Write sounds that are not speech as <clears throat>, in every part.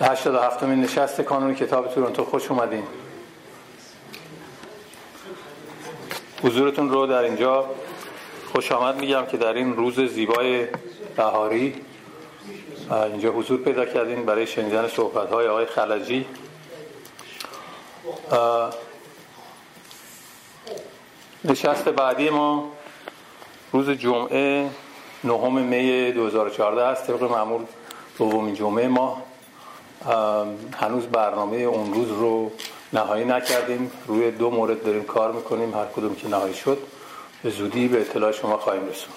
87 همین نشست کانون کتاب تورنتو. خوش اومدین. حضورتون رو در اینجا خوش آمد میگم که در این روز زیبای بهاری اینجا حضور پیدا کردین برای شنیدن صحبت های آقای خلجی. نشست بعدی ما روز جمعه نهم می 2014 است. طبق معمول دومین جمعه ما. هنوز برنامه اون روز رو نهایی نکردیم. روی دو مورد داریم کار می‌کنیم. هر کدوم که نهایی شد به زودی به اطلاع شما خواهیم رسوند.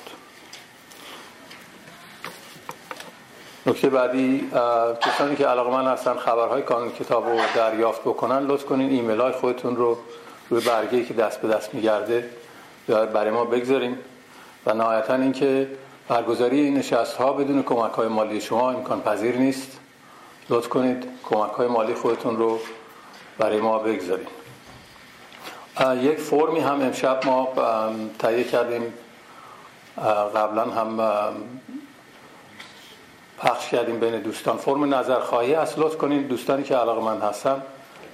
نکته بعدی کسانی که علاقه من هستن خبرهای کانون کتاب رو دریافت بکنن لطف کنین ایمیل های خودتون رو روی برگه که دست به دست میگرده برای ما بگذاریم و نهایتا اینکه برگزاری این نشست ها بدون کمک های مالی شما امکان پذیر نیست. لطف کنید. کمک های مالی خودتون رو برای ما بگذارید. یک فرمی هم امشب ما تهیه کردیم. قبلا هم پخش کردیم بین دوستان. فرم نظرخواهی است. لطف کنید. دوستانی که علاقه من هستن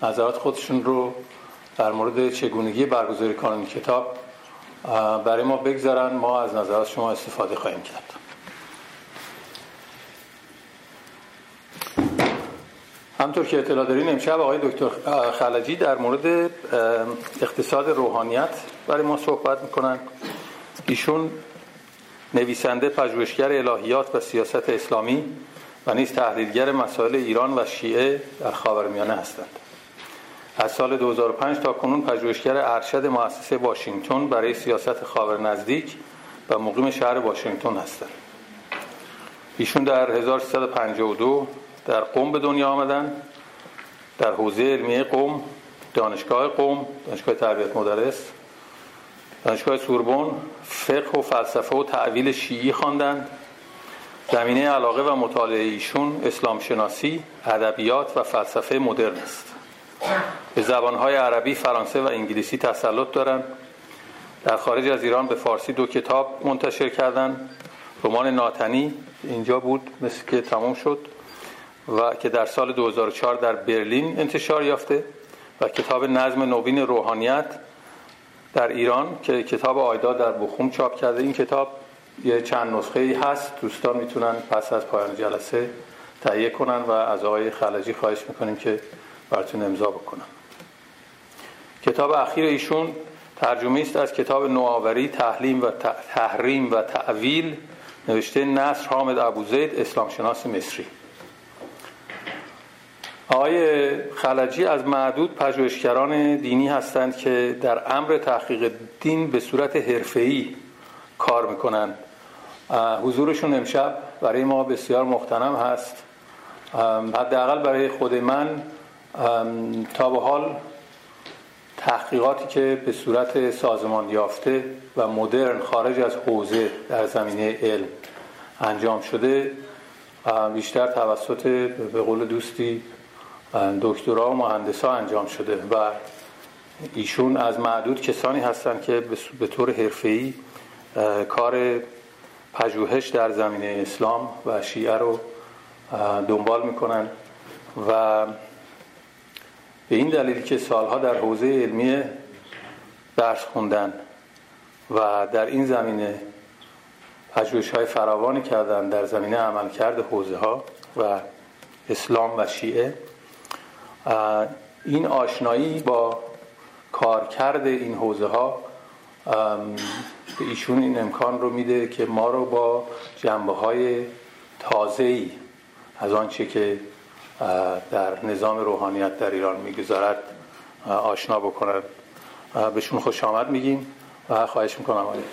نظرات خودشون رو در مورد چگونگی برگزاری کانون کتاب برای ما بگذارن. ما از نظرات شما استفاده خواهیم کرد. همطور که اطلاع دارین امشب آقای دکتر خلجی در مورد اقتصاد روحانیت برای ما صحبت می‌کنن. ایشون نویسنده پژوهشگر الهیات و سیاست اسلامی و نیز تحلیلگر مسائل ایران و شیعه در خاورمیانه هستند. از سال 2005 تا کنون پژوهشگر ارشد مؤسسه واشنگتن برای سیاست خاور نزدیک و مقیم شهر واشنگتن هستند. ایشون در 1352 در قوم به دنیا آمدن در حوزه علمیه قوم دانشگاه قوم دانشگاه تربیت مدرس دانشگاه سوربون فقه و فلسفه و تعویل شیعی خواندند. زمینه علاقه و مطالعه ایشون اسلام شناسی ادبیات و فلسفه مدرن است. به زبانهای عربی فرانسه و انگلیسی تسلط دارند. در خارج از ایران به فارسی دو کتاب منتشر کردند. رمان ناتنی اینجا بود مثل که تمام شد. و که در سال 2004 در برلین انتشار یافته و کتاب نظم نوین روحانیت در ایران که کتاب آیدا در بخوم چاپ کرده. این کتاب یه چند نسخه ای هست. دوستان می‌تونن پس از پایان جلسه تهیه کنن و از آقای خلجی خواهش می‌کنیم که براتون امضا بکنن. کتاب اخیر ایشون ترجمه است از کتاب نوآوری تحلیم و تحریم و تعویل نوشته نصر حامد ابوزید اسلام شناس مصری. آقای خلجی از معدود پژوهشگران دینی هستند که در امر تحقیق دین به صورت حرفه‌ای کار می‌کنند. حضورشون امشب برای ما بسیار مختنم هست. حداقل برای خود من تا به حال تحقیقاتی که به صورت سازمان یافته و مدرن خارج از حوزه در زمینه علم انجام شده بیشتر توسط به قول دوستی دکترا و مهندسا انجام شده و ایشون از معدود کسانی هستند که به طور حرفه‌ای کار پژوهش در زمینه اسلام و شیعه رو دنبال می‌کنن و به این دلیل که سالها در حوزه علمی درس خوندن و در این زمینه پژوهش های فراوانی کردن در زمینه عملکرد حوزه ها و اسلام و شیعه این آشنایی با کارکرد این حوزه ها به ایشون این امکان رو میده که ما رو با جنبه های تازه از آنچه که در نظام روحانیت در ایران می‌گذارد آشنا بکنن بهشون خوش آمد میگیم و خواهش می‌کنم آلی.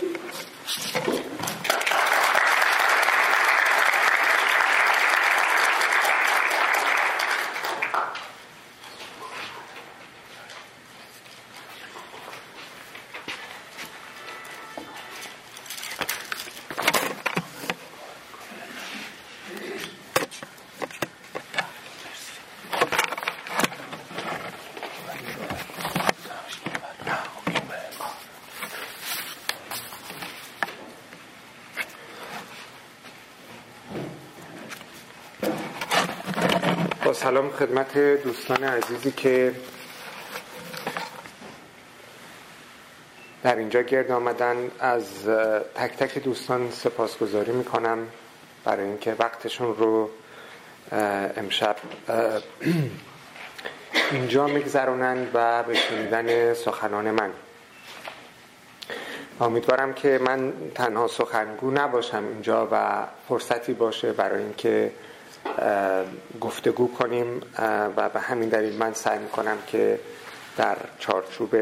خدمت دوستان عزیزی که در اینجا گرد آمدن. از تک تک دوستان سپاسگزاری می‌کنم برای اینکه وقتشون رو امشب <clears throat> اینجا میگذرونن و به شنیدن سخنان من. امیدوارم که من تنها سخنگو نباشم اینجا و فرصتی باشه برای اینکه گفتگو کنیم و به همین دلیل من سعی می‌کنم که در چارچوب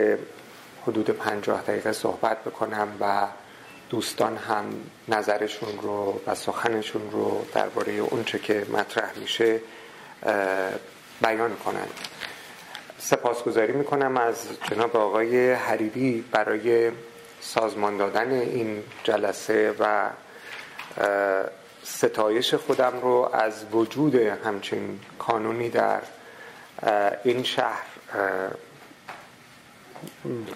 حدود پنجاه دقیقه صحبت بکنم و دوستان هم نظرشون رو و سخنشون رو درباره اونچه که مطرح میشه بیان کنند سپاسگزاری می‌کنم از جناب آقای حریبی برای سازمان دادن این جلسه و ستایش خودم رو از وجود همچین کانونی در این شهر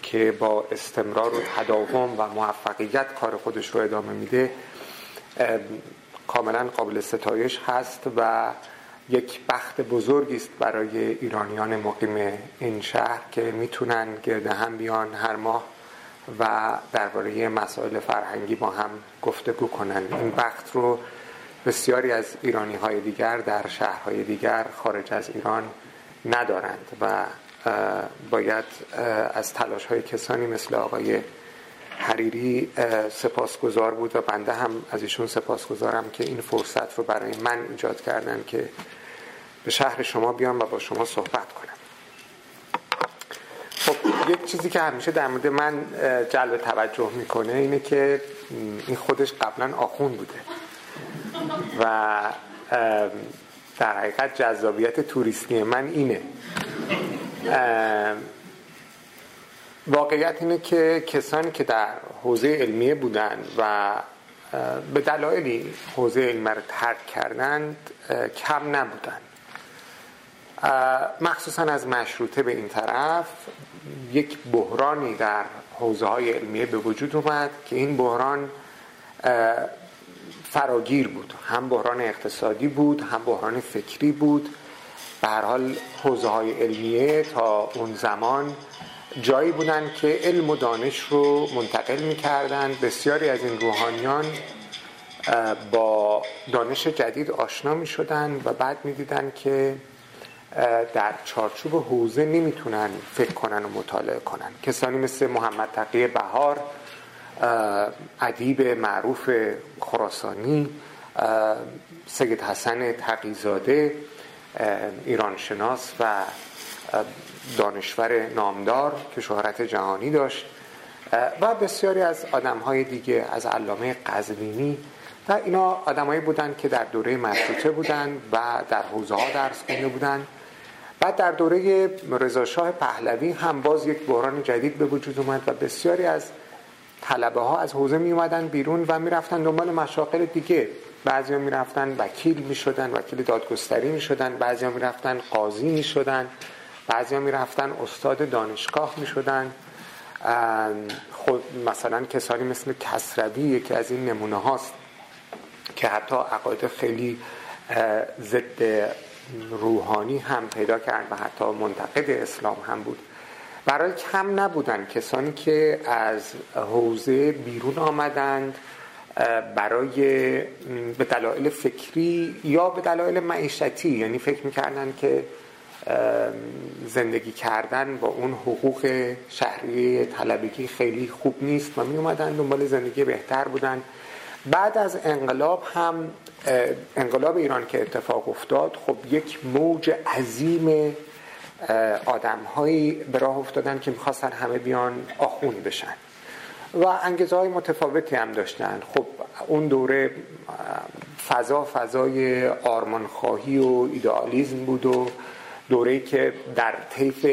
که با استمرار و تداوم و موفقیت کار خودش رو ادامه میده کاملا قابل ستایش هست و یک بخت بزرگی است برای ایرانیان مقیم این شهر که می‌تونن گرد هم بیان هر ماه و درباره مسائل فرهنگی با هم گفتگو کنن. این بخت رو بسیاری از ایرانی های دیگر در شهرهای دیگر خارج از ایران ندارند و باید از تلاش های کسانی مثل آقای حریری سپاسگزار بود و بنده هم از ایشون سپاسگزارم که این فرصت رو برای من ایجاد کردن که به شهر شما بیام و با شما صحبت کنم. خب یک چیزی که همیشه در مورد من جلب توجه می‌کنه اینه که این خودش قبلا آخون بوده. و در حقیقت جذابیت توریستی من اینه. واقعیت اینه که کسانی که در حوزه علمیه بودند و به دلایلی حوزه علمی رو ترک کردند کم نبودند مخصوصا از مشروطه به این طرف یک بحرانی در حوزه های علمیه به وجود اومد که این بحران فراگیر بود. هم بحران اقتصادی بود هم بحران فکری بود. به هر حال حوزه های علمیه تا اون زمان جایی بودن که علم و دانش رو منتقل می‌کردن. بسیاری از این روحانیان با دانش جدید آشنا می شدن و بعد می دیدن که در چارچوب حوزه نمی‌تونن فکر کنن و مطالعه کنن. کسانی مثل محمد تقی بهار ادیب معروف خراسانی سید حسن تقیزاده ایرانشناس و دانشور نامدار که شهرت جهانی داشت. و بسیاری از آدم های دیگه از علامه قزوینی و اینا آدمایی بودند که در دوره مشروطه بودند و در حوزه ها درس خونده بودند بعد در دوره رضاشاه پهلوی هم باز یک بحران جدید به وجود اومد و بسیاری از طلبه ها از حوزه می اومدن بیرون و می رفتن دنبال مشاقل دیگه. بعضی ها می رفتن وکیل می شدن وکیل دادگستری می شدن بعضی ها می رفتن قاضی می شدن بعضی ها می رفتن استاد دانشگاه می شدن خود مثلا کسانی مثل کسروی یکی از این نمونه هاست که حتی عقاید خیلی ضد روحانی هم پیدا کرد و حتی منتقد اسلام هم بود. برای کم نبودن. کسانی که از حوزه بیرون آمدند برای به دلایل فکری یا به دلایل معیشتی. یعنی فکر می‌کردن که زندگی کردن با اون حقوق شهری طلبگی خیلی خوب نیست و می اومدن دنبال زندگی بهتر بودن. بعد از انقلاب هم انقلاب ایران که اتفاق افتاد خب یک موج عظیم آدم هایی به راه افتادن که می‌خواستن همه بیان آخون بشن. و انگیزه های متفاوتی هم داشتن. خب اون دوره فضا فضای آرمانخواهی و ایدئالیزم بود و دوره که در طیف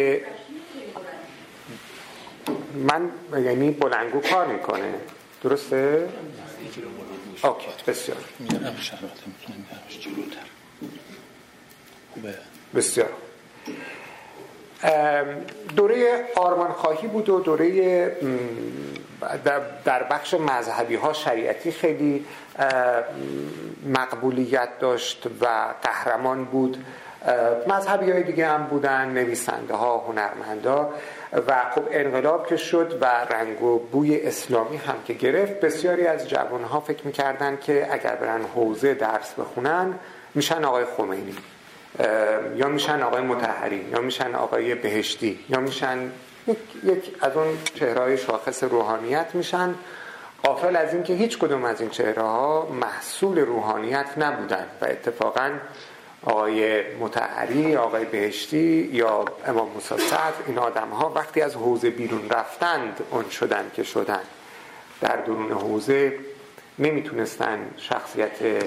من یعنی بلنگو کار می‌کنه. درسته؟ اوکی بسیار. بسیار. دوره آرمان خواهی بود و دوره در بخش مذهبی ها شریعتی خیلی مقبولیت داشت و قهرمان بود. مذهبی های دیگه هم بودن نویسنده ها هنرمندا و خب انقلاب که شد و رنگ و بوی اسلامی هم که گرفت بسیاری از جوان ها فکر می‌کردن که اگر برن حوزه درس بخونن میشن آقای خمینی. یا میشن آقای متحری یا میشن آقای بهشتی یا میشن یک, یک از اون چهرهای شاخص روحانیت میشن. قافل از اینکه هیچ کدوم از این چهره ها محصول روحانیت نبودن و اتفاقا آقای متحری آقای بهشتی یا امام موسی این آدم ها وقتی از حوزه بیرون رفتند اون شدن که شدن. در درون حوزه نمی‌تونستن شخصیت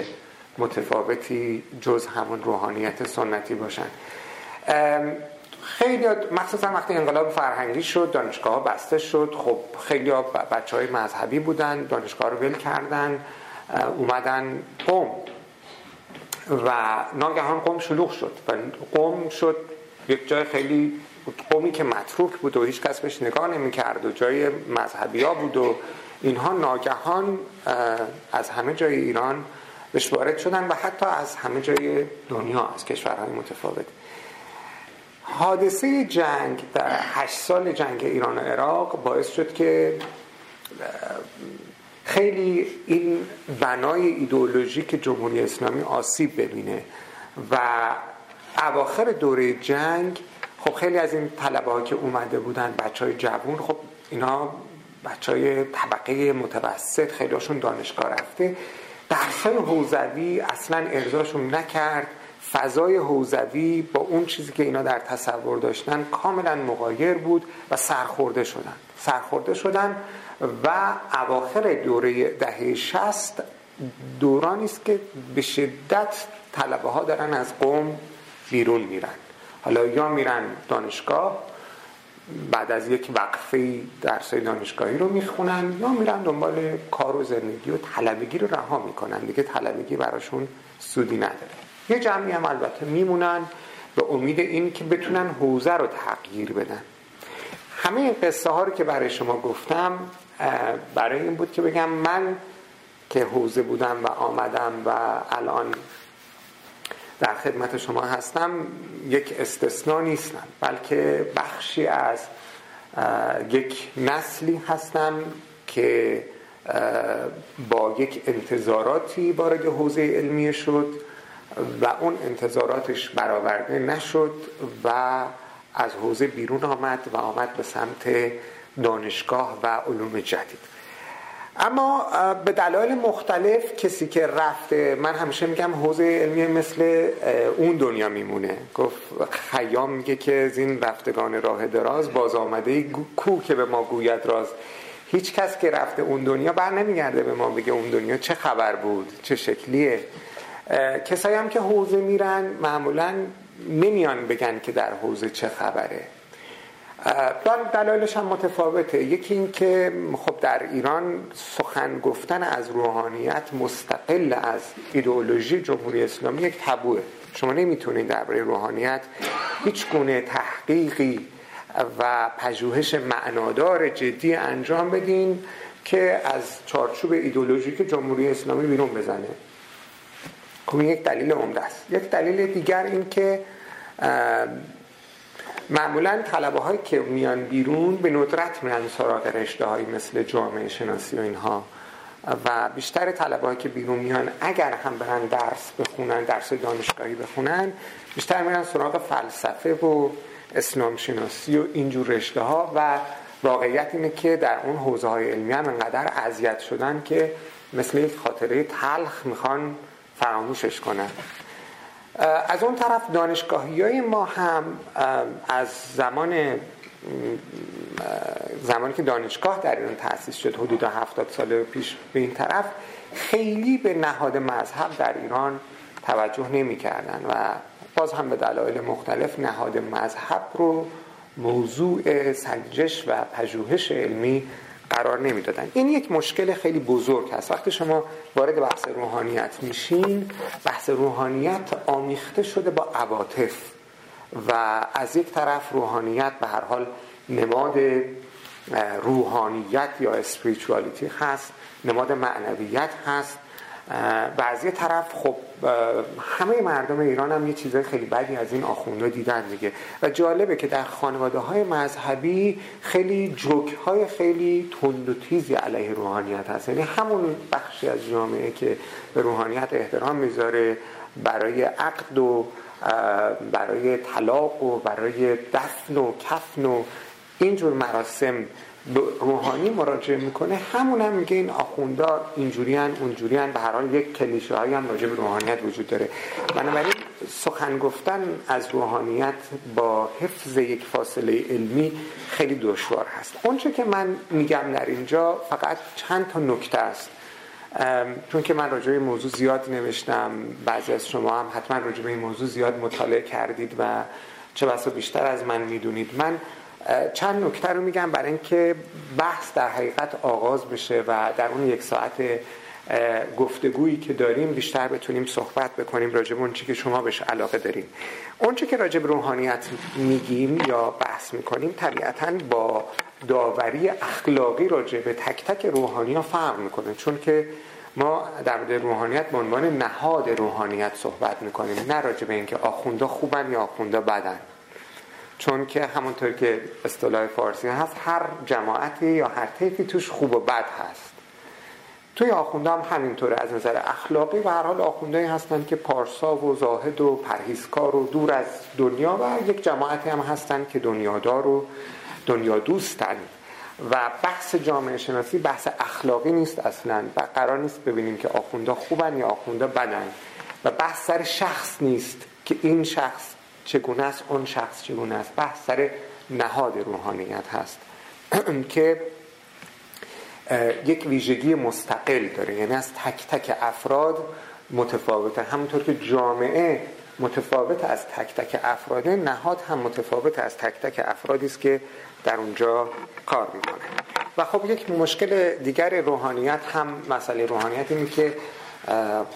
متفاوتی جز همون روحانیت سنتی باشن. خیلی مخصوصا وقتی انقلاب فرهنگی شد دانشگاه ها بسته شد. خب خیلی بچه های مذهبی بودن دانشگاه رو ول کردن اومدن قوم و ناگهان قوم شلوغ شد. و قوم شد یک جای خیلی قومی که متروک بود و هیچ کس بهش نگاه نمی کرد و جای مذهبی ها بود و اینها ناگهان از همه جای ایران بهش وارد شدن و حتی از همه جای دنیا از کشورهای متفاوت. حادثه جنگ در هشت سال جنگ ایران و عراق باعث شد که خیلی این بنای ایدئولوژیک جمهوری اسلامی آسیب ببینه و اواخر دوره جنگ خب خیلی از این طلبه که اومده بودن بچه های جوون خب اینا بچه های طبقه متوسط خیلی هاشون دانشگاه رفته. درسای حوزوی اصلا ارزاشون نکرد. فضای حوزوی با اون چیزی که اینا در تصور داشتن کاملا مغایر بود و سرخورده شدن. سرخورده شدن و اواخر دوره دهه شست دورانی است که به شدت طلبه ها دارن از قوم بیرون میرن. حالا یا میرن دانشگاه بعد از یک وقفه درسای دانشگاهی رو می‌خونن یا میرن دنبال کار و زندگی و طلبگی رو رها می‌کنن. دیگه طلبگی براشون سودی نداره. یه جمعی هم البته میمونن به امید این که بتونن حوزه رو تغییر بدن. همه این قصه ها رو که برای شما گفتم برای این بود که بگم من که حوزه بودم و آمدم و الان در خدمت شما هستم. یک استثنا نیستم بلکه بخشی از یک نسلی هستم که با یک انتظاراتی وارد حوزه علمی شد و اون انتظاراتش برآورده نشد و از حوزه بیرون آمد و آمد به سمت دانشگاه و علوم جدید. اما به دلایل مختلف کسی که رفته من همیشه میگم حوزه علمی مثل اون دنیا میمونه. گفت خیام میگه که از این رفتگان راه دراز باز آمده کو که به ما گوید راز. هیچ کس که رفته اون دنیا بر نمیگرده به ما بگه اون دنیا چه خبر بود چه شکلیه. کسایی هم که حوزه میرن معمولا نمیان بگن که در حوزه چه خبره. دلایلش هم متفاوته. یکی این که خب در ایران سخن گفتن از روحانیت مستقل از ایدئولوژی جمهوری اسلامی یک تبوه. شما نمی‌تونید درباره روحانیت هیچ گونه تحقیقی و پژوهش معنادار جدی انجام بدین که از چارچوب ایدئولوژیک جمهوری اسلامی بیرون بزنه. خب یک دلیل عمده است. یک دلیل دیگر این که معمولا طلبه هایی که میان بیرون به ندرت میان سراغ رشته هایی مثل جامعه شناسی و اینها. و بیشتر طلبه هایی که بیرون میان اگر هم برن درس بخونن درس دانشگاهی بخونن بیشتر میرن سراغ فلسفه و اسلام شناسی و اینجور رشته ها و واقعیت اینه که در اون حوزه های علمی هم انقدر اذیت شدن که مثل یک خاطره تلخ می‌خوان فراموشش کنن. از اون طرف دانشگاهی های ما هم از زمان زمانی که دانشگاه در ایران تأسیس شد حدود 70 سال پیش به این طرف خیلی به نهاد مذهب در ایران توجه نمی کردن و باز هم به دلایل مختلف نهاد مذهب رو موضوع سنجش و پژوهش علمی قرار نمی‌دادن. این یک مشکل خیلی بزرگ هست. وقتی شما وارد بحث روحانیت میشین بحث روحانیت آمیخته شده با عواطف و از یک طرف روحانیت به هر حال نماد روحانیت یا اسپریچوالیتی هست نماد معنویت هست. و از یه طرف خب همه مردم ایران هم یه چیزای خیلی بدی از این آخونده دیدن دیگه. و جالبه که در خانواده های مذهبی خیلی جوک های خیلی تند و تیزی علیه روحانیت هست. یعنی همون بخشی از جامعه که به روحانیت احترام می‌ذاره برای عقد و برای طلاق و برای دفن و کفن و اینجور مراسم روحانی مراجعه می‌کنه. همون هم میگه این آخوندار اینجوریان اونجوریان به هر حال یک کلیشه هایی هم راجع به روحانیت وجود داره. بنابراین سخن گفتن از روحانیت با حفظ یک فاصله علمی خیلی دشوار هست. اونچه که من میگم در اینجا فقط چند تا نکته است. چون که من راجع به موضوع زیاد نوشتم بعضی از شما هم حتما راجع به این موضوع زیاد مطالعه کردید و چه بسا بیشتر از من می‌دونید. من چند نکته رو میگم برای اینکه بحث در حقیقت آغاز بشه و در اون یک ساعت گفتگویی که داریم بیشتر بتونیم صحبت بکنیم راجع به اونچه که شما بهش علاقه داریم اونچه که راجع به روحانیت میگیم یا بحث می‌کنیم طبیعتا با داوری اخلاقی راجع به تک تک روحانی ها فرق می‌کنه. چون که ما در مورد روحانیت به عنوان نهاد روحانیت صحبت می‌کنیم نه راجع به اینکه آخونده خوبن یا آخونده بدن. چون که همونطور که اصطلاح فارسی هست هر جماعتی یا هر طیفی توش خوب و بد هست. توی آخونده هم همینطوره از نظر اخلاقی و هر حال آخونده هستن که پارسا و زاهد و پرهیزکار و دور از دنیا و یک جماعتی هم هستن که دنیادار و دنیا دوستن و بحث جامعه شناسی بحث اخلاقی نیست اصلا و قرار نیست ببینیم که آخونده خوبن یا آخونده بدن. و بحث سر شخص نیست که این شخص چگونه است اون شخص چگونه است. بحث سر نهاد روحانیت هست. <clears throat> که یک ویژگی مستقل داره. یعنی از تک تک افراد متفاوته. همونطور که جامعه متفاوت از تک تک افراده نهاد هم متفاوت از تک تک افرادی است که در اونجا کار می‌کنه. و خب یک مشکل دیگر روحانیت هم مسئله روحانیت اینه که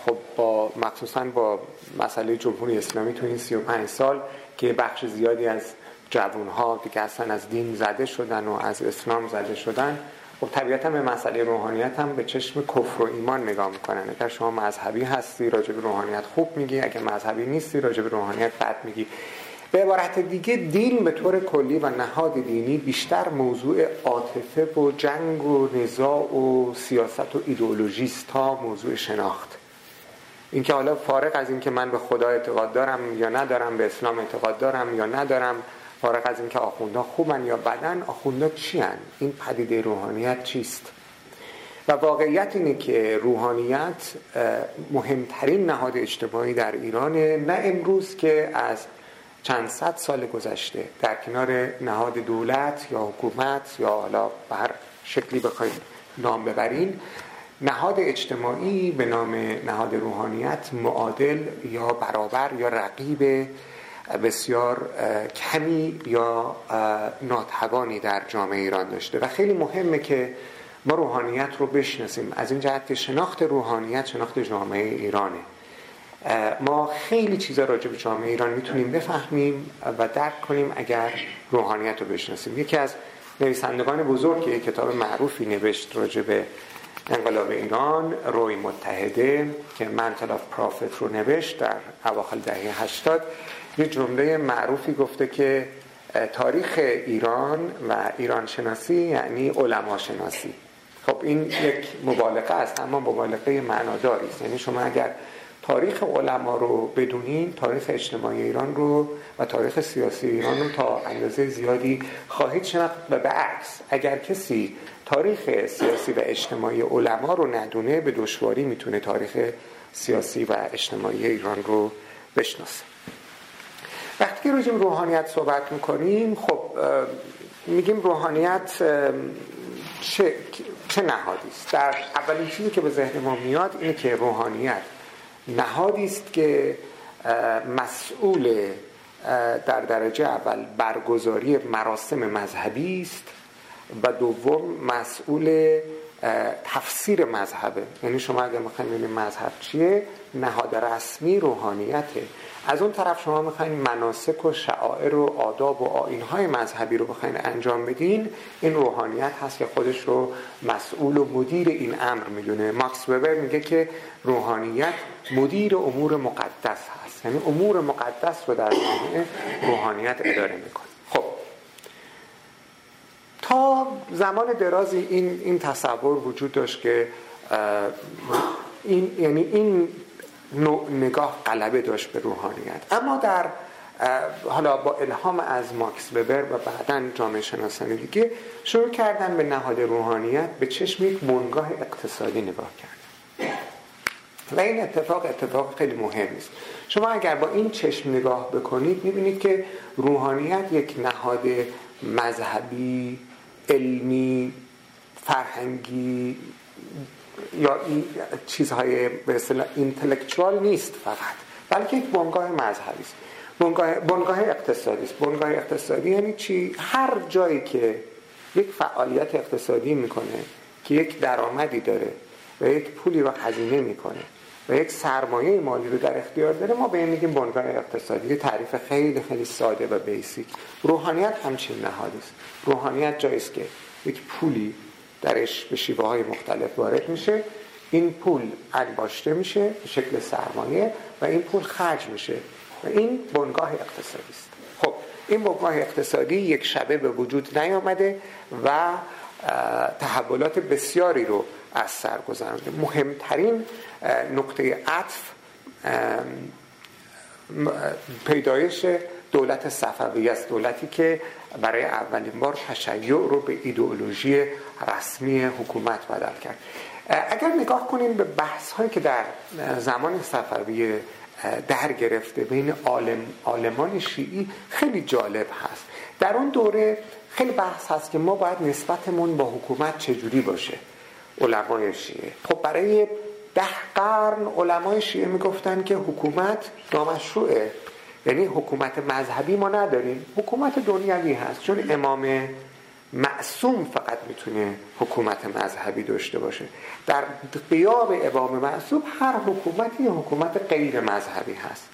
خب با مخصوصا با مسئله جمهوری اسلامی تو این 35 سال که بخش زیادی از جوانها دیگه اصلا از دین زده شدن و از اسلام زده شدن خب طبیعتا به مسئله روحانیت هم به چشم کفر و ایمان نگاه می‌کنن. اگر شما مذهبی هستی راجع به روحانیت خوب میگی اگر مذهبی نیستی راجع به روحانیت بد میگی. به عبارت دیگه دین به طور کلی و نهاد دینی بیشتر موضوع عاطفه و جنگ و نزاع و سیاست و ایدئولوژیست تا موضوع شناخت اینکه حالا فارغ از اینکه من به خدا اعتقاد دارم یا ندارم به اسلام اعتقاد دارم یا ندارم فارغ از اینکه آخونده خوبن یا بدن آخونده چی هن؟ این پدیده روحانیت چیست و واقعیت اینه که روحانیت مهمترین نهاد اجتماعی در ایرانه نه امروز که از چند صد سال گذشته در کنار نهاد دولت یا حکومت یا حالا به هر شکلی بخواید نام ببرین نهاد اجتماعی به نام نهاد روحانیت معادل یا برابر یا رقیب بسیار کمی یا ناتوانی در جامعه ایران داشته. و خیلی مهمه که ما روحانیت رو بشناسیم. از این جهت که شناخت روحانیت شناخت جامعه ایرانه. ما خیلی چیزا راجع به جامعه ایران می‌تونیم بفهمیم و درک کنیم اگر روحانیت رو بشناسیم. یکی از نویسندگان بزرگ که کتاب معروفی نوشت راجع به انقلاب ایران روی متحده که منتل آف پرافت رو نوشت در اواخر دهه 80 یه جمله معروفی گفته که تاریخ ایران و ایران شناسی یعنی علما شناسی خب این یک مبالغه است اما مبالغه معناداری است. یعنی شما اگر تاریخ علما رو بدونین تاریخ اجتماعی ایران رو و تاریخ سیاسی ایران رو تا اندازه زیادی خواهید شناخت و به عکس اگر کسی تاریخ سیاسی و اجتماعی علما رو ندونه به دشواری می‌تونه تاریخ سیاسی و اجتماعی ایران رو بشناسه. وقتی که راجع روحانیت صحبت می‌کنیم خب میگیم روحانیت چه, چه نهادی است؟ در اولین چیزی که به ذهن ما میاد اینه که روحانیت نهادی است که مسئول در درجه اول برگزاری مراسم مذهبی است و دوم مسئول تفسیر مذهبه. یعنی شما اگر می‌خواین ببینید مذهب چیه نهاد رسمی روحانیته. از اون طرف شما می‌خواین مناسک و شعائر و آداب و آینهای مذهبی رو بخواین انجام بدین این روحانیت هست که خودش رو مسئول و مدیر این امر می‌دونه. ماکس وبر میگه که روحانیت مدیر امور مقدس هست. یعنی امور مقدس رو در جامعه روحانیت اداره می‌کنه. خب. تا زمان درازی این, این تصور وجود داشت که این یعنی این نگاه غلبه داشت به روحانیت. اما در حالا با الهام از ماکس وبر و بعدا جامعه شناسان دیگه شروع کردن به نهاد روحانیت به چشم یک بنگاه اقتصادی نگاه کردن. و این اتفاق اتفاق خیلی مهم است شما اگر با این چشم نگاه بکنید می‌بینید که روحانیت یک نهاد مذهبی علمی فرهنگی یا این چیزهای به اصطلاح اینتלקچوال نیست فقط بلکه یک بنگاه مذهبی است. بنگاه, بنگاه اقتصادی است. بنگاه اقتصادی یعنی چی؟ هر جایی که یک فعالیت اقتصادی می‌کنه که یک درآمدی داره و یک پولی رو هزینه می‌کنه و یک سرمایه مالی رو در اختیار داره ما به این میگیم بنگاه اقتصادی. تعریف خیلی خیلی ساده و بیسیک روحانیت همچین نهادی است. روحانیت جایی است که یک پولی درش به شیوه های مختلف وارد میشه. این پول انباشته میشه به شکل سرمایه و این پول خرج میشه. و این بنگاه اقتصادی است. خب این بنگاه اقتصادی یک شبه به وجود نیامده و تحولات بسیاری رو از سر مهمترین نقطه عطف پیدایش دولت صفوی است. دولتی که برای اولین بار تشیع رو به ایدئولوژی رسمی حکومت بدل کرد. اگر نگاه کنیم به بحث هایی که در زمان صفوی در گرفته بین عالم، عالمان شیعی خیلی جالب هست. در اون دوره خیلی بحث هست که ما باید نسبتمون با حکومت چجوری باشه. علمای شیعه. خب برای ده قرن علمای شیعه می‌گفتن که حکومت نامشروعه یعنی حکومت مذهبی ما نداریم. حکومت دنیوی هست. چون امام معصوم فقط می‌تونه حکومت مذهبی داشته باشه. در غیاب امام معصوم هر حکومتی حکومت غیر مذهبی هست.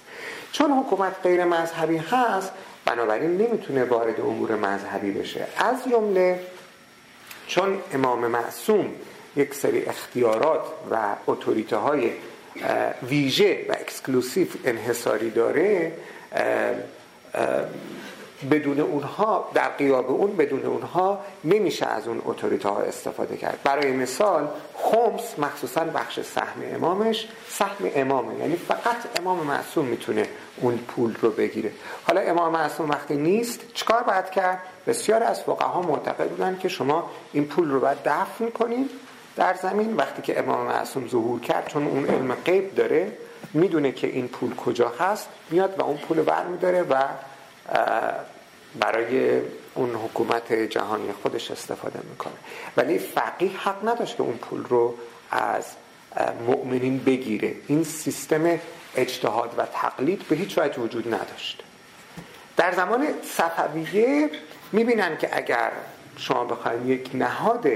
چون حکومت غیر مذهبی هست بنابراین نمی‌تونه وارد امور مذهبی بشه. از جمله چون امام معصوم یک سری اختیارات و اتوریته های ویژه و exclusive انحصاری داره بدون اونها در غیاب اون بدون اونها نمیشه از اون اتوریته ها استفاده کرد. برای مثال خمس مخصوصا بخش سهم امامش سهم امامه یعنی فقط امام معصوم می‌تونه اون پول رو بگیره. حالا امام معصوم وقتی نیست چکار باید کرد؟ بسیار از فقها معتقد بودن که شما این پول رو باید دفن کنید در زمین. وقتی که امام معصوم ظهور کرد چون اون علم غیب داره می‌دونه که این پول کجا هست میاد و اون پول برمیداره و برای اون حکومت جهانی خودش استفاده می‌کنه. ولی فقیه حق نداشت که اون پول رو از مؤمنین بگیره. این سیستم اجتهاد و تقلید به هیچ وجه وجود نداشت. در زمان صفویه می‌بینن که اگر شما بخواید یک نهاد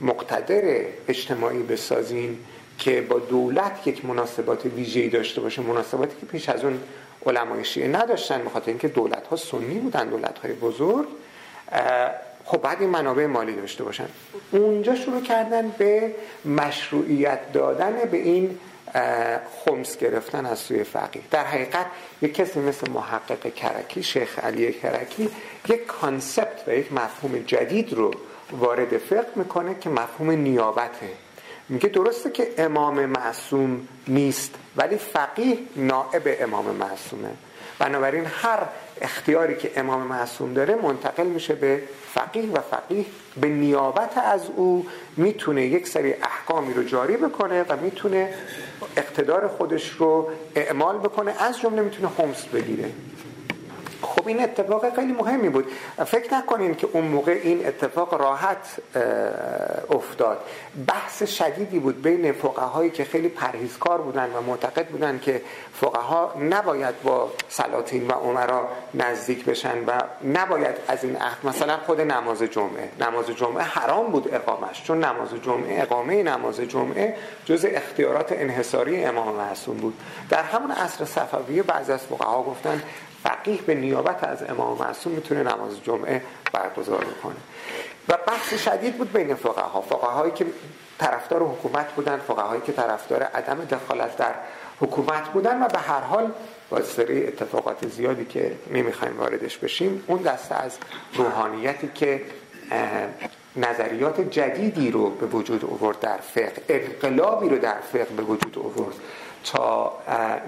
مقتدر اجتماعی بسازین که با دولت یک مناسبات ویژه‌ای داشته باشه مناسباتی که پیش از اون علمای شیعه نداشتن بخاطر اینکه دولت ها سنی بودن دولت های بزرگ خب بعد این منابع مالی داشته باشن. اونجا شروع کردن به مشروعیت دادن به این خمس گرفتن از سوی فقیه. در حقیقت یک کسی مثل محقق کرکی شیخ علی کرکی یک concept و یک مفهوم جدید رو وارد فقه می‌کنه که مفهوم نیابته میگه درسته که امام معصوم نیست ولی فقیه نائب امام معصومه. بنابراین هر اختیاری که امام معصوم داره منتقل میشه به فقیه و فقیه به نیابت از او می‌تونه یک سری احکامی رو جاری بکنه و می‌تونه اقتدار خودش رو اعمال بکنه از جمله می‌تونه خمس بگیره. خب این اتفاق خیلی مهمی بود. فکر نکنین که اون موقع این اتفاق راحت افتاد. بحث شدیدی بود بین فقهایی که خیلی پرهیزکار بودن و معتقد بودن که فقها نباید با سلاطین و عمرا نزدیک بشن و نباید از این عهد مثلا خود نماز جمعه. نماز جمعه حرام بود اقامش چون نماز جمعه اقامه نماز جمعه جز اختیارات انحصاری امام معصوم بود. در همون عصر صفویه بعضی از فقها گفتن فقیه به نیابت از امام معصوم می‌تونه نماز جمعه برگزار کنه و بحث شدید بود بین فقها. فقهایی که طرفدار حکومت بودن فقهایی که طرفدار عدم دخالت در حکومت بودن و به هر حال با سری اتفاقات زیادی که نمی‌خوایم واردش بشیم اون دسته از روحانیتی که نظریات جدیدی رو به وجود آورد در فقه انقلابی رو در فقه به وجود آورد. تا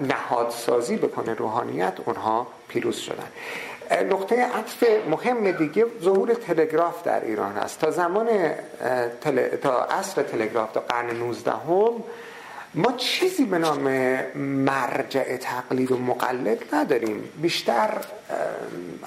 نهادسازی بکنه روحانیت اونها پیروز شدن. نقطه عطف مهم دیگه ظهور تلگراف در ایران است. تا زمان تل... تا عصر تلگراف تا قرن 19 هم ما چیزی به نام مرجع تقلید و مقلد نداریم. بیشتر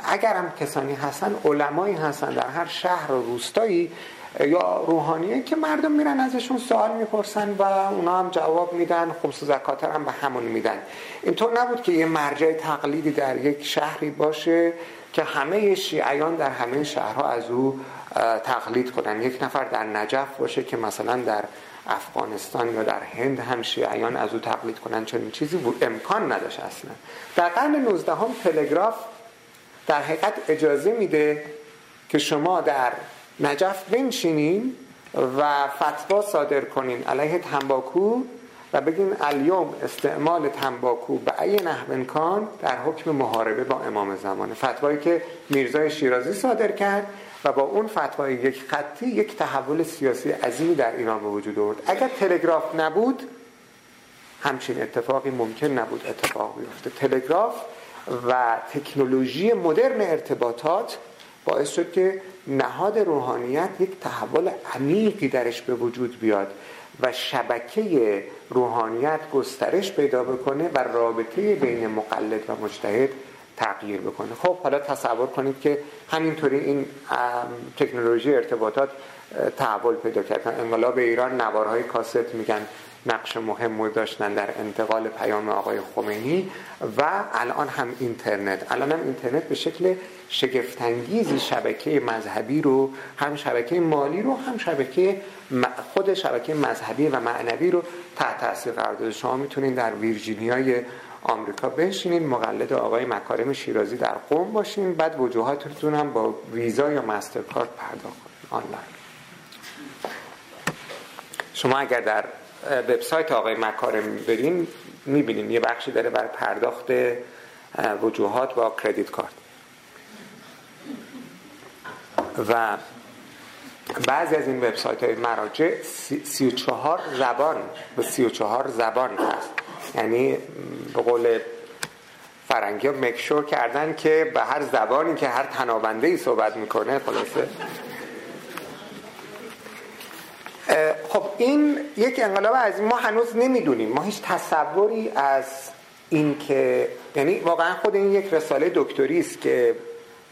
اگر هم کسانی هستن علمایی هستن در هر شهر و روستایی یا روحانیه که مردم میرن ازشون سوال می‌پرسن و اونا هم جواب میدن خمس و زکات هم به همون میدن. اینطور نبود که یه مرجع تقلیدی در یک شهری باشه که همه شیعیان در همه شهرها از او تقلید کنن. یک نفر در نجف باشه که مثلا در افغانستان یا در هند هم شیعیان از او تقلید کنن. چون این چیزی بود. امکان نداشت اصلا. در قرن 19 هم تلگراف در حقیقت اجازه میده که شما در نجف بنشینین و فتوا صادر کنین علیه تنباکو و بگین الیوم استعمال تنباکو به ای نحو در حکم محاربه با امام زمانه فتوایی که میرزای شیرازی صادر کرد و با اون فتوای یک خطی یک تحول سیاسی عظیمی در ایران به وجود آورد. اگر تلگراف نبود همچین اتفاقی ممکن نبود اتفاق بیفته. تلگراف و تکنولوژی مدرن ارتباطات باعث شد که نهاد روحانیت یک تحول عمیقی درش به وجود بیاد و شبکه روحانیت گسترش پیدا بکنه و رابطه بین مقلد و مجتهد تغییر بکنه. خب حالا تصور کنید که همینطوری این تکنولوژی ارتباطات تحول پیدا کرد انقلاب ایران نوارهای کاست میگن. نقش مهم داشتن در انتقال پیام آقای خمینی و الان هم اینترنت. الان هم اینترنت به شکل شگفتانگیزی شبکه مذهبی رو هم شبکه مالی رو هم شبکه خود شبکه مذهبی و معنوی رو تحت تاثیر قرار داده. شما می‌تونید در ویرجینیای آمریکا بنشینید مقلد آقای مکارم شیرازی در قوم باشین بعد وجوهاتتون هم با ویزا یا مسترکارد پرداخت کنید آنلاین. شما اگر در وبسایت آقای مکارم برین می‌بینین یه بخشی داره بر پرداخت وجوهات با کردیت کارت. و بعضی از این وبسایت های مراجع سی و چهار زبان به سی و چهار زبان هست. یعنی به قول فرنگی ها مکشور کردن که به هر زبانی که هر تنابنده ای صحبت می‌کنه خلاصه خب این یک انقلاب از ما هنوز نمی‌دونیم. ما هیچ تصوری از این که یعنی واقعا خود این یک رساله دکتری است که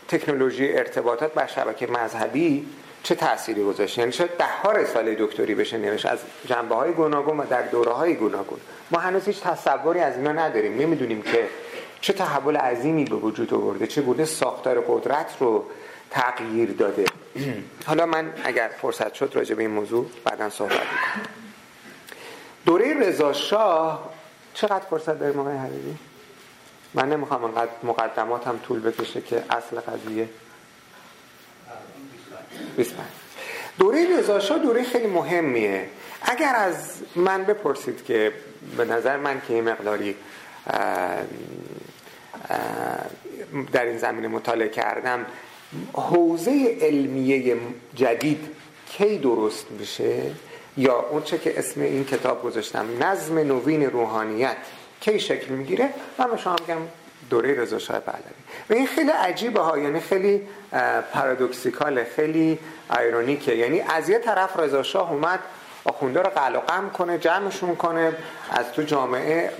تکنولوژی ارتباطات بر شبکه مذهبی چه تأثیری گذاشت؟ یعنی شاید ده ها رساله دکتری بشه نوشت؟ از جنبه های گوناگون و در دوره های گوناگون. ما هنوز هیچ تصوری از اینا نداریم. نمی‌دونیم که چه تحول عظیمی به وجود آورده چه گونه ساختار قدرت رو تغییر داده. حالا من اگر فرصت شد راجع به این موضوع بعدا صحبت می‌کنم. دوره رضا شاه چقدر فرصت داریم آقای حبیبی؟ من نمی‌خوام انقدر مقدمات هم طول بکشه که اصل قضیه 25 دوره رضا شاه دوره خیلی مهمیه. اگر از من بپرسید که به نظر من که این مقداری در این زمینه مطالعه کردم حوزه علمیه جدید کی درست میشه؟ یا اون چه که اسم این کتاب گذاشتم نظم نوین روحانیت کی شکل می‌گیره؟ من به شما میگم دوره رضا شاه پهلوی. و این خیلی عجیبه ها یعنی خیلی پارادوکسیکاله خیلی ایرونیکه. یعنی از یه طرف رضا شاه اومد آخونده رو قلقم کنه جمعشون کنه از تو جامعه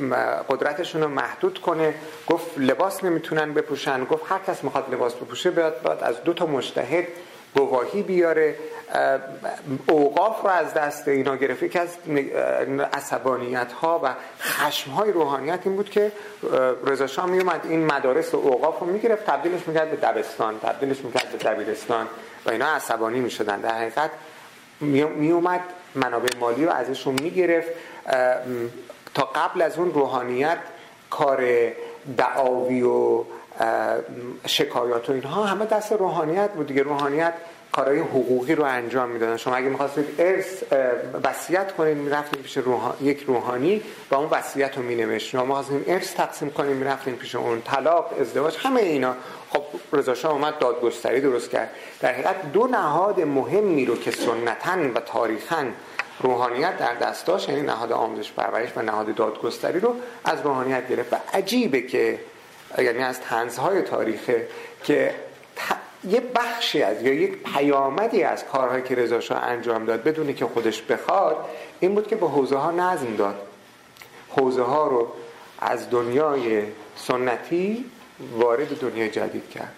قدرتشون رو محدود کنه. گفت لباس نمی‌تونن بپوشن. گفت هر کس می‌خواد لباس بپوشه باید, باید از دو تا مجتهد گواهی بیاره. اوقاف رو از دست اینا گرفت. یکی از عصبانیت ها و خشم های روحانیت این بود که رضا شاه می اومد این مدارس و اوقاف رو می‌گرفت تبدیلش می‌کرد به دبستان تبدیلش می‌کرد به دبیرستان و اینا عصبانی می‌شدن. در حقیقت می اومد منابع مالی رو ازشون می‌گرفت تا قبل از اون روحانیت کار دعاوی و شکایات و اینها همه دست روحانیت بود دیگه. روحانیت کارهای حقوقی رو انجام می‌دادن. شما اگه می‌خواستید ارث وصیت کنید می‌رفتید پیش یک روحانی و اون وصیت رو مینوشت شما می‌خواستید ارث تقسیم کنید می‌رفتید پیش اون طلاق ازدواج همه اینا. خب رضا اومد دادگستری درست کرد. در حقیقت دو نهاد مهمی رو که سنتا و تاریخا روحانیت در دست داشت یعنی نهاد آموزش پرورش و نهاد دادگستری رو از روحانیت گرفت. و عجیبه که یعنی از تنزهای تاریخه که یه بخشی از یا یک پیامدی از کارهایی که رضا شاه انجام داد بدونی که خودش بخواد این بود که به حوزه ها نظم داد. حوزه ها رو از دنیای سنتی وارد دنیای جدید کرد.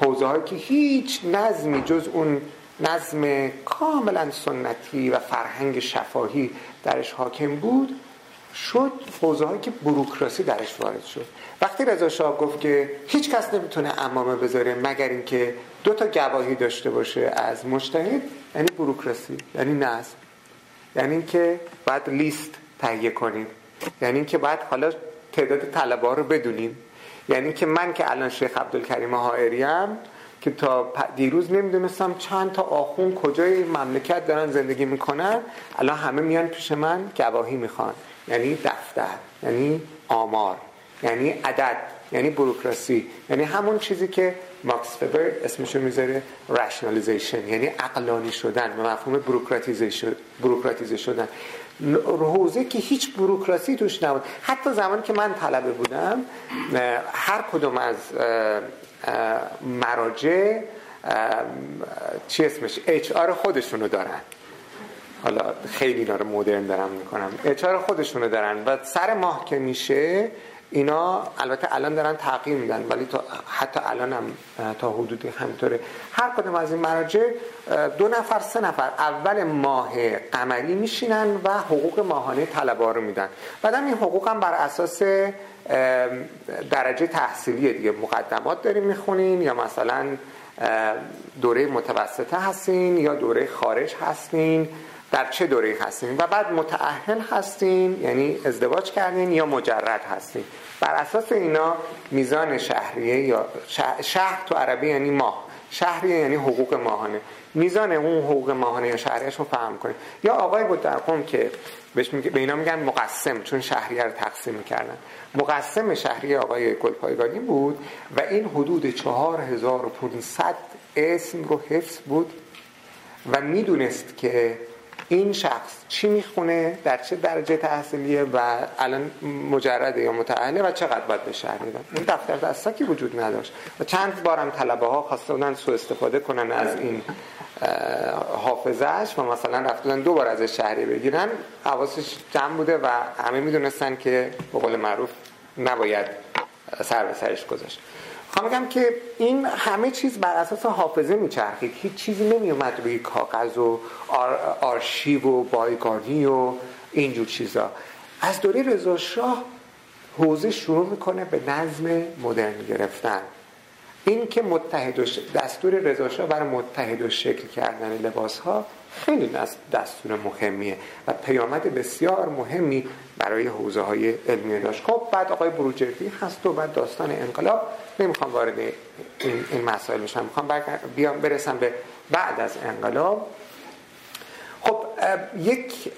حوزه هایی که هیچ نظمی جز اون نظم کاملا سنتی و فرهنگ شفاهی درش حاکم بود شد حوزه هایی که بروکراسی درش وارد شد. وقتی رضا شاه گفت که هیچ کس نمی‌تونه امامه بذاره مگر اینکه دو تا گواهی داشته باشه از مجتهد یعنی بروکراسی یعنی نظم. یعنی اینکه بعد لیست تهیه کنیم. یعنی اینکه بعد حالا تعداد طلبه رو بدونیم. یعنی که من که الان شیخ عبدالکریم حائریم که تا دیروز نمی‌دونستم چند تا آخون کجای مملکت دارن زندگی می‌کنن الان همه میان پیش من گواهی می‌خوان. یعنی دفتر یعنی آمار یعنی عدد یعنی بروکراسی یعنی همون چیزی که ماکس فبر اسمشو می‌ذاره رشنالیزیشن یعنی عقلانی شدن به مفهوم بروکراتیزه شدن. حوزه که هیچ بروکراسی توش نبود. حتی زمانی که من طلبه بودم هر کدوم از مراجع چی اسمش؟ اچ آر خودشونو دارن. حالا خیلی اینا رو مدرن دارم می‌کنم. اچ آر خودشونو دارن و سر ماه که میشه اینا البته الان دارن تغییر میدن ولی تا حتی الان هم تا حدودی همینطوره. هر کدوم از این مراجع دو نفر سه نفر اول ماه قمری میشینن و حقوق ماهانه طلبه رو میدن. بعدم این حقوق هم بر اساس درجه تحصیلی دیگه. مقدمات داریم می‌خونین یا مثلا دوره متوسطه هستین یا دوره خارج هستین در چه دوره هستین و بعد متعهل هستین یعنی ازدواج کردین یا مجرد هستین. بر اساس اینا میزان شهریه یا شهر تو عربی یعنی ماه. شهریه یعنی حقوق ماهانه. میزان اون حقوق ماهانه یا شهریش رو فهم کنید یا آقای بود در قوم که بهش میگه به اینا میگن مقسم چون شهریه رو تقسیم می‌کردن. مقسم شهری آقای گلپایگانی بود و این حدود 4500 اسم رو حفظ بود و می‌دونست که این شخص چی می‌خونه در چه درجه تحصیلیه و الان مجرده یا متعهله و چقدر باید شهر میدن؟ این دفتر دستاکی وجود نداشت. و چند بارم طلبه ها خواسته بودن سو استفاده کنن از این حافظش و مثلا رفتن دو بار از شهری بگیرن حواسش جمع بوده و همه می‌دونستن که به قول معروف نباید سر به سرش گذاشت. خواهم بگم که این همه چیز بر اساس حافظه میچرخید هیچ چیزی نمیومد روی کاغذ و آرشیو و بایگانی و اینجور چیزا. از دوره رضا شاه حوزه شروع می‌کنه به نظم مدرن گرفتن. این که متحد و دستور رضا شاه برای متحد و شکل کردن لباس ها خیلی دستور مهمیه و پیامد بسیار مهمی برای حوزه های علمی داشت. خب بعد آقای بروجردی هست و بعد داستان انقلاب. نمی‌خوام وارد این, این مسائل میشم می‌خوام بیام برسم به بعد از انقلاب. خب یک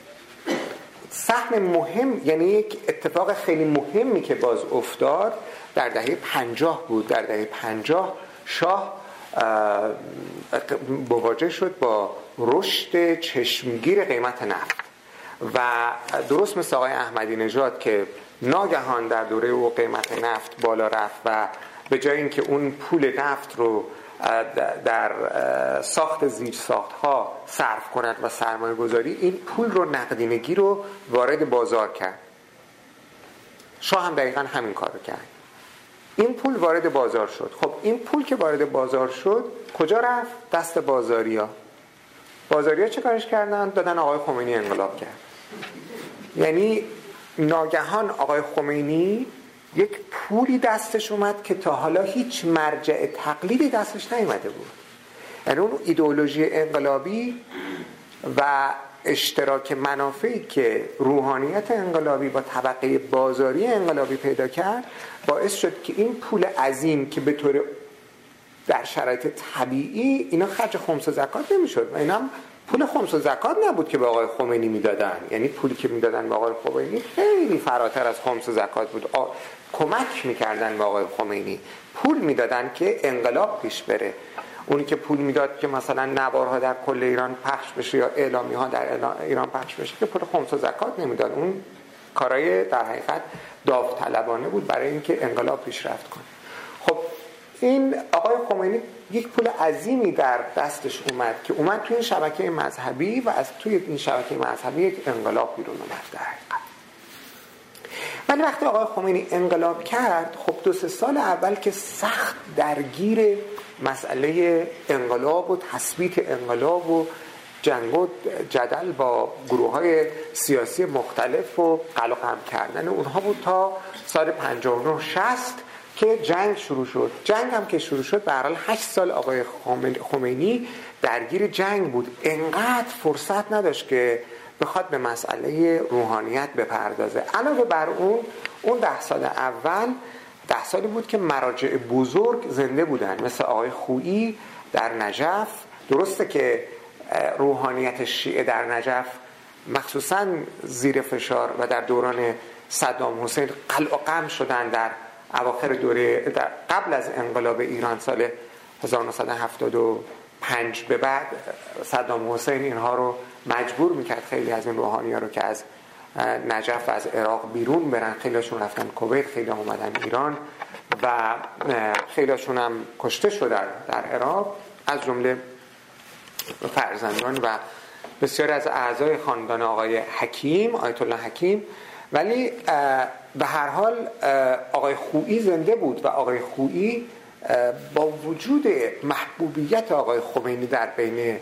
سهم مهم یعنی یک اتفاق خیلی مهمی که باز افتاد در دهه پنجاه بود. در دهه پنجاه شاه مواجه شد با رشد چشمگیر قیمت نفت. و درست مثل آقای احمدی نژاد که ناگهان در دوره او قیمت نفت بالا رفت و به جای اینکه اون پول نفت رو در ساخت زیر ساخت ها صرف کند و سرمایه گذاری این پول رو نقدینگی رو وارد بازار کرد. شاه هم دقیقا همین کار رو کرد. این پول وارد بازار شد. خب این پول که وارد بازار شد کجا رفت؟ دست بازاریا. بازاریا چه کارش کردن؟ دادن آقای خمینی انقلاب کرد. یعنی ناگهان آقای خمینی یک پولی دستش اومد که تا حالا هیچ مرجع تقلیدی دستش نیومده بود. یعنی اون ایدئولوژی انقلابی و اشتراک منافعی که روحانیت انقلابی با طبقه بازاری انقلابی پیدا کرد باعث شد که این پول عظیم که به طور در شرایط طبیعی اینا خرج خمس و زکات نمی‌شد و اینا پول خمس و زکات نبود که به آقای خمینی می‌دادن. یعنی پولی که می‌دادن به آقای خمینی خیلی فراتر از خمس و زکات بود. کمک می‌کردن به آقای خمینی. پول می‌دادن که انقلاب پیش بره. اونی که پول می‌داد که مثلا نوارها در کل ایران پخش بشه یا اعلامی ها در ایران پخش بشه که پول خمس و زکات نمی‌داد. اون کارای در حقیقت داوطلبانه بود برای اینکه انقلاب پیشرفت کنه. این آقای خمینی یک پول عظیمی در دستش اومد که اومد توی این شبکه مذهبی و از توی این شبکه مذهبی یک انقلاب بیرون اومد در ولی وقتی آقای خمینی انقلاب کرد خب دو سه سال اول که سخت درگیر مسئله انقلاب و تثبیت انقلاب و جنگ و جدل با گروه های سیاسی مختلف و قلقم کردن اونها بود تا سال 59 60 که جنگ شروع شد. جنگ هم که شروع شد به حال 8 سال آقای خمینی درگیر جنگ بود. انقدر فرصت نداشت که بخواد به مسئله روحانیت بپردازه. علاوه بر اون اون ده سال اول ده سالی بود که مراجع بزرگ زنده بودن. مثل آقای خویی در نجف. درسته که روحانیت شیعه در نجف مخصوصا زیر فشار و در دوران صدام حسین قلع شدن در اواخر دوره در قبل از انقلاب ایران سال 1975 به بعد صدام حسین اینها رو مجبور می‌کرد خیلی از این روحانی ها رو که از نجف و از عراق بیرون برن. خیلیشون رفتن کویت خیلی اومدن ایران و خیلیشون هم کشته شدن در عراق از جمله فرزندان و بسیاری از اعضای خاندان آقای حکیم آیت الله حکیم. ولی به هر حال آقای خویی زنده بود و آقای خویی با وجود محبوبیت آقای خمینی در بین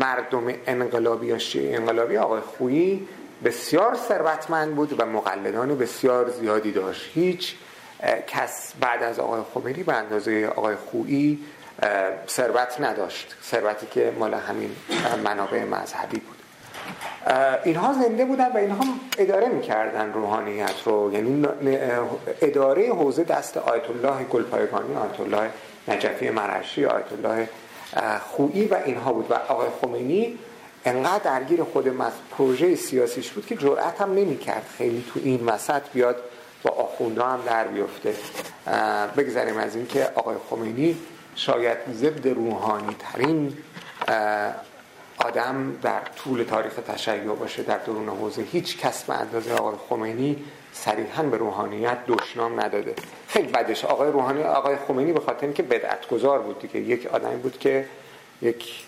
مردم انقلابی یا شیعه انقلابی آقای خویی بسیار ثروتمند بود و مقلدان بسیار زیادی داشت. هیچ کس بعد از آقای خمینی به اندازه آقای خویی ثروت نداشت. ثروتی که مال همین منابع مذهبی بود. اینها زنده بودن و اینها اداره می‌کردن روحانیت رو. یعنی اداره حوزه دست آیت الله گلپایگانی آیت الله نجفی مرشی آیت الله خویی و اینها بود. و آقای خمینی انقدر درگیر خود پروژه سیاسیش بود که جرأت هم نمی‌کرد خیلی تو این وسط بیاد با آخونده هم در بیفته. بگذاریم از اینکه آقای خمینی شاید ضد روحانی ترین آدم در طول تاریخ تشیع باشه در درون حوزه هیچ کس به اندازه آقای خمینی صریحا به روحانیت دشنام نداده. خیلی بدش. آقای روحانی آقای خمینی به خاطر اینکه بدعت گذار بود دیگه. یک آدمی بود که یک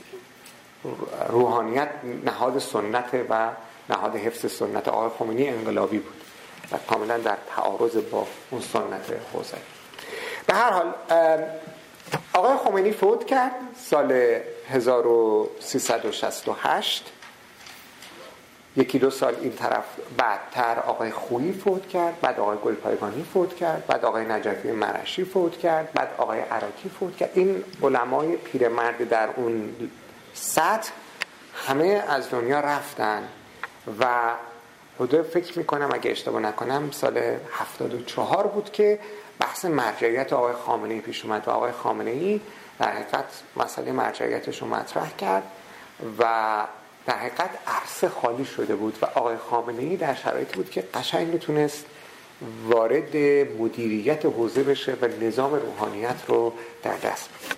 روحانیت نهاد سنت و نهاد حفظ سنت. آقای خمینی انقلابی بود و کاملا در تعارض با اون سنت حوزه. به هر حال آقای خمینی فوت کرد. سال 1368 یکی دو سال این طرف بعدتر آقای خویی فوت کرد بعد آقای گلپایگانی فوت کرد بعد آقای نجفی مرشی فوت کرد بعد آقای عراکی فوت کرد. این علمای پیرمرد در اون سطح همه از دنیا رفتن و حدود فکر می‌کنم اگه اشتباه نکنم سال 74 بود که بحث مرجعیت آقای خامنه پیش اومد و آقای خامنه ای در حقیقت مسئله مرجعیتش رو مطرح کرد و در حقیقت عرصه خالی شده بود و آقای خامنه ای در شرایطی بود که قشنگ می‌تونست وارد مدیریت حوزه بشه و نظام روحانیت رو در دست بگیره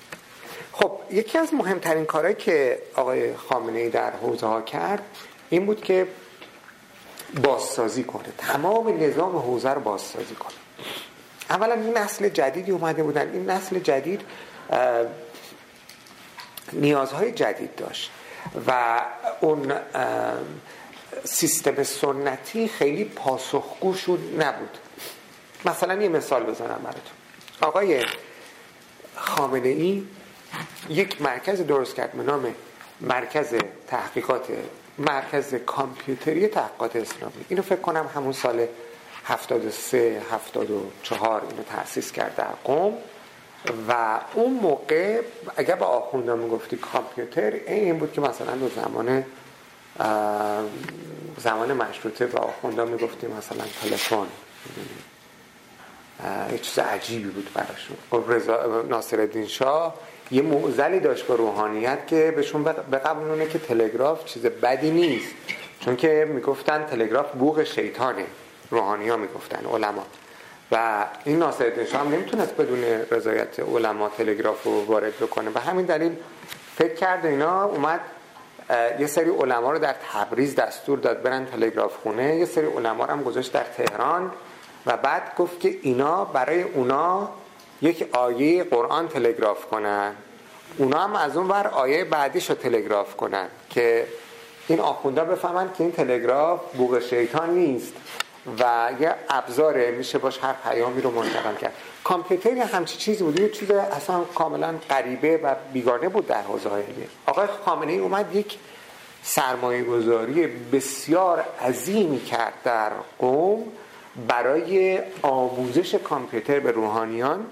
خب یکی از مهمترین کارهایی که آقای خامنه ای در حوزه ها کرد این بود که بازسازی کنه تمام نظام حوزه رو بازسازی کنه. اولا این نسل جدیدی اومده بودن. این نسل جدید نیازهای جدید داشت و اون سیستم سنتی خیلی پاسخگو شد نبود. مثلا یه مثال بزنم براتون. آقای خامنه ای یک مرکز درست کرد به نام مرکز تحقیقات مرکز کامپیوتری تحقیقات اسلامی. اینو فکر کنم همون سال 73 74 اینو تأسیس کرد در قوم و اون موقع اگر با آخونده می‌گفتی کامپیوتر این بود که مثلا دو زمان زمان مشروطه با آخونده می‌گفتیم مثلا تلفن. یه چیز عجیبی بود براشون خب ناصر الدین شاه یه معزلی داشت با روحانیت که بهشون بقبولونه که تلگراف چیز بدی نیست. چون که می‌گفتن تلگراف بوغ شیطانه. روحانی ها می‌گفتن علما. و این ناصر الدین شاه هم نمی‌تونست بدون رضایت علما تلگراف رو وارد بکنه. و همین دلیل فکر کرد اینا اومد یه سری علما رو در تبریز دستور داد برن تلگراف خونه. یه سری علما رو هم گذاشت در تهران و بعد گفت که اینا برای اونا یک آیه قرآن تلگراف کنن. اونا هم از اون ور آیه بعدیش رو تلگراف کنن که این آخونده بفهمن که این تلگراف بوغ شیطان نیست. و یه ابزاره میشه باش هر پیامی رو منتقل کرد. کامپیوتر همچی چیزی بود. یه چیز اصلا کاملا غریبه و بیگانه بود در حوزه آقای خامنه ای اومد یک سرمایه گذاری بسیار عظیمی کرد در قوم برای آموزش کامپیوتر به روحانیان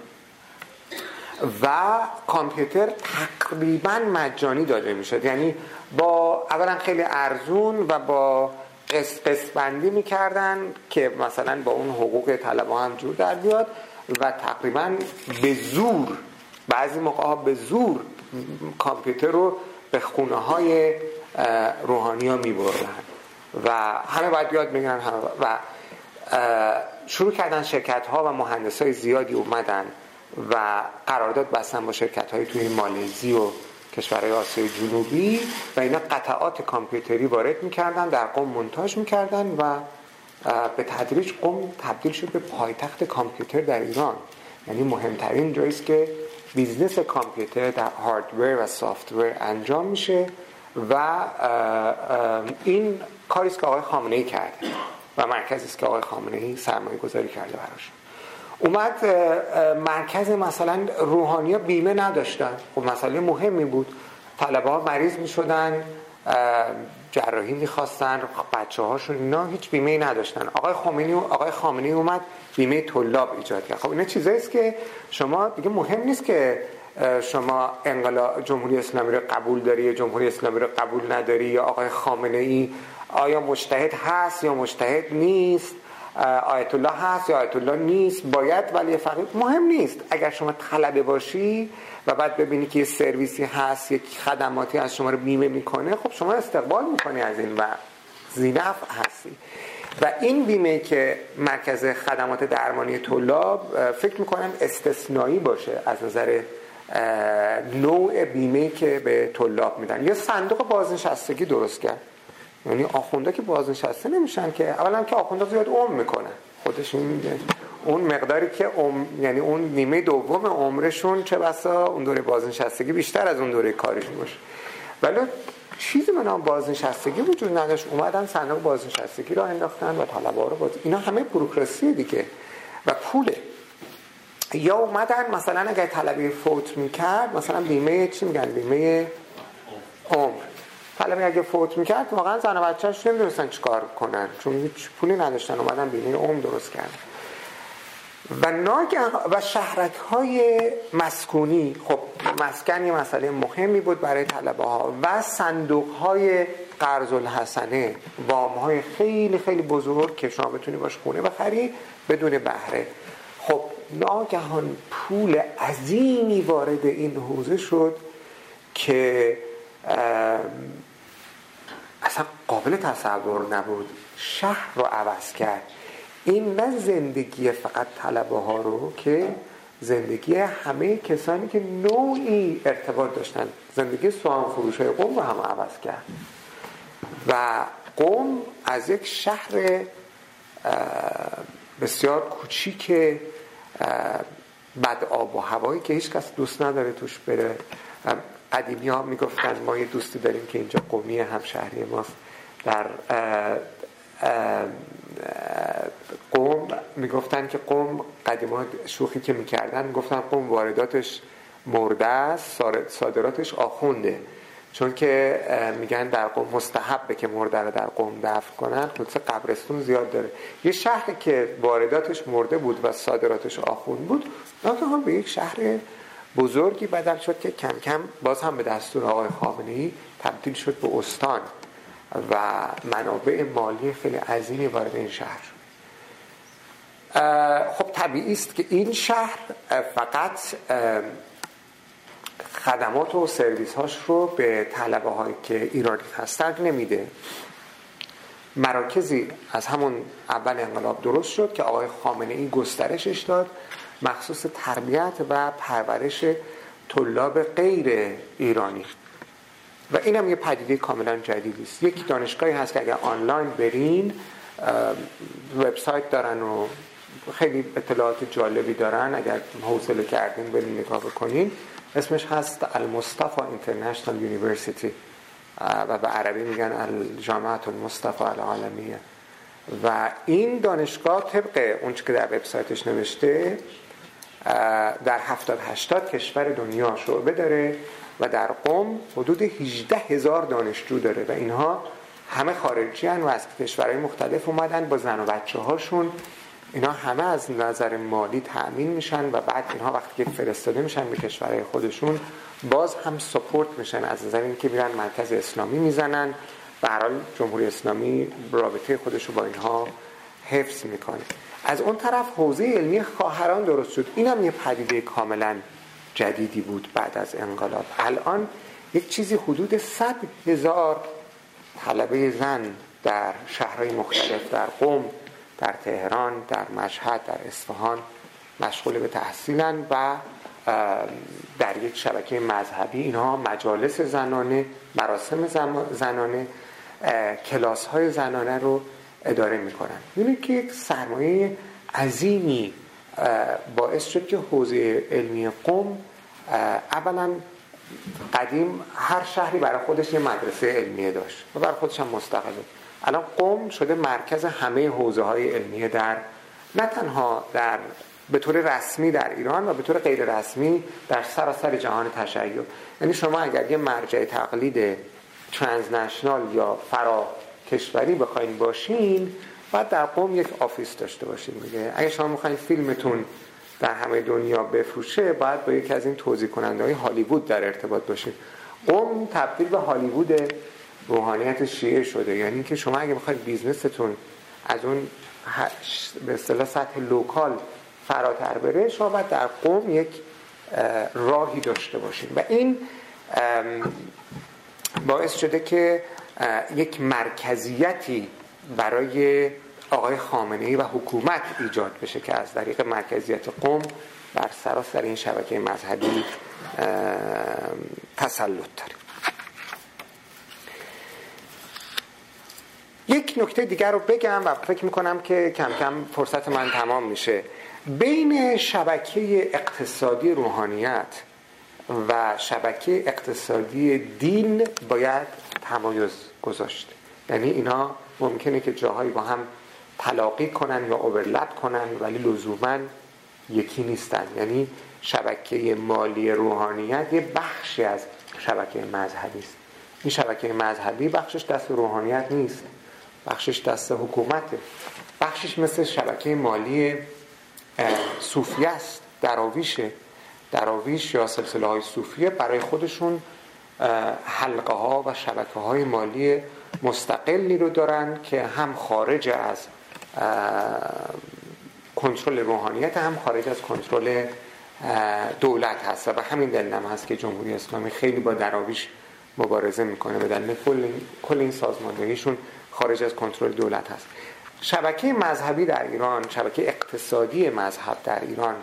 و کامپیوتر تقریبا مجانی داده می‌شد. یعنی با اولا خیلی ارزون و با قسط بندی می‌کردن که مثلا با اون حقوق طلبه هم جور در بیاد و تقریبا به زور بعضی موقع ها به زور کامپیوتر رو به خونه های روحانی ها می و همه باید یاد بگیرن و شروع کردن شرکت ها و مهندس های زیادی اومدن و قرارداد بستن با شرکت های توی مالزی و کشورهای آسیای جنوبی و اینا قطعات کامپیوتری وارد می‌کردن در قم مونتاژ می‌کردن و به تدریج قم تبدیل شد به پایتخت کامپیوتر در ایران. یعنی مهمترین جاییست که business کامپیوتر در hardware و software انجام میشه و این کاریست که آقای خامنه کرده و مرکزی است که آقای خامنه ای سرمایه گذاری کرده براش. اومد مرکز مثلا روحانی بیمه نداشتن. خب مسئله مهمی بود. طلبه ها مریض می شدن جراحی می‌خواستن بچه هاشون اینا هیچ بیمه نداشتن. آقای خامنی آقای خامنی اومد بیمه طلاب ایجاد کرد. خب اینا چیزایی است که شما دیگه مهم نیست که شما انقلاب جمهوری اسلامی رو قبول داری یا جمهوری اسلامی رو قبول نداری یا آقای خامنه ای آیا مجتهد هست یا مجتهد نیست. آیت الله هست یا آیت الله نیست؟ باید ولی فقیه مهم نیست. اگر شما طلبه باشی و بعد ببینی که یه سرویسی هست یک خدماتی از شما رو بیمه می‌کنه خب شما استقبال می‌کنی از این و زینف هستی. و این بیمه که مرکز خدمات درمانی طلاب فکر می‌کنم استثنایی باشه از نظر نوع بیمه که به طلاب میدن. یا صندوق بازنشستگی درست کرد. یعنی آخونده که بازنشسته نمیشن که اولا که آخونده زیاد عمر می‌کنه. خودش میگه. اون مقداری که عم... یعنی اون نیمه دوم عمرشون چه بسا؟ اون دوره بازنشستگی بیشتر از اون دوره کارش باشه. ولی چیزی به نام بازنشستگی وجود نداشت. اومدن صندوق بازنشستگی رو انداختن و طلبه رو باز... اینا همه بروکراسی دیگه. و پوله. یا اومدن مثلا اگر طلبه فوت می‌کرد مثلا بیمه چی میگن؟ بیمه عمر. طلبه اگه فوت می‌کرد واقعا زن و بچه‌اش نمی‌دونستن چیکار کنن چون هیچ پولی نداشتن اومدن بیمه عمر درست کردن. و ناگه و شهرک های مسکونی خب مسکن یه مسئله مهمی بود برای طلبه ها و صندوق های قرض الحسنه وام های خیلی خیلی بزرگ که شما بتونی باش خونه بخری بدون بهره. خب ناگهان پول عظیمی وارد این حوزه شد که اصلا قابل تصور نبود. شهر رو عوض کرد. این نه زندگی فقط طلبه ها رو که زندگی همه کسانی که نوعی ارتباط داشتن. زندگی سوان فروش های قوم رو هم عوض کرد. و قوم از یک شهر بسیار کوچیک بد آب و هوایی که هیچ کس دوست نداره توش بره. قدیمی ها می‌گفتن ما یه دوستی داریم که اینجا قومی همشهری ماست. در قوم می‌گفتن که قوم قدیما شوخی که می‌کردن گفتن قوم وارداتش مرده است صادراتش آخونده. چون که میگن در قوم مستحبه که مرده رو در قوم دفن کنن خودش قبرستون زیاد داره. یه شهری که وارداتش مرده بود و صادراتش آخون بود ناگهان به یک شهر بزرگی بدل شد که کم کم باز هم به دستور آقای خامنه‌ای تبدیل شد به استان و منابع مالی خیلی عظیمی وارد این شهر خب طبیعی است که این شهر فقط خدمات و سرویس هاش رو به طلبه هایی که ایرانی هستند نمیده. مراکزی از همون اول انقلاب درست شد که آقای خامنه ای گسترشش داد مخصوص تربیت و پرورش طلاب غیر ایرانی. و این هم یه پدیده کاملا جدیدی است. یک دانشگاهی هست که اگر آنلاین برین وبسایت دارن و خیلی اطلاعات جالبی دارن. اگر حوصله کردین برین نگاه بکنین. اسمش هست المصطفى International University. و به عربی میگن الجامعة المصطفى العالمية. و این دانشگاه طبق اون که در وبسایتش نوشته در 70 80 کشور دنیا شعبه داره و در قم حدود 18 هزار دانشجو داره و اینها همه خارجی هن و از کشورهای مختلف اومدن با زن و بچه هاشون اینا همه از نظر مالی تأمین میشن و بعد اینها وقتی که فرستاده میشن به کشورهای خودشون باز هم سپورت میشن. از نظر اینکه میرن مرکز اسلامی می‌زنن. و حال جمهوری اسلامی رابطه خودش رو با اینها حفظ می‌کنه. از اون طرف حوزه علمی خواهران درست شد. اینم یه پدیده کاملا جدیدی بود بعد از انقلاب. الان یک چیزی حدود صد هزار طلبه زن در شهرهای مختلف در قوم در تهران در مشهد در اصفهان مشغول به تحصیلن و در یک شبکه مذهبی. اینها مجالس زنانه مراسم زنانه کلاس های زنانه رو اداره می‌کنن. اینه که یک سرمایه عظیمی باعث شد که حوزه علمی قوم اولا قدیم هر شهری برای خودش یه مدرسه علمیه داشت و برای خودش هم مستقل الان قم شده مرکز همه حوزه های علمیه در نه تنها در به طور رسمی در ایران و به طور غیر رسمی در سراسر جهان تشیع. یعنی شما اگر یه مرجع تقلید transnational یا فرا کشوری بخواین باشین باید در قم یک office داشته باشین میگه اگه شما می‌خواین فیلمتون در همه دنیا بفروشه باید با یکی از این توزیع کننده های هالیوود در ارتباط باشین. قم تبدیل به هالیوود روحانیت شیعه شده. یعنی که شما اگه می‌خواید business تون از اون به اصطلاح سطح local فراتر بره شما باید در قم یک راهی داشته باشین. و این باعث شده که یک مرکزیتی برای آقای خامنه ای و حکومت ایجاد بشه که از طریق مرکزیت قوم بر سراسر این شبکه مذهبی تسلط داره. یک نکته دیگر رو بگم و فکر می‌کنم که کم کم فرصت من تمام میشه. بین شبکه اقتصادی روحانیت و شبکه اقتصادی دین باید تمایز گذاشت. یعنی اینا ممکنه که جاهایی با هم تلاقی کنن یا اوورلپ کنن ولی لزوما یکی نیستن. یعنی شبکه مالی روحانیت یه بخشی از شبکه مذهبی است. این شبکه مذهبی بخشش دست روحانیت نیست. بخشش دست حکومته. بخشش مثل شبکه مالی صوفیه است. دراویشه. دراویش یا سلسله های صوفیه برای خودشون حلقه ها و شبکه های مالی مستقلی رو دارن که هم خارج از کنترل روحانیت هم خارج از کنترل دولت هست. و همین دلیل هم هست که جمهوری اسلامی خیلی با دراویش مبارزه می‌کنه به دلیل کل این سازماندهیشون خارج از کنترل دولت هست. شبکه مذهبی در ایران شبکه اقتصادی مذهب در ایران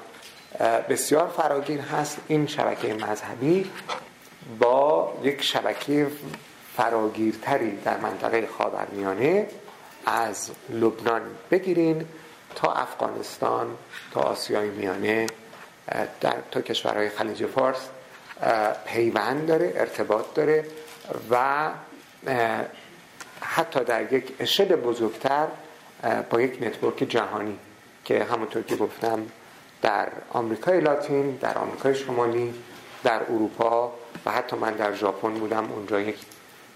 بسیار فراگیر هست. این شبکه مذهبی با یک شبکه فراگیرتری در منطقه خاورمیانه از لبنان بگیرین تا افغانستان تا آسیای میانه در تا کشورهای خلیج فارس پیوند داره ارتباط داره و حتی در یک اشد بزرگتر با یک network جهانی که همونطور که گفتم در آمریکای لاتین در آمریکای شمالی در اروپا و حتی من در ژاپن بودم اونجا یک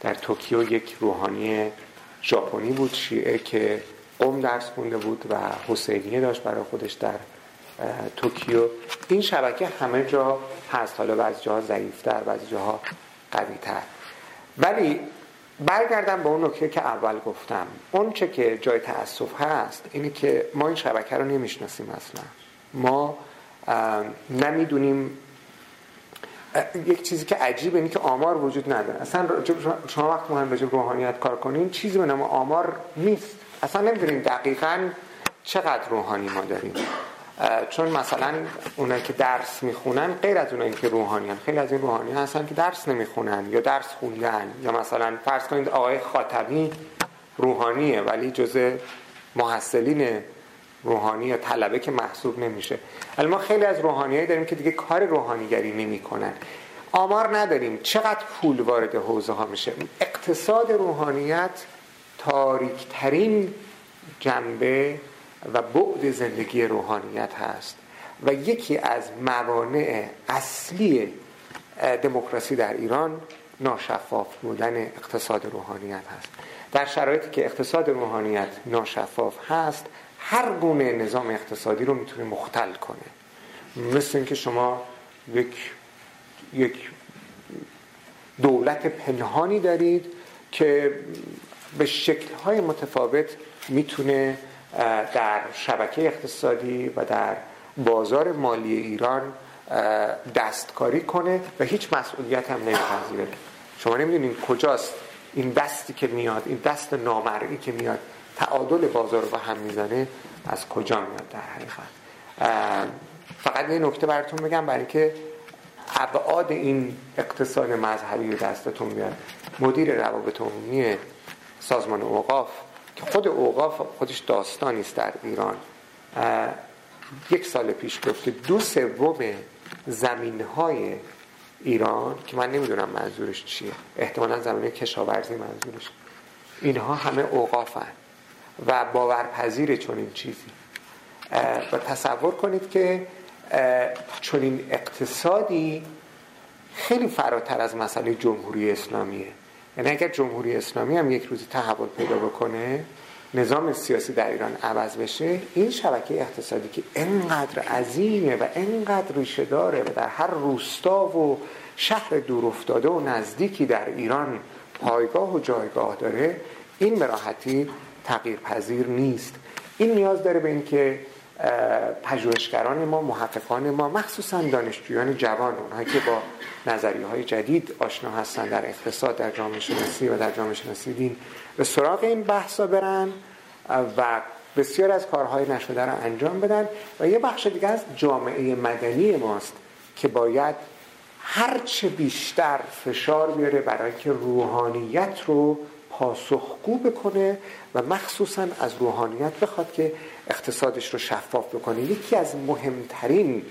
در توکیو یک روحانی ژاپنی بود شیعه که قم درس خونده بود و حسینیه داشت برای خودش در توکیو. این شبکه همه جا هست حالا بعضی جاها ضعیفتر بعضی جاها قویتر. ولی برگردم به اون نکته که اول گفتم. اون چه که جای تاسف هست اینه که ما این شبکه رو نمی‌شناسیم اصلا. ما نمی‌دونیم یک چیزی که عجیبه اینه که آمار وجود نداره. اصلا شما وقت مهم راجب روحانیت کار کنین چیزی به نام آمار نیست. اصلا نمی‌دونیم دقیقا چقدر روحانی ما داریم. چون مثلا اونایی که درس می‌خونن غیر از اونایی که روحانیان خیلی از این روحانی هستن که درس نمی‌خونن یا درس خوندن یا مثلا فرض کنید آقای خاتمی روحانیه ولی جزء محصلین روحانی یا طلبه که محسوب نمیشه. ولی ما خیلی از روحانیایی داریم که دیگه کار روحانیگری نمی‌کنن. آمار نداریم. چقدر پول وارد حوزه ها میشه؟ اقتصاد روحانیت تاریکترین جنبه و بعد زندگی روحانیت هست. و یکی از موانع اصلی دموکراسی در ایران ناشفاف بودن اقتصاد روحانیت هست. در شرایطی که اقتصاد روحانیت ناشفاف هست هر گونه نظام اقتصادی رو می‌تونه مختل کنه. مثل اینکه شما یک یک دولت پنهانی دارید که به شکلهای متفاوت می‌تونه در شبکه اقتصادی و در بازار مالی ایران دستکاری کنه و هیچ مسئولیت هم نمیپذیره. شما نمی‌دونید کجاست این دستی که میاد این دست نامرئی که میاد. تعادل بازار رو هم می‌زنه از کجا میاد در حقیقت؟ فقط یه نکته براتون بگم برای که ابعاد این اقتصاد مذهبی رو دستتون بیاد. مدیر روابط عمومی سازمان اوقاف که خود اوقاف خودش داستانی است در ایران. یک سال پیش گفت که دو سوم زمین های ایران که من نمی‌دونم منظورش چیه. احتمالا زمین کشاورزی منظورش. اینها همه اوقافن. و باورپذیر چون این چیزی و تصور کنید که چون این اقتصادی خیلی فراتر از مسئله جمهوری اسلامیه. یعنی اگر جمهوری اسلامی هم یک روزی تحول پیدا بکنه نظام سیاسی در ایران عوض بشه این شبکه اقتصادی که انقدر عظیمه و انقدر ریشه داره و در هر روستا و شهر دور افتاده و نزدیکی در ایران پایگاه و جایگاه داره این به راحتی تغییر پذیر نیست. این نیاز داره به اینکه پژوهشگران ما محققان ما مخصوصا دانشجویان جوان اونهایی که با نظریه های جدید آشنا هستن در اقتصاد در جامعه شناسی و در جامعه شناسی دین به سراغ این بحثا برن و بسیار از کارهای نشده رو انجام بدن و یه بخش دیگه از جامعه مدنی ماست که باید هرچه بیشتر فشار بیاره برای که روحانیت رو پاسخگو بکنه و مخصوصا از روحانیت بخواد که اقتصادش رو شفاف بکنه. یکی از مهمترین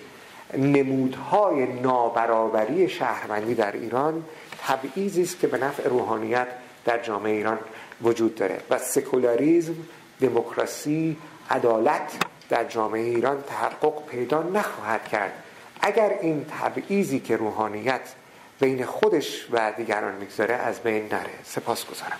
نمودهای نابرابری شهروندی در ایران تبعیضی است که به نفع روحانیت در جامعه ایران وجود داره و سکولاریزم دموکراسی عدالت در جامعه ایران تحقق پیدا نخواهد کرد. اگر این تبعیضی که روحانیت بین خودش و دیگران می‌گذاره از بین نره. سپاس گذارم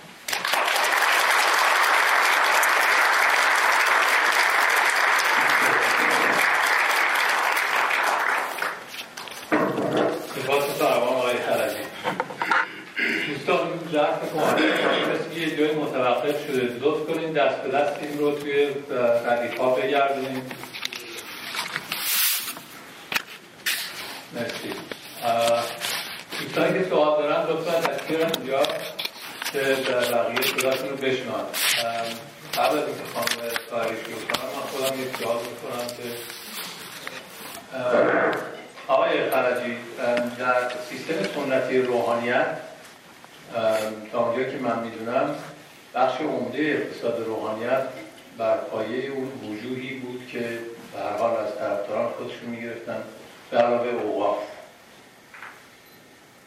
یه جای متوقف شده. لطف کنید دست به دست این رو توی ردیف ها بگردونیم. مرسی. دوستانی که سوال دارن لطفا تشکیرن اینجا که بقیه صداتون رو بشنان قبل از اینکه خانم کاری شروع کنم من خودم یک سوال می‌کنم که آقای خرجی در سیستم سنتی روحانیت تا اونجا که من می‌دونم بخش عمده اقتصاد روحانیت بر پایه اون وجوهی بود که به هر حال از طرفداران خودشون می‌گرفتن به علاوه اوقاف.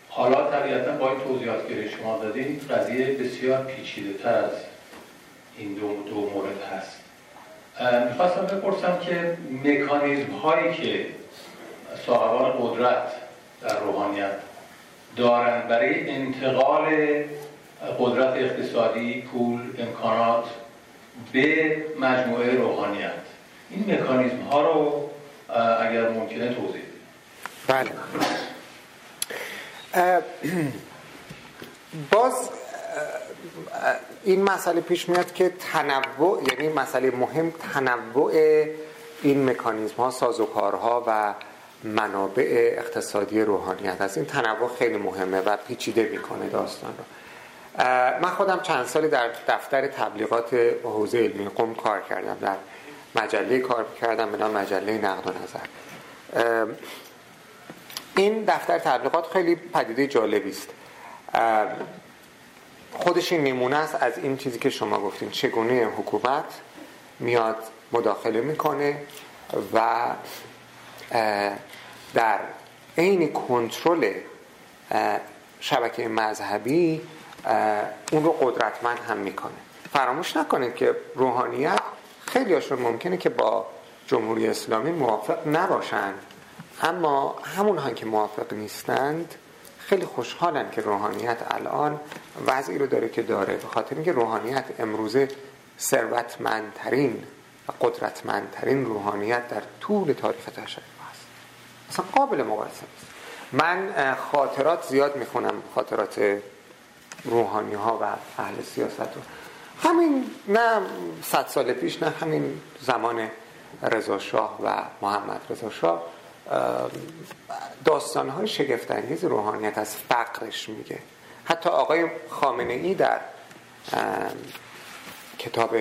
حالا طبیعتا با این توضیحات که شما دادین قضیه بسیار پیچیده تر از این دو, دو مورد هست. می‌خواستم بپرسم که مکانیزم هایی که صاحبان قدرت در روحانیت دارند برای انتقال قدرت اقتصادی، پول، امکانات به مجموعه روحانیت. این مکانیزم ها رو اگر ممکنه توضیح بله. باز این مسئله پیش میاد که تنوع یعنی مسئله مهم تنوع این مکانیزم ها سازوکارها و منابع اقتصادی روحانیت هست این تنوع خیلی مهمه و پیچیده می‌کنه داستان رو. من خودم چند سالی در دفتر تبلیغات حوزه علمی قم کار کردم در مجله کار کردم به نام مجله نقد و نظر. این دفتر تبلیغات خیلی پدیده جالبی است. خودش این نمونه است از این چیزی که شما گفتین چگونه حکومت میاد مداخله می‌کنه و در عین کنترل شبکه مذهبی اون رو قدرتمند هم می‌کنه. فراموش نکنید که روحانیت خیلی هاشون ممکنه که با جمهوری اسلامی موافق نباشند. اما همون که موافق نیستند خیلی خوشحالن که روحانیت الان وضعی رو داره که داره به خاطر اینکه روحانیت امروزه ثروتمندترین و قدرتمندترین روحانیت در طول تاریخ تشیع است. اصلا قابل مقایسه نیست. من خاطرات زیاد می‌خونم خاطرات روحانی ها و اهل سیاست رو. همین نه صد سال پیش نه همین زمان رضا شاه و محمد رضا شاه داستان های شگفتانگیز روحانیت از فقرش میگه. حتی آقای خامنه ای در کتاب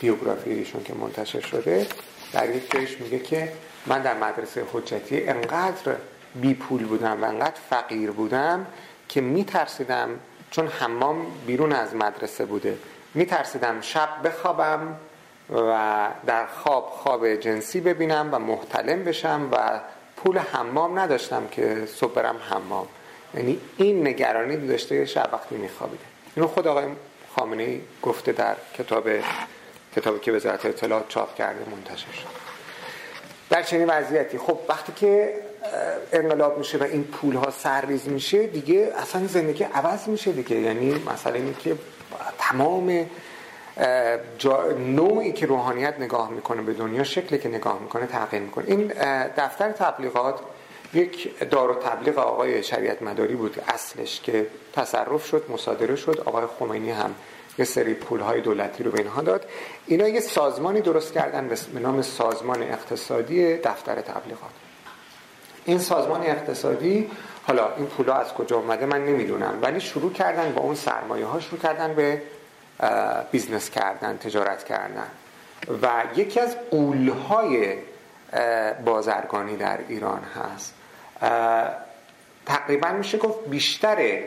بیوگرافی ایشون که منتشر شده در یک جایش میگه که من در مدرسه حجتی انقدر بی پول بودم و انقدر فقیر بودم که میترسیدم چون حمام بیرون از مدرسه بوده. میترسیدم شب بخوابم و در خواب خواب جنسی ببینم و محتلم بشم و پول حمام نداشتم که صبح برم حمام. یعنی این نگرانی داشته شب وقتی میخوابیده اینو خود آقای خامنه ای گفته در کتاب کتابی که وزارت اطلاعات چاپ کرده منتشر شد. در چنین وضعیتی. خب وقتی که انقلاب میشه و این پول ها سرریز میشه دیگه اصلا زندگی عوض میشه دیگه. یعنی مثلا اینه که تمام نوعی که روحانیت نگاه می‌کنه به دنیا شکلی که نگاه می‌کنه تغییر می‌کنه. این دفتر تبلیغات یک دارالتبلیغ آقای شریعت مداری بود. اصلش که تصرف شد مصادره شد. آقای خمینی هم یه سری پول های دولتی رو به اینها داد. اینا یه سازمانی درست کردن به نام سازمان اقتصادی دفتر تبلیغات. این سازمان اقتصادی حالا این پولا از کجا اومده من نمی‌دونم ولی شروع کردن با اون سرمایه ها شروع کردن به business کردن تجارت کردن. و یکی از قولهای بازرگانی در ایران هست. تقریبا میشه گفت بیشتر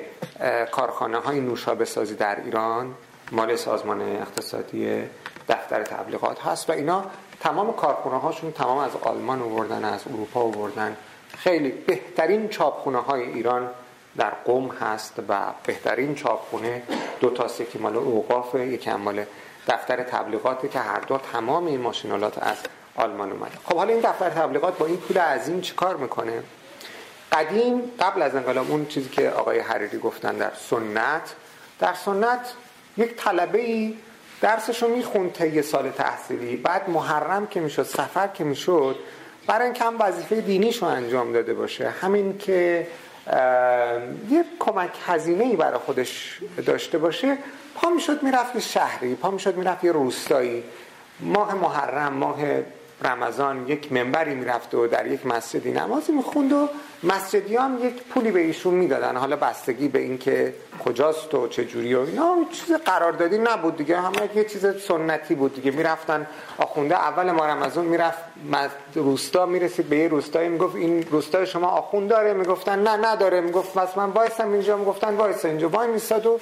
کارخانه های نوشابه سازی در ایران مال سازمان اقتصادی دفتر تبلیغات هست و اینا تمام کارخونه هاشون تمام از آلمان آوردن از اروپا آوردن. خیلی بهترین چاپخونه های ایران در قوم هست و بهترین چاپخونه دو تا یکی مال اوقاف یکی مال دفتر تبلیغاتی که هر دو تمام این ماشینالات از آلمان اومده. خب حالا این دفتر تبلیغات با این پول عظیم چیکار می‌کنه؟ قدیم قبل از انقلاب اون چیزی که آقای حریری گفتن در سنت در سنت یک طلبه ای درسشو می‌خوند یه سال تحصیلی بعد محرم که می‌شد سفر که می‌شد برای اینکه هم وظیفه دینیشو انجام داده باشه. همین که یه کمک هزینه ای برای خودش داشته باشه پا می‌شد می‌رفت شهری پا می‌شد می‌رفت یه روستایی. ماه محرم ماه رمضان یک منبری می‌رفت و در یک مسجدی نمازی می‌خوند و مسجدیان یک پولی به ایشون می‌دادن. حالا بستگی به اینکه کجاست و چه جوری و اینا چیز قراردادی نبود دیگه. همه یه چیز سنتی بود دیگه. می‌رفتن آخونده اول ماه رمضان می‌رفت روستا می‌رسید به یه روستایی می‌گفت این روستای شما آخوند داره؟ می‌گفتن نه نداره. می‌گفت پس من وایسم اینجا. می‌گفتن وایس اینجا. وایمیساد و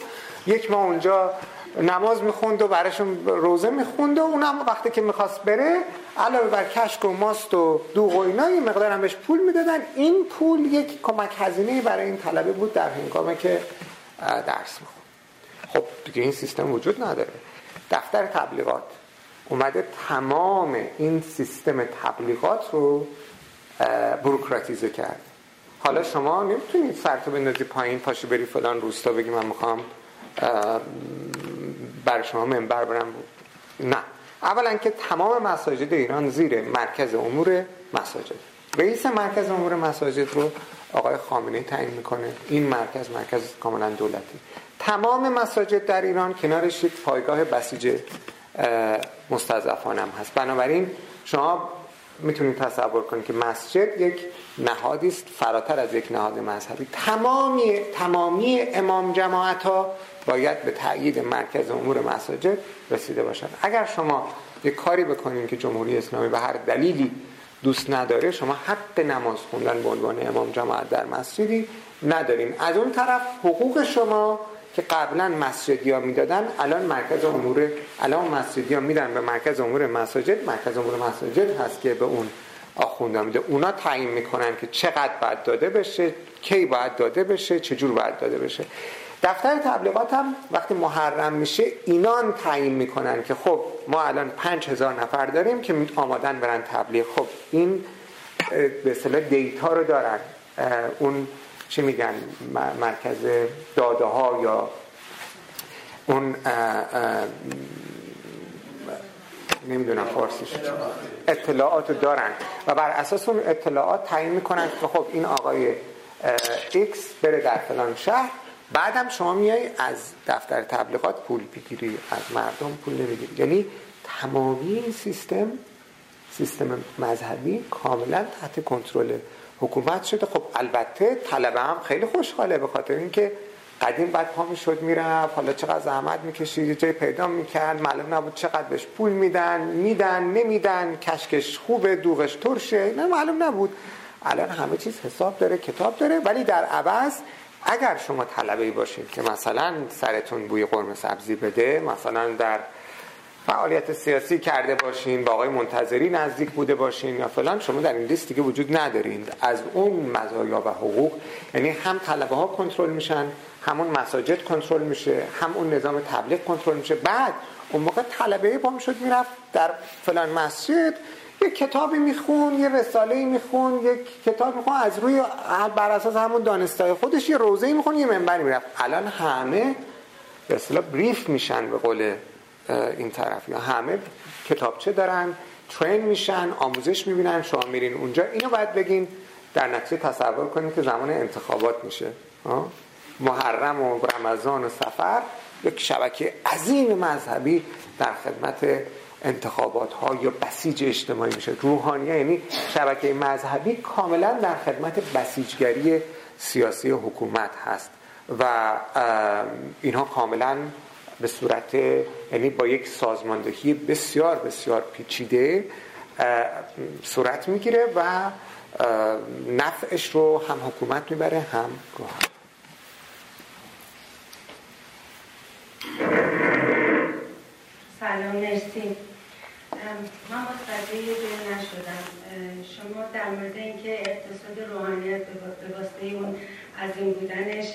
یک ما اونجا نماز می‌خوند و براشون روزه می‌خوند و اونم وقتی که می‌خواست بره علاوه بر کشک و ماست و دوغ و اینا یه مقدار هم پول می‌دادن. این پول یک کمک هزینه برای این طلبه بود در هنگامه که درس می‌خوند. خب دیگه این سیستم وجود نداره. دفتر تبلیغات. اومده تمام این سیستم تبلیغات رو بروکراتیزه کرد. حالا شما نمی‌تونید سرتو بندازی پایین پاشی بری فلان روستا بگی من می‌خوام برای شما منبر برم نه. اولا که تمام مساجد ایران زیر مرکز امور مساجد. رئیس مرکز امور مساجد رو آقای خامنه تعیین می‌کنه. این مرکز مرکز کاملا دولتی. تمام مساجد در ایران کنارش یک پایگاه بسیج مستضعفانه هم هست. بنابراین شما می‌تونید تصور کنید که مسجد یک نهادی است فراتر از یک نهاد مذهبی. تمامی تمامی امام جماعت ها باید به تأیید مرکز امور مساجد رسیده باشند اگر شما یک کاری بکنید که جمهوری اسلامی به هر دلیلی دوست نداره شما حق نماز خوندن به عنوان امام جماعت در مسجدی نداریم از اون طرف حقوق شما که قبلا مسجدی ها می‌دادن الان مرکز امور الان مسجدی ها میدن به مرکز امور مساجد. مرکز امور مساجد هست که به اون آخونده میده. اونا تعیین می‌کنن که چقدر باید داده بشه کی باید داده بشه چجور باید داده بشه. دفتر تبلیغات هم وقتی محرم میشه اینان تعیین می‌کنن که خب ما الان پنج هزار نفر داریم که آمادن برن تبلیغ. خب این به اصطلاح دیتا رو دارن. اون چی میگن؟ مرکز داده ها یا اون نمی‌دونم فارسیش اطلاعات رو دارن. و بر اساس اون اطلاعات تعیین می‌کنن که خب این آقای ایکس بره در فلان شهر. بعدم شما میای از دفتر تبلیغات پول بگیری از مردم پول نمی‌گیری. یعنی تمامی این سیستم سیستم مذهبی کاملا تحت کنترل حکومت شده. خب البته طلبه هم خیلی خوشحاله به خاطر اینکه قدیم بعد پا می‌شد می‌رفت. حالا چقدر زحمت می‌کشید یه جای پیدا می‌کرد. معلوم نبود چقدر بهش پول میدن میدن نمیدن. کشکش خوبه دوغش ترشه. نه معلوم نبود. الان همه چیز حساب داره کتاب داره. ولی در عوض اگر شما طلبه باشید که مثلا سرتون بوی قرمه سبزی بده مثلا در فعالیت سیاسی کرده باشین با آقای منتظری نزدیک بوده باشین یا فلان شما در این لیست دیگه وجود ندارین. از اون مزایا و حقوق یعنی هم طلبه ها کنترل میشن همون مساجد کنترل میشه هم اون نظام تبلیغ کنترل میشه. بعد اون موقع طلبه با می‌شد می‌رفت در فلان مسجد یک کتابی میخون یه رساله میخون یک کتاب میخون از روی بر اساس همون دانستای خودش یه روزه میخون یه منبری می‌رفت. الان همه به اصطلاح بریف میشن به قول این طرف. یا همه کتابچه دارن ترین میشن آموزش می‌بینن شما میرین اونجا. اینو باید بگین در نتیجه تصور کنید که زمان انتخابات میشه. محرم و رمضان و سفر یک شبکه عظیم مذهبی در خدمت انتخابات ها یا بسیج اجتماعی میشه روحانیه یعنی شبکه مذهبی کاملا در خدمت بسیجگری سیاسی حکومت هست و اینها کاملا به صورت یعنی با یک سازماندهی بسیار بسیار پیچیده صورت می‌گیره و نفعش رو هم حکومت می‌بره هم روحان سلام مرسی. من متوجه نشدم. شما در مورد اینکه اقتصاد روحانیت به واسطه اون عظیم بودنش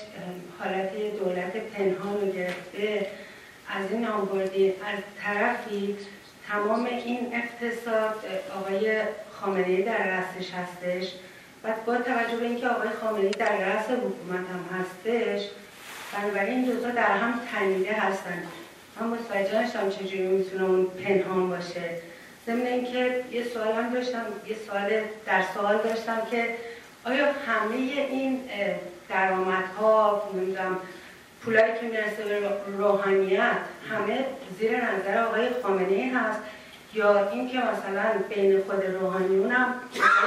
حالت دولت پنهان رو گرفته از این آنبردی از طرفی تمام این اقتصاد آقای خامنه در رأسش هستش. و با توجه به اینکه آقای خامنه در رأس حکومت هم هستش بنابراین این دوتا در هم تنیده هستن. من متوجه نشدم چجوری می‌تونه اون پنهان باشه. ضمن اینکه یه سوال هم داشتم یه سوال در سوال داشتم که آیا همه این درآمدها نمی‌دونم پولایی که می‌رسه به روحانیت همه زیر نظر آقای خامنه هست؟ یا اینکه مثلا بین خود روحانیون هم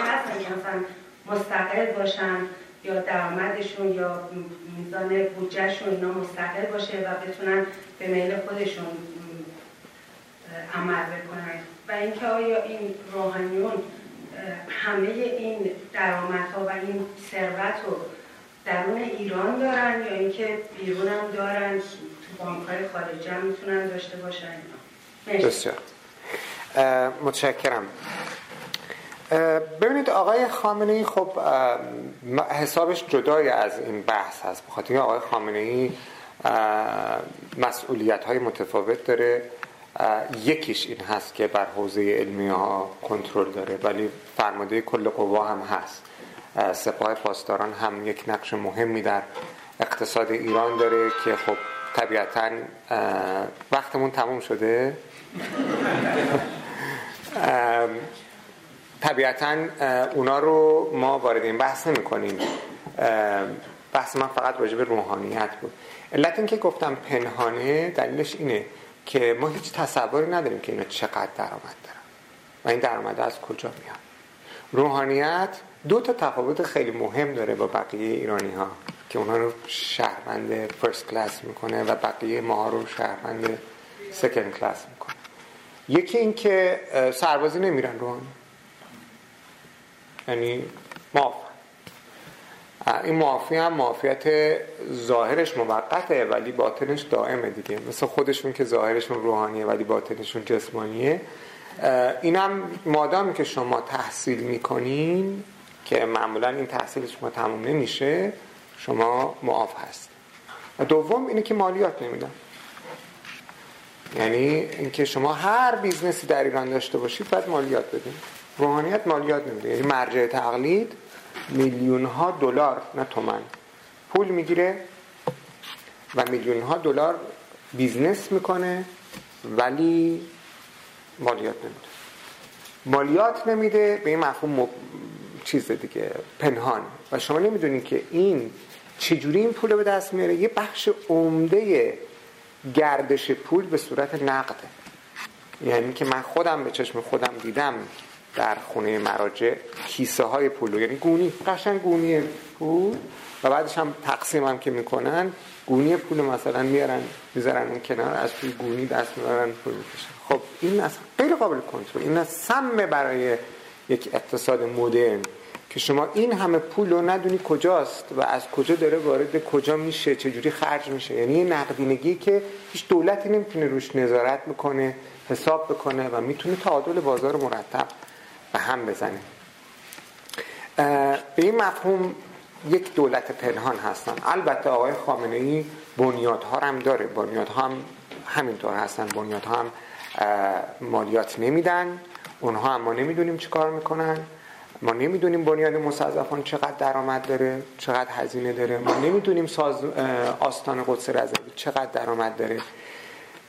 هستن که مثلا مستقل باشن یا درآمدشون یا میزان بودجهشون اینا مستقل باشه و بتونن به میل خودشون عمل بکنن؟ و اینکه آیا این روحانیون همه این درآمدها و این ثروت رو درون ایران دارن یا اینکه بیرون هم دارن تو بانک های خارجی هم می‌تونن داشته باشن؟ بسیار. متشکرم. ببینید آقای خامنه ای خب حسابش جدای از این بحث هست. بخاطر آقای خامنه ای مسئولیت های متفاوت داره. یکیش این هست که بر حوزه علمی ها کنترل داره ولی فرماده کل قوا هم هست. سپاه پاسداران هم یک نقش مهمی در اقتصاد ایران داره که خب طبیعتا وقتمون تموم شده. <laughs> طبیعتا اونا رو ما وارد این بحث نمی کنیم بحث من فقط راجع به روحانیت بود. علت این که گفتم پنهانه دلیلش اینه. که ما هیچ تصوری نداریم که اینا چقدر درآمد دارن. و این درآمد از کجا میاد؟ روحانیت دو تا تفاوت خیلی مهم داره با بقیه ایرانی ها که اونها رو شهروند فرست کلاس می‌کنه و بقیه ما رو شهروند سکند کلاس می‌کنه. یکی این که سربازی نمیرن روحانی. یعنی معاف این معافی هم معافیت ظاهرش موقته ولی باطنش دائمه دیگه. مثل خودشون که ظاهرشون روحانیه ولی باطنشون جسمانیه. اینم مادامی که شما تحصیل می‌کنین که معمولا این تحصیل شما تموم نمیشه شما معاف هست. و دوم اینه که مالیات نمیدن. یعنی اینکه شما هر business ی در ایران داشته باشید باید مالیات بدین. روحانیت مالیات نمیده. یعنی مرجع تقلید میلیون ها دلار نه تومن پول می‌گیره و میلیون ها دلار business می‌کنه ولی مالیات نمیده. مالیات نمیده به این مفهوم چیز دیگه پنهان. و شما نمی‌دونید که این چجوری این پول به دست میاره. یه بخش عمده گردش پول به صورت نقده یعنی که من خودم به چشم خودم دیدم در خونه مراجع کیسه های پول یعنی گونی قشنگ گونی پول. و بعدش هم تقسیم هم که می‌کنن گونی پول مثلا میارن می‌ذارن اون کنار از توی گونی دست میارن پول می‌کشن. خب این اصلا غیر قابل کنترل. این سمه برای یک اقتصاد مدرن که شما این همه پول رو ندونی کجاست و از کجا داره وارد کجا میشه چجوری خرج میشه. یعنی یه نقدینگی که هیچ دولتی نمی‌تونه روش نظارت می‌کنه حساب بکنه و می‌تونه تعادل بازار مرتب به هم بزنه به این مفهوم یک دولت پنهان هستن. البته آقای خامنه ای بنیادها هم داره. بنیادها هم همینطور هستن. بنیادها هم مالیات نمیدن. اونها هم ما نمی‌دونیم چی کار می‌کنن. ما نمی‌دونیم بنیاد مستضعفان چقدر درآمد داره چقدر هزینه داره. ما نمی‌دونیم ساز آستان قدس رضوی چقدر درآمد داره.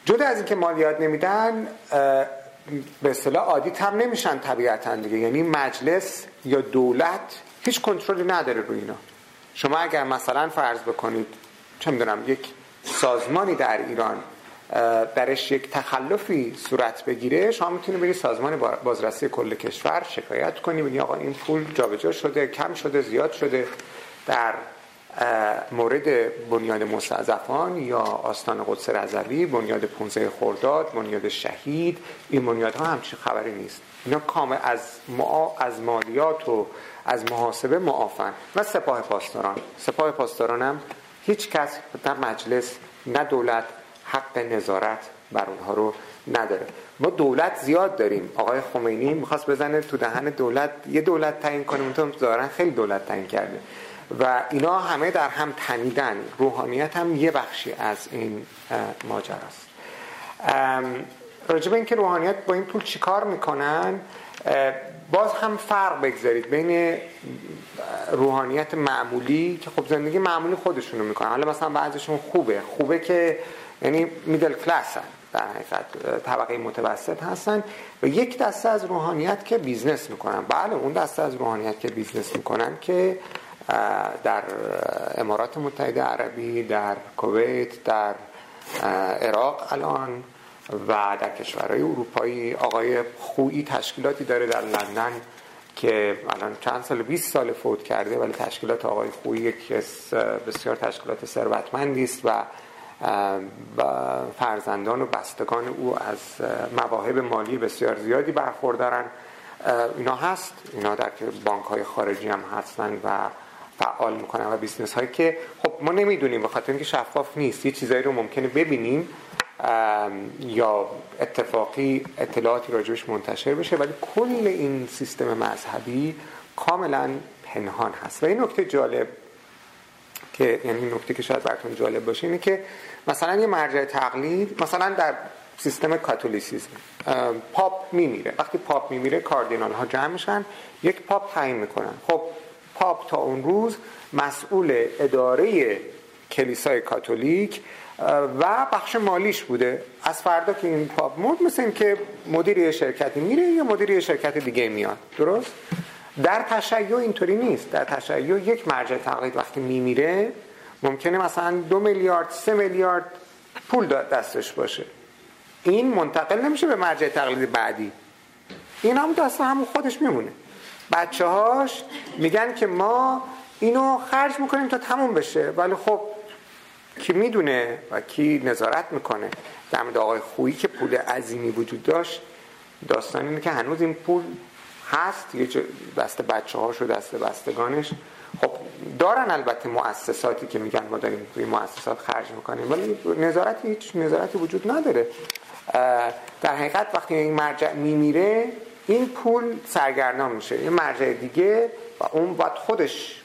جدا از اینکه مالیات نمیدن به اصطلاح آدیت هم نمیشن طبیعتا دیگه. یعنی مجلس یا دولت هیچ کنترلی نداره روی اینا. شما اگر مثلا فرض بکنید چه می‌دونم یک سازمانی در ایران درش یک تخلفی صورت بگیره شما می‌تونید بری سازمان بازرسی کل کشور شکایت کنی بگی آقا این پول جابجا شده کم شده زیاد شده در مورد بنیاد مستضعفان یا آستان قدس رضوی بنیاد 15 خرداد بنیاد شهید این بنیاد ها همچین خبری نیست. اینا کامل از ما از مالیات و از محاسبه معافن و سپاه پاسداران. سپاه پاسداران هم هیچ کس در مجلس نه دولت حق نظارت بر اونها رو نداره. ما دولت زیاد داریم. آقای خمینی می‌خواست بزنه تو دهن دولت. یه دولت تعیین کنه اونطور دارن خیلی دولت تعیین کرده. و اینا همه در هم تنیدن. روحانیت هم یه بخشی از این ماجراست. راجب اینکه روحانیت با این پول چیکار می‌کنن باز هم فرق بگذارید بین روحانیت معمولی که خب زندگی معمولی خودشونو می‌کنن. حالا مثلا بعضیشون خوبه. خوبه که یعنی middle class ان. در حقیقت طبقه متوسط هستن و یک دسته از روحانیت که business می‌کنن. بله اون دسته از روحانیت که business می‌کنن که در امارات متحده عربی در کویت در عراق الان و در کشورهای اروپایی آقای خویی تشکیلاتی داره در لندن که الان چند سال 20 سال فوت کرده ولی تشکیلات آقای خویی که بسیار تشکیلات ثروتمندی است و فرزندان و بستگان او از مواهب مالی بسیار زیادی برخوردارن. اینا هست. اینا در بانک های خارجی هم هستن و فعال می‌کنن و business هایی که خب ما نمی‌دونیم بخاطر اینکه شفاف نیست. یه چیزایی رو ممکنه ببینیم یا اتفاقی اطلاعاتی راجبش منتشر بشه ولی کل این سیستم مذهبی کاملا پنهان هست. و این نکته جالب که یعنی نکته که شاید براتون جالب باشه اینه که مثلا یه مرجع تقلید مثلا در سیستم کاتولیسیزم پاپ میمیره. وقتی پاپ میمیره کاردینال ها جمع میشن یک پاپ تعیین می‌کنن. خب پاپ تا اون روز مسئول اداره کلیسای کاتولیک و بخش مالیش بوده. از فردا که این پاپ مرد مثل این که مدیر یه شرکتی میره یا مدیر یه شرکت دیگه میاد. درست؟ در تشیع اینطوری نیست. در تشیع یک مرجع تقلید وقتی میمیره ممکنه مثلا دو میلیارد سه میلیارد پول دستش باشه. این منتقل نمیشه به مرجع تقلید بعدی. این هم دست همون خودش میمونه. بچه هاش میگن که ما اینو خرج می‌کنیم تا تموم بشه. ولی خب کی می‌دونه و کی نظارت می‌کنه. در مورد آقای خویی که پول عظیمی وجود داشت داستان اینه که هنوز این پول هست. یه دست بچه هاش و دست بستگانش. خب دارن البته مؤسساتی که میگن ما داریم توی مؤسسات خرج می‌کنیم. ولی نظارتی هیچ نظارتی وجود نداره. در حقیقت وقتی این مرجع میمیره این پول سرگردان میشه یه مرجع دیگه و اون باید خودش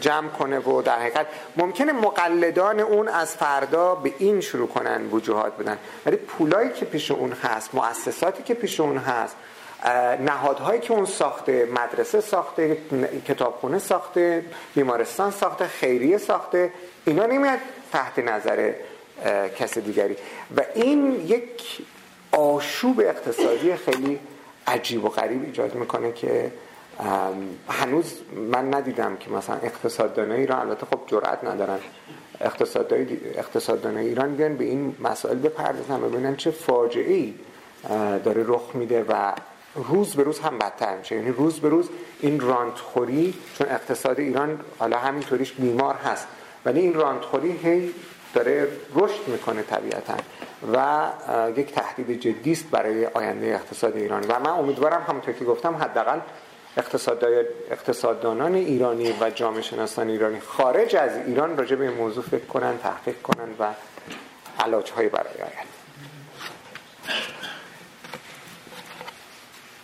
جمع کنه و در حقیقت ممکنه مقلدان اون از فردا به این شروع کنن وجوهات بدن. ولی پولایی که پیش اون هست مؤسساتی که پیش اون هست نهادهایی که اون ساخته مدرسه ساخته کتابخونه ساخته بیمارستان ساخته خیریه ساخته اینا نمیاد تحت نظر کس دیگری. و این یک آشوب اقتصادی خیلی عجیب و غریب ایجاد می‌کنه که هنوز من ندیدم که مثلا اقتصاددانای ایران البته خب جرأت ندارن اقتصاددانای ایران بیان به این مسائل بپردازن و ببینن چه فاجعه ای داره رخ میده و روز به روز هم بدتر میشه. یعنی روز به روز این رانتخوری چون اقتصاد ایران حالا همینطوریش بیمار هست ولی این رانتخوری هی داره رشد می‌کنه طبیعتا و یک تهدید جدی است برای آینده اقتصاد ایران و من امیدوارم همونطور که گفتم حداقل اقتصاددانان ایرانی و جامعه شناسان ایرانی خارج از ایران راجع به این موضوع فکر کنن تحقیق کنن و علاج برای آینده.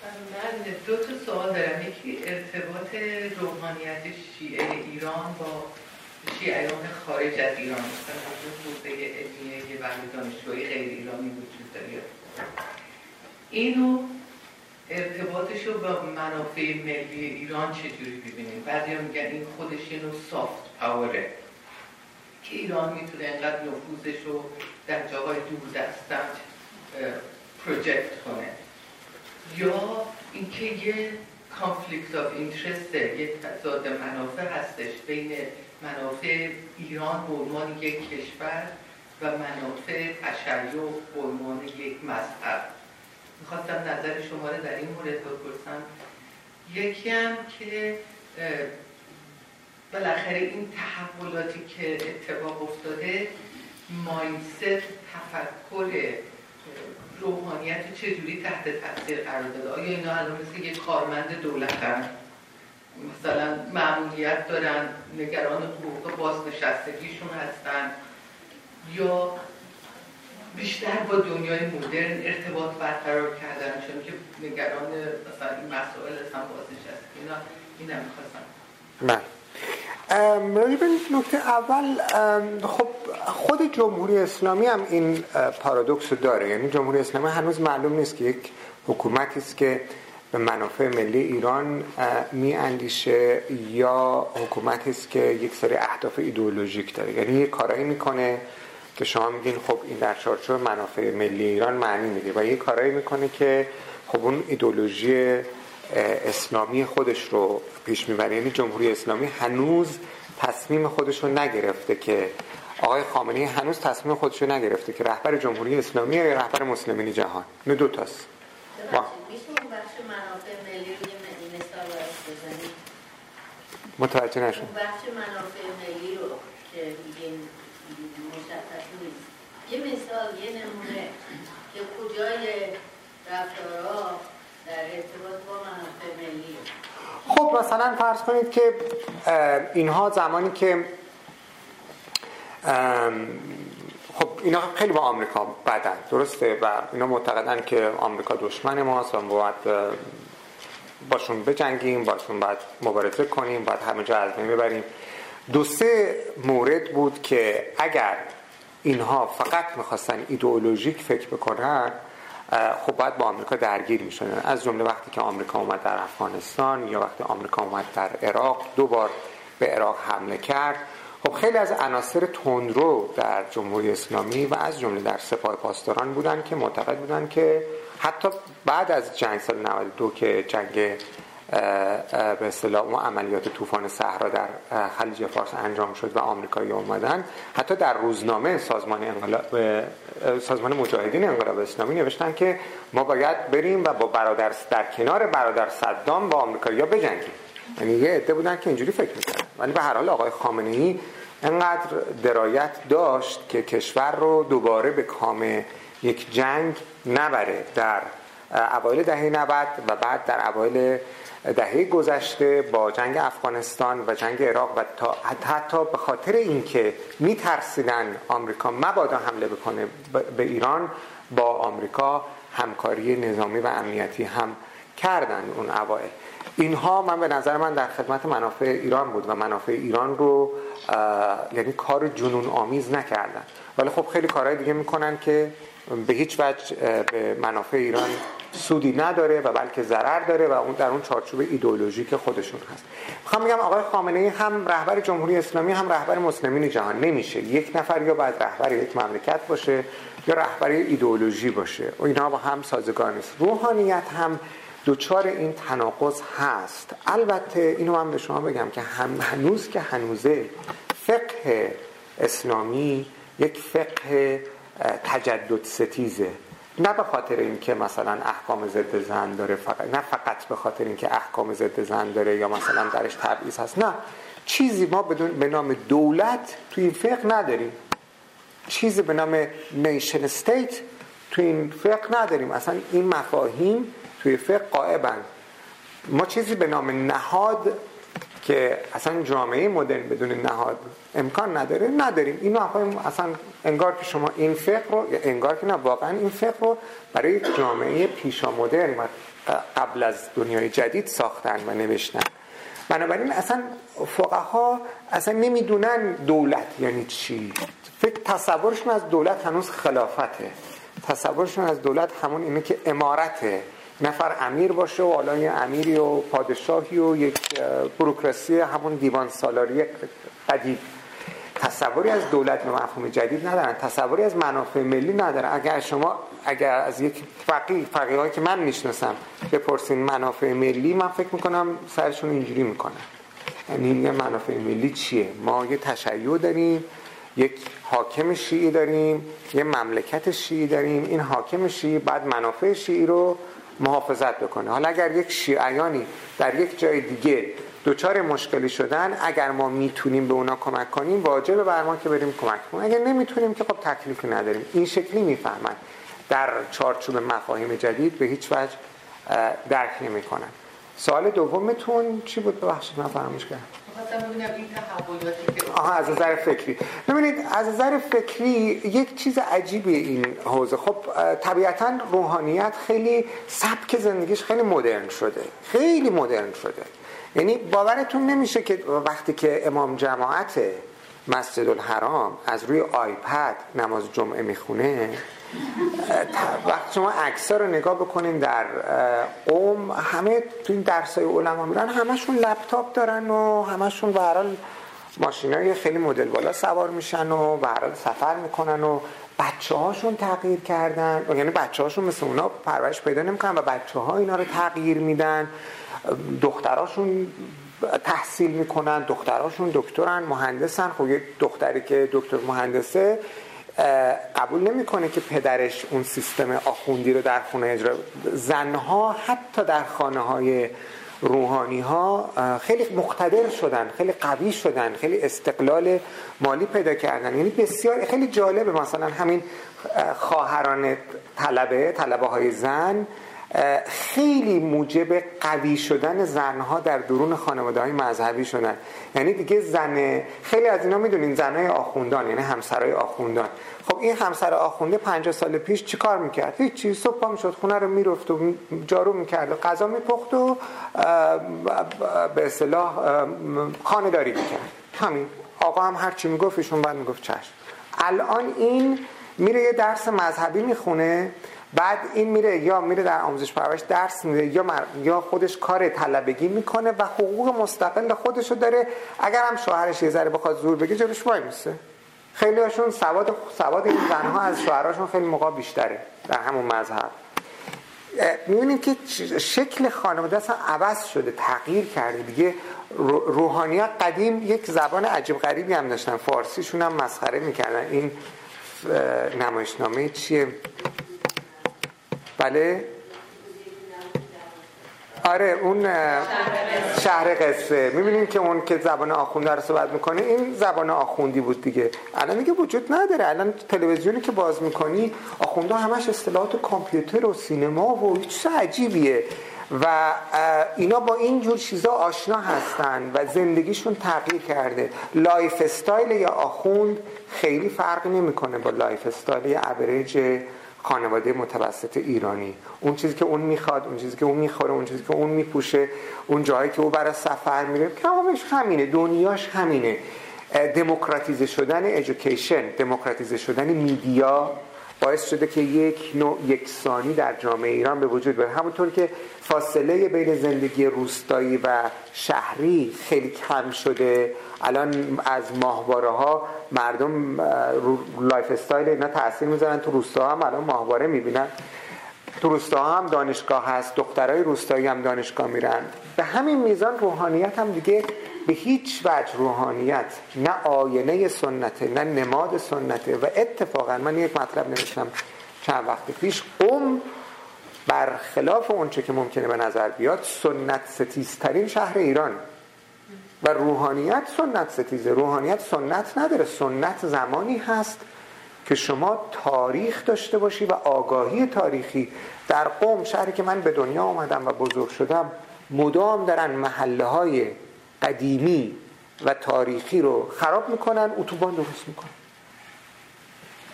من دو تا سوال دارم. یکی ارتباط روحانیت شیعه ایران با شیعیان خارج از ایران مثلا حوزه علمیه و دانشجوهای غیر ایرانی وجود داره. اینو ارتباطش رو با منافع ملی ایران چجوری ببینیم بعضی میگن این خودش یه نوع سافت پاوره که ایران می‌تونه انقدر نفوذش رو در جاهای دور دست project کنه. یا اینکه یه conflict of interest یه تضاد منافع هستش بین منافع ایران به عنوان یک کشور و منافع تشیع به عنوان یک مذهب. می‌خواستم نظر شما رو در این مورد بپرسم. یکی هم که بالاخره این تحولاتی که اتفاق افتاده مایندست تفکر روحانیت چجوری تحت تاثیر قرار داده؟ آیا اینا الان مثل یک کارمند دولتن؟ مثلا معمولیت دارن نگران حقوق بازنشستگیشون هستن یا بیشتر با دنیای مدرن ارتباط برقرار کردن چون که نگران مثلا این مسائل هستن بازنشستگی اینا این نمی‌خواستم من نکته اول خب خود جمهوری اسلامی هم این پارادوکس داره. یعنی جمهوری اسلامی هنوز معلوم نیست که یک حکومتی است که به منافع ملی ایران می اندیشه یا حکومتی است که یک سری اهداف ایدئولوژیک داره. یعنی یک کارایی می‌کنه که شما میگین خب این در چارچوب منافع ملی ایران معنی میده و یه کارایی می‌کنه که خب اون ایدولوژی اسلامی خودش رو پیش می‌بره. یعنی جمهوری اسلامی هنوز تصمیم خودش رو نگرفته که آقای خامنه‌ای هنوز تصمیم خودش رو نگرفته که رهبر جمهوری اسلامی یا رهبر مسلمین جهان. نه دو تاست. متوجه نشون بخش منافع ملی رو که میگین مشخص نیست. یه مثال یه نمونه که کجای رفتارها در ارتباط با منافع ملی. خب مثلا فرض کنید که اینها زمانی که خب اینا خیلی با آمریکا بدن درسته؟ و اینا معتقدن که آمریکا دشمن ماست و باید باشون بجنگیم باشون باید مبارزه کنیم باید همه جا از ببریم. دو سه مورد بود که اگر اینها فقط می‌خواستن ایدئولوژیک فکر بکنن خب باید با آمریکا درگیر می‌شدن. از جمله وقتی که آمریکا اومد در افغانستان یا وقتی آمریکا اومد در عراق دو بار به عراق حمله کرد. خب خیلی از عناصر تندرو در جمهوری اسلامی و از جمله در سپاه پاسداران بودن که معتقد بودن که حتی بعد از جنگ سال 92 که جنگ به اصطلاح اون عملیات طوفان صحرا در خلیج فارس انجام شد و آمریکایی اومدن حتی در روزنامه سازمان انقلاب سازمان مجاهدین انقلاب اسلامی نوشتن که ما باید بریم و با برادر در کنار برادر صدام با آمریکایی‌ها بجنگیم. یعنی یه عده بودن که اینجوری فکر می‌کردن. ولی به هر حال آقای خامنه ای انقدر درایت داشت که کشور رو دوباره به کام یک جنگ نبره در اوایل دهه 90 و بعد در اوایل دهه گذشته با جنگ افغانستان و جنگ عراق و تا حتی به خاطر اینکه میترسیدن آمریکا مبادا حمله بکنه به ایران با آمریکا همکاری نظامی و امنیتی هم کردن اون اوایل. اینها من به نظر من در خدمت منافع ایران بود و منافع ایران رو یعنی کار جنون آمیز نکردن. ولی خب خیلی کارهای دیگه می‌کنن که به هیچ وجه به منافع ایران سودی نداره و بلکه ضرر داره و اون در اون چارچوب ایدئولوژیک خودشون هست. می‌خوام بگم آقای خامنه ای هم رهبر جمهوری اسلامی هم رهبر مسلمین جهان. نمیشه یک نفر یا باید رهبر یک مملکت باشه یا رهبر ایدئولوژی باشه. و اینا با هم سازگار نیست. روحانیت هم دوچار این تناقض هست. البته اینو من به شما بگم که هم هنوز که هنوزه فقه اسلامی یک فقه تجدد ستیزه. نه به خاطر اینکه مثلا احکام ضد زن داره فقط نه فقط به خاطر اینکه احکام ضد زن داره یا مثلا درش تبعیض هست. نه. چیزی ما بدون به نام دولت توی این فقه نداریم. چیزی به نام نیشن استیت توی این فقه نداریم. اصلا این مفاهیم توی فقه قائبن. ما چیزی به نام نهاد که اصلا جامعه مدرن بدون نهاد امکان نداره. نداریم. اینو اصلا انگار که شما این فقه رو انگار که نه واقعا این فقه رو برای جامعه پیشا مدرن قبل از دنیای جدید ساختن و نوشتن. بنابراین اصلا فقها اصلا نمی‌دونن دولت یعنی چی. فکر تصورشون از دولت هنوز خلافته. تصورشون از دولت همون اینه که امارته. نفر امیر باشه و حالا یه امیری و پادشاهی و یک بروکراسی همون دیوان سالاری قدیم تصوری از دولت به مفهوم جدید ندارن. تصوری از منافع ملی ندارن. اگر شما اگر از یک فقیه فقیه که من می‌شناسم بپرسین منافع ملی من فکر می‌کنم سرشون اینجوری می‌کنن. یعنی این منافع ملی چیه؟ ما یه تشیع داریم یک حاکم شیعی داریم یه مملکت شیعی داریم. این حاکم شیعی بعد منافع شیعی رو محافظت بکنه. حالا اگر یک شیعیانی در یک جای دیگه دوچار مشکلی شدن اگر ما می‌تونیم به اونا کمک کنیم واجبه بر ما که بریم کمک کنیم. اگر نمی‌تونیم که خب تکلیفی نداریم. این شکلی می‌فهمن. در چارچوب مفاهیم جدید به هیچ وجه درک نمی‌کنن. سوال دومتون چی بود؟ ببخشید من فراموش کردم. آها از نظر فکری. ببینید از نظر فکری یک چیز عجیبی این حوزه. خب طبیعتا روحانیت خیلی سبک زندگیش خیلی مدرن شده. خیلی مدرن شده. یعنی باورتون نمیشه که وقتی که امام جماعت مسجد الحرام از روی آیپد نماز جمعه می‌خونه وقتی شما عکس‌ها رو نگاه بکنین در قوم همه تو این درسای علما میرن همشون لپتاپ دارن و همشون به هر ماشینای خیلی مدل بالا سوار میشن و به هر سفر می‌کنن و بچه هاشون تغییر کردن. یعنی بچه هاشون مثل اونا پرورش پیدا نمی‌کنن و بچه ها اینا رو تغییر میدن. دختراشون تحصیل می‌کنن دختراشون دکترن مهندسن. خب یه دختری که دکتر مهندسه قبول نمی‌کنه که پدرش اون سیستم آخوندی رو در خونه اجرا زنها حتی در خانه های روحانی ها خیلی مقتدر شدن خیلی قوی شدن خیلی استقلال مالی پیدا کردن. یعنی بسیار خیلی جالبه. مثلا همین خواهران طلبه طلبه های زن خیلی موجب قوی شدن زنها در درون خانواده های مذهبی شدن. یعنی دیگه زن خیلی از اینا می‌دونین زنهای آخوندان یعنی همسرای آخوندان. خب این همسر آخونده 50 سال پیش چیکار می‌کرد؟ هیچی صبح پا می‌شد خونه رو می‌رفت و جارو می‌کرد و غذا میپخت و به اصطلاح خانه داری می‌کرد. همین. آقا هم هر چی می‌گفت ایشون بعد می‌گفت چشم. الان این میره یه درس مذهبی می‌خونه. بعد این میره یا میره در آموزش پرورش درس میده یا یا خودش کار طلبگی می‌کنه و حقوق مستقل خودشو داره. اگر هم شوهرش یه ذره بخواد زور بگه جلوش وای میسه. خیلی هاشون سواد سواد این زنها از شوهراشون خیلی موقع بیشتره در همون مذهب. می‌بینیم که شکل خانواده اصلا عوض شده تغییر کرده. دیگه روحانیت قدیم یک زبان عجیب غریبی هم داشتن. فارسیشون هم مسخره می‌کردن. این نمایشنامه چیه؟ بله. آره اون شهر قصه. می‌بینیم که اون که زبان آخونده رو صحبت می‌کنه این زبان آخوندی بود دیگه. الان دیگه وجود نداره. الان تلویزیونی که باز می‌کنی آخونده همش اصطلاحات کامپیوتر و سینما و چیز عجیبیه. و اینا با این جور چیزا آشنا هستن و زندگیشون تغییر کرده. lifestyle یه آخوند خیلی فرق نمی‌کنه با lifestyle یه خانواده متوسط ایرانی. اون چیزی که اون می‌خواد اون چیزی که اون می‌خوره اون چیزی که اون میپوشه اون جایی که او برای سفر میره. کمامش همینه دنیاش همینه. دموکراتیزه شدن education دموکراتیزه شدن media باعث شده که یک نوع یکسانی در جامعه ایران به وجود بیاد. همونطور که فاصله بین زندگی روستایی و شهری خیلی کم شده الان از ماهواره ها مردم lifestyle اینا تاثیر می‌ذارن. تو روستا هم الان ماهواره می‌بینن. تو روستا هم دانشگاه هست دخترای روستایی هم دانشگاه میرن. به همین میزان روحانیت هم دیگه به هیچ وجه روحانیت نه آینه سنته نه نماد سنته. و اتفاقا من یک مطلب نوشتم چند وقت پیش قوم برخلاف اونچه که ممکنه به نظر بیاد سنت ستیزترین شهر ایران. و روحانیت سنت ستیزه. روحانیت سنت نداره. سنت زمانی هست که شما تاریخ داشته باشی و آگاهی تاریخی. در قوم شهری که من به دنیا آمدم و بزرگ شدم مدام دارن محله های قدیمی و تاریخی رو خراب می‌کنن اتوبان درست می‌کنن.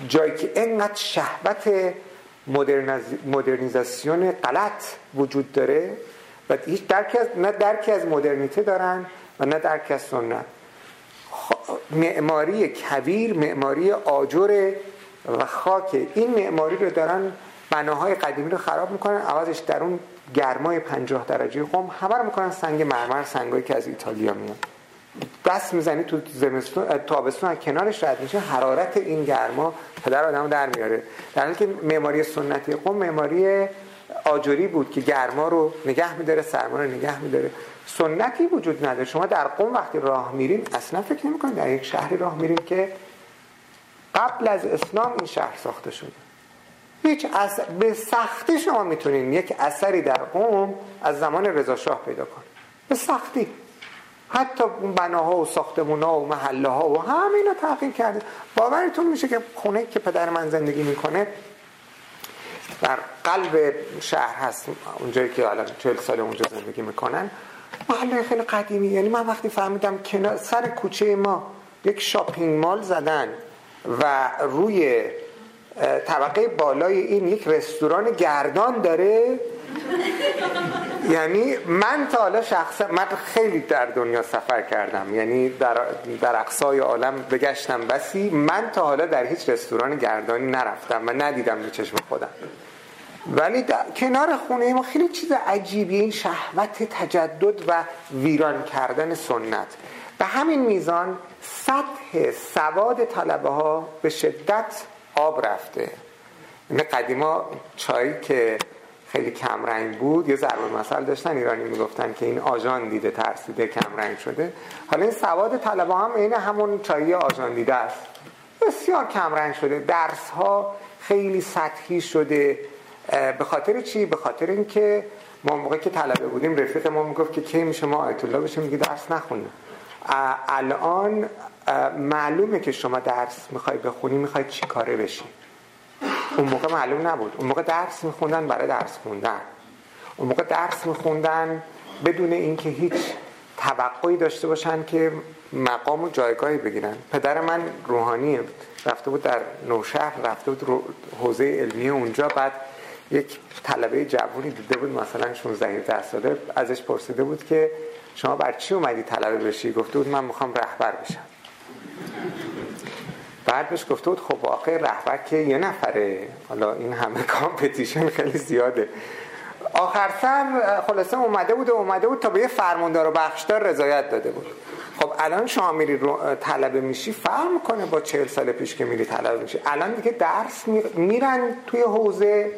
جایی که انقدر شهوت مدرنیزاسیون غلط وجود داره و هیچ درکی از نه درکی از مدرنیته دارن و نه درکی از سنت. معماری کبیر معماری آجر و خاک این معماری رو دارن بناهای قدیمی رو خراب می‌کنن عوضش در اون گرمای پنجاه درجه. قم همه رو می‌کنن سنگ مرمر سنگایی که از ایتالیا میاد. دست می‌زنی تو زمستون تابستون از کنارش رد میشه حرارت این گرما پدر آدمو در میاره. در حالی که معماری سنتی قم معماری آجری بود که گرما رو نگه میداره سرما رو نگه میداره. سنتی وجود نداره. شما در قم وقتی راه میرین اصلا فکر نمی‌کنید در یک شهری راه میرین که قبل از اسلام این شهر ساخته شده. هیچ از به سختی شما می‌تونین یک اثری در قوم از زمان رضا شاه پیدا کنید. به سختی. حتی بناها و ساختمونا و محله ها و همه اینا تغییر کرده. باورتون میشه که خونه که پدر من زندگی می‌کنه در قلب شهر هست. اونجایی که الان 40 سال اونجا زندگی می‌کنن. محله خیلی قدیمی یعنی من وقتی فهمیدم کنار سر کوچه ما یک شاپینگ مال زدن و روی طبقه بالای این یک رستوران گردان داره. یعنی من تا حالا شخصا من خیلی در دنیا سفر کردم. یعنی در, در اقصای عالم بگشتم بسی. من تا حالا در هیچ رستوران گردانی نرفتم و ندیدم به چشم خودم. ولی کنار خونه ما خیلی چیز عجیبی این شهوت تجدد و ویران کردن سنت. به همین میزان سطح سواد طلبه ها به شدت آب رفته. این قدیما چایی که خیلی کمرنگ بود یه ضرب مثل داشتن ایرانی می‌گفتن که این آژان دیده ترسیده کمرنگ شده. حالا این سواد طلبه هم این همون چایی آژان دیده است. بسیار کمرنگ شده. درس ها خیلی سطحی شده. به خاطر چی؟ به خاطر اینکه ما موقعی که طلبه بودیم رفیق ما می‌گفت که کی میشه؟ ما آیت الله بشیم میگه درس نخونیم الان معلومه که شما درس می‌خوای بخونی می‌خوای چی کاره بشی؟ اون موقع معلوم نبود. اون موقع درس میخوندن برای درس خوندن. اون موقع درس میخوندن بدون اینکه هیچ توقعی داشته باشن که مقام و جایگاهی بگیرن. پدر من روحانی رفته بود در نوشهر رفته بود حوزه علمی اونجا. بعد یک طلبه جوونی دیده بود مثلا 16 17 ساله ازش پرسیده بود که شما بر چی اومدی طلبه بشی؟ گفته بود من می‌خوام رهبر بشم. بعد بهش گفته بود خب واقع رهبر که یه نفره. حالا این همه کامپتیشن خیلی زیاده. آخر سر خلاصه اومده بود و اومده بود تا به یه فرماندار و بخشدار رضایت داده بود. خب الان شما میری طلبه میشی فرق می‌کنه با چهل سال پیش که میری طلبه میشی. الان دیگه درس میرن توی حوزه.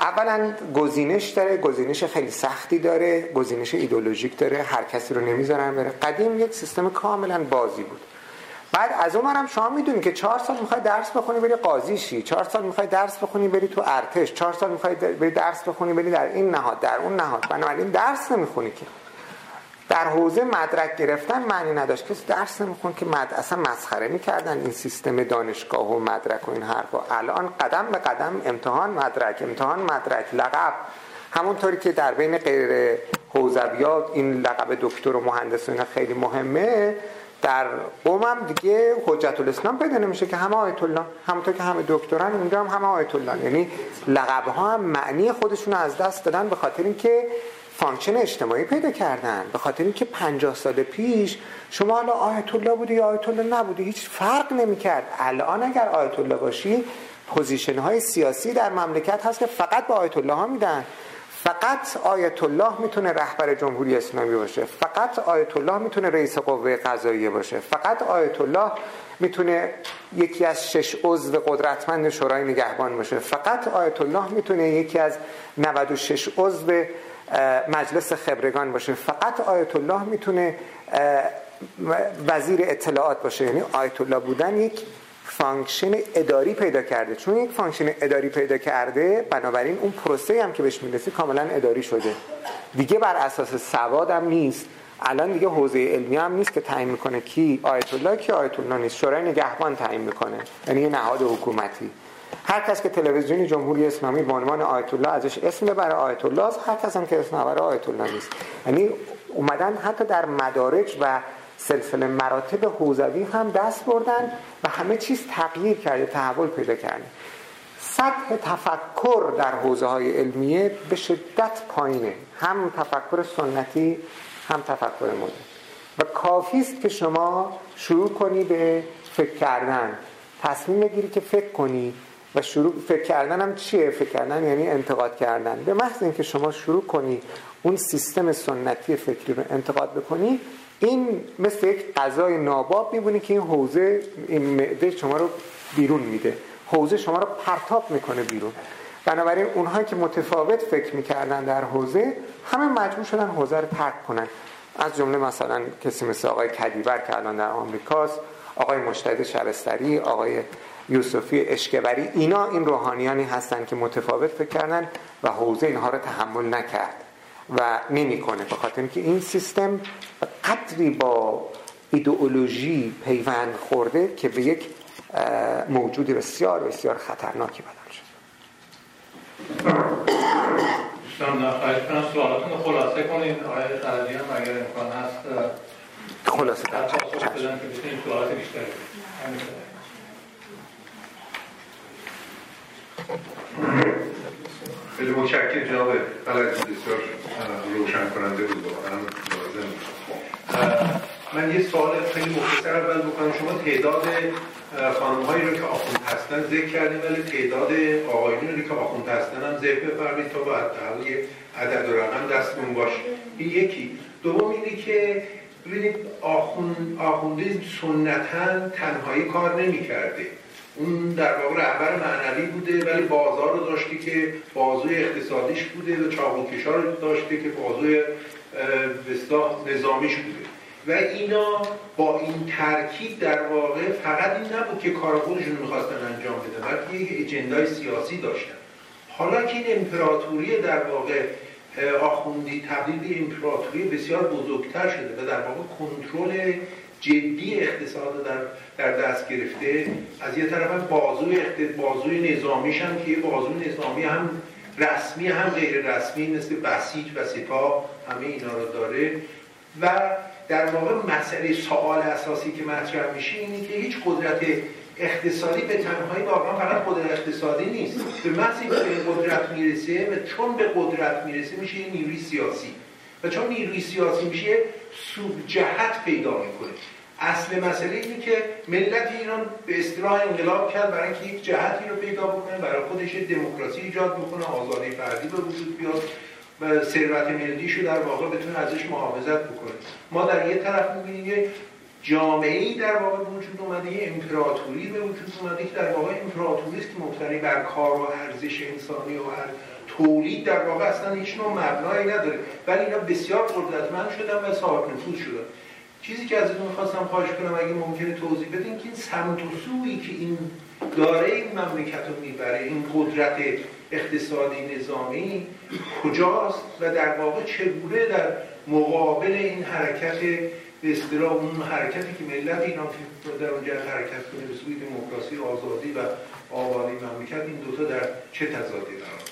اولا گزینش داره گزینش خیلی سختی داره گزینش ایدولوژیک داره هر کسی رو نمی‌ذارن بره. قدیم یک سیستم کاملا بازی بود. بعد از اون هم شما می‌دونی که چهار سال می‌خوای درس بخونی بری قاضی شی چهار سال می‌خوای درس بخونی بری تو ارتش چهار سال می‌خوای بری درس بخونی بری در این نهاد در اون نهاد. بنابراین درس نمی‌خونی که. در حوزه مدرک گرفتن معنی نداشت. کسی درس نمیخون که مد... اصلا مسخره می‌کردن این سیستم دانشگاه و مدرک و این حرفا. الان قدم به قدم امتحان مدرک امتحان مدرک لقب. همونطوری که در بین غیر حوزویان این لقب دکتر و مهندس اینا خیلی مهمه در قم هم دیگه حجت الاسلام پیدا نمیشه که همه آیت الله همونطور که همه دکتران اونجا هم همه آیت الله. یعنی لقب ها هم معنی خودشون از دست دادن به خاطر اینکه function اجتماعی پیدا کردن. به خاطر اینکه 50 سال پیش شما حالا آیت الله بودی یا آیت الله نبودی هیچ فرق نمی‌کرد. الان اگر آیت الله باشی position های سیاسی در مملکت هست که فقط به آیت الله ها میدن. فقط آیت الله می‌تونه رهبر جمهوری اسلامی باشه. فقط آیت الله می‌تونه رئیس قوه قضاییه باشه. فقط آیت الله می‌تونه یکی از شش عضو قدرتمند شورای نگهبان باشه. فقط آیت الله می‌تونه یکی از 96 عضو مجلس خبرگان باشه. فقط آیت الله می‌تونه وزیر اطلاعات باشه. یعنی آیت الله بودن یک function اداری پیدا کرده. چون یک function اداری پیدا کرده بنابراین اون پروسه هم که بهش می‌رسی کاملا اداری شده. دیگه بر اساس سواد هم نیست. الان دیگه حوزه علمیه هم نیست که تعیین می‌کنه کی آیت الله کی آیت الله نیست. شورای نگهبان تعیین می‌کنه. یعنی نهاد حکومتی. هر کس که تلویزیون جمهوری اسلامی به عنوان آیت الله ازش اسم ببره آیت الله هر کس هم که اسم ببره آیت الله نیست. یعنی اومدن حتی در مدارج و سلسله مراتب حوزوی هم دست بردن و همه چیز تغییر کرده تحول پیدا کرده سطح تفکر در حوزه های علمیه به شدت پایینه. هم تفکر سنتی هم تفکر مدرن. و کافی است که شما شروع کنی به فکر کردن. تصمیم بگیری که فکر کنی و شروع فکر کردن هم چیه؟ فکر کردن یعنی انتقاد کردن. به محض اینکه شما شروع کنی اون سیستم سنتی فکری رو انتقاد بکنی این مثل یک غذای ناباب میبونی که این حوزه این معده شما رو بیرون میده. حوزه شما رو پرتاب می‌کنه بیرون. بنابراین اونهایی که متفاوت فکر می‌کردن در حوزه همه مجبور شدن حوزه رو ترک کنن. از جمله مثلا کسی مثل آقای کدیبر که الان در آمریکاست آقای مشتهد شبستری آقای یوسفی اشکبری اینا این روحانیانی هستند که متفاوت فکر کردن و حوزه اینها رو تحمل نکرد. و نمی‌کنه. به خاطر اینکه این سیستم قدری با ایدئولوژی پیوند خورده که به یک موجود بسیار بسیار خطرناکی بدل شد. سوالاتون خلاصه کنید. آقای هم اگر امکان هست خلاصه. بدن که بیشتری خیلی متشکرم جناب بلد بسیار روشن کننده بود واقعا من یه سوال خیلی مختصر اول بکنم. شما تعداد خانم هایی رو که آخوند هستن ذکر کردیم ولی تعداد آقایون رو که آخوند هستن هم ذکر بفرمایید تا با یه عدد و رقم دستمون باشه. این یکی. دوم اینه که ببینید آخوند آخوندیزم سنتا تنهایی کار نمی‌کرده. اون در واقع رهبر معنوی بوده ولی بازار رو داشتی که بازوی اقتصادیش بوده و چاقوکشا رو داشته که بازوی بسیار نظامیش بوده. و اینا با این ترکیب در واقع فقط این نبود که کار خودشون می‌خواستن انجام بده بلکه یک اجندای سیاسی داشتن. حالا که این امپراتوری در واقع آخوندی تبدیل به امپراتوری بسیار بزرگتر شده و در واقع کنترل جدی اقتصاد در, در دست گرفته از یه طرف هم بازوی, بازوی نظامیش هم که بازوی نظامی هم رسمی هم غیر رسمی مثل بسیج و سپاه همه اینا رو داره. و در واقع مسئله سوال اساسی که مطرح میشه اینه که هیچ قدرت اقتصادی به تنهایی واقعا فقط قدرت اقتصادی نیست. به محضی که به قدرت می‌رسه و چون به قدرت می‌رسه میشه یه نیروی سیاسی. و چون نیروی سیاسی میشه سوب جهت پیدا می‌کنه. اصل مسئله اینه که ملت ایران به اصطلاح انقلاب کرد برای اینکه یک جهتی رو پیدا بکنه برای خودش دموکراسی ایجاد بکنه آزادی فردی به وجود بیاد و ثروت ملیشو در واقع بتونه ازش محافظت بکنه. ما در یه طرف می‌بینیم یه جامعه در واقع وجود اومده یه امپراتوری به وجود اومده که در واقع امپراتوری است که مبتنی بر کار و ارزش انسانی و هر تولید در واقع اصلا هیچ نوع مبنایی نداره. ولی اینا بسیار قدرتمند شدن و صاحب نفوذ شدن. چیزی که ازتون می‌خواستم خواهش کنم اگه ممکنه توضیح بدین که این سمت و که این داره این مملکت رو می‌بره این قدرت اقتصادی نظامی کجاست و در واقع چگونه در مقابل این حرکت به اصطلاح اون حرکتی که ملت ایران در اونجا حرکت کنه به سوی دموکراسی آزادی و آبادی مملکت این دوتا در چه تضادی قرار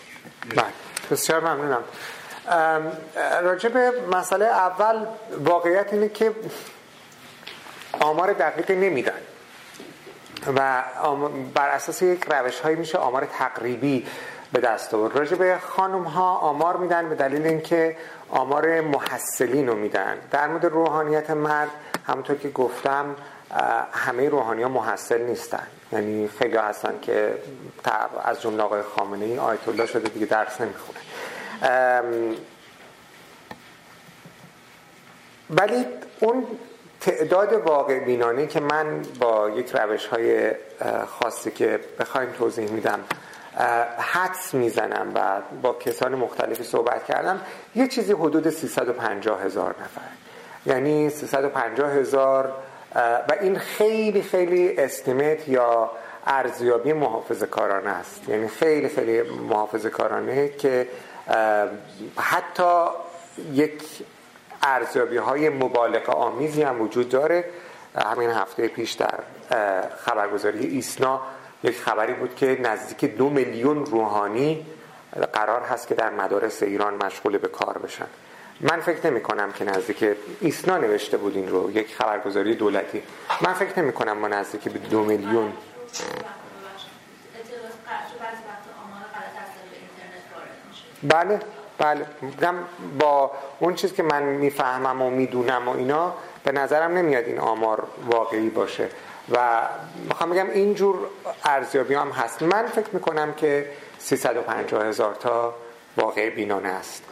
بله بسیار ممنونم. راجع به مسئله اول واقعیت اینه که آمار دقیقی نمیدن. و بر اساس یک روش هایی میشه آمار تقریبی به دست آورد. راجع به خانم ها آمار میدن به دلیل اینکه آمار محصلین رو میدن. در مورد روحانیت مرد همونطور که گفتم همه روحانی ها محصل نیستن. یعنی خیلی هستن که از جمله آقای خامنه ای آیت الله شده دیگه درس نمی‌خونه. ولی اون تعداد واقع بینانه که من با یک روش های خاصی که بخوایم توضیح میدم حدس می‌زنم و با کسان مختلفی صحبت کردم یه چیزی حدود 350 هزار نفر یعنی 350 هزار و این خیلی خیلی استیمیت یا ارزیابی محافظ کارانه است. یعنی خیلی خیلی محافظ کارانه که حتی یک ارزیابی های مبالغه آمیزی هم وجود داره. همین هفته پیش در خبرگزاری ایسنا یک خبری بود که نزدیک دو میلیون روحانی قرار هست که در مدارس ایران مشغول به کار بشن. من فکر نمی کنم که نزدیک ایسنا نوشته بود این رو یک خبرگزاری دولتی. من فکر نمی کنم ما نزدیک به دو میلیون. بله بله. با اون چیز که من می‌فهمم و می‌دونم و اینا به نظرم نمیاد این آمار واقعی باشه. و می‌خوام بگم اینجور ارزیابی هم هست. من فکر می‌کنم که 350 هزار تا واقع بینانه است.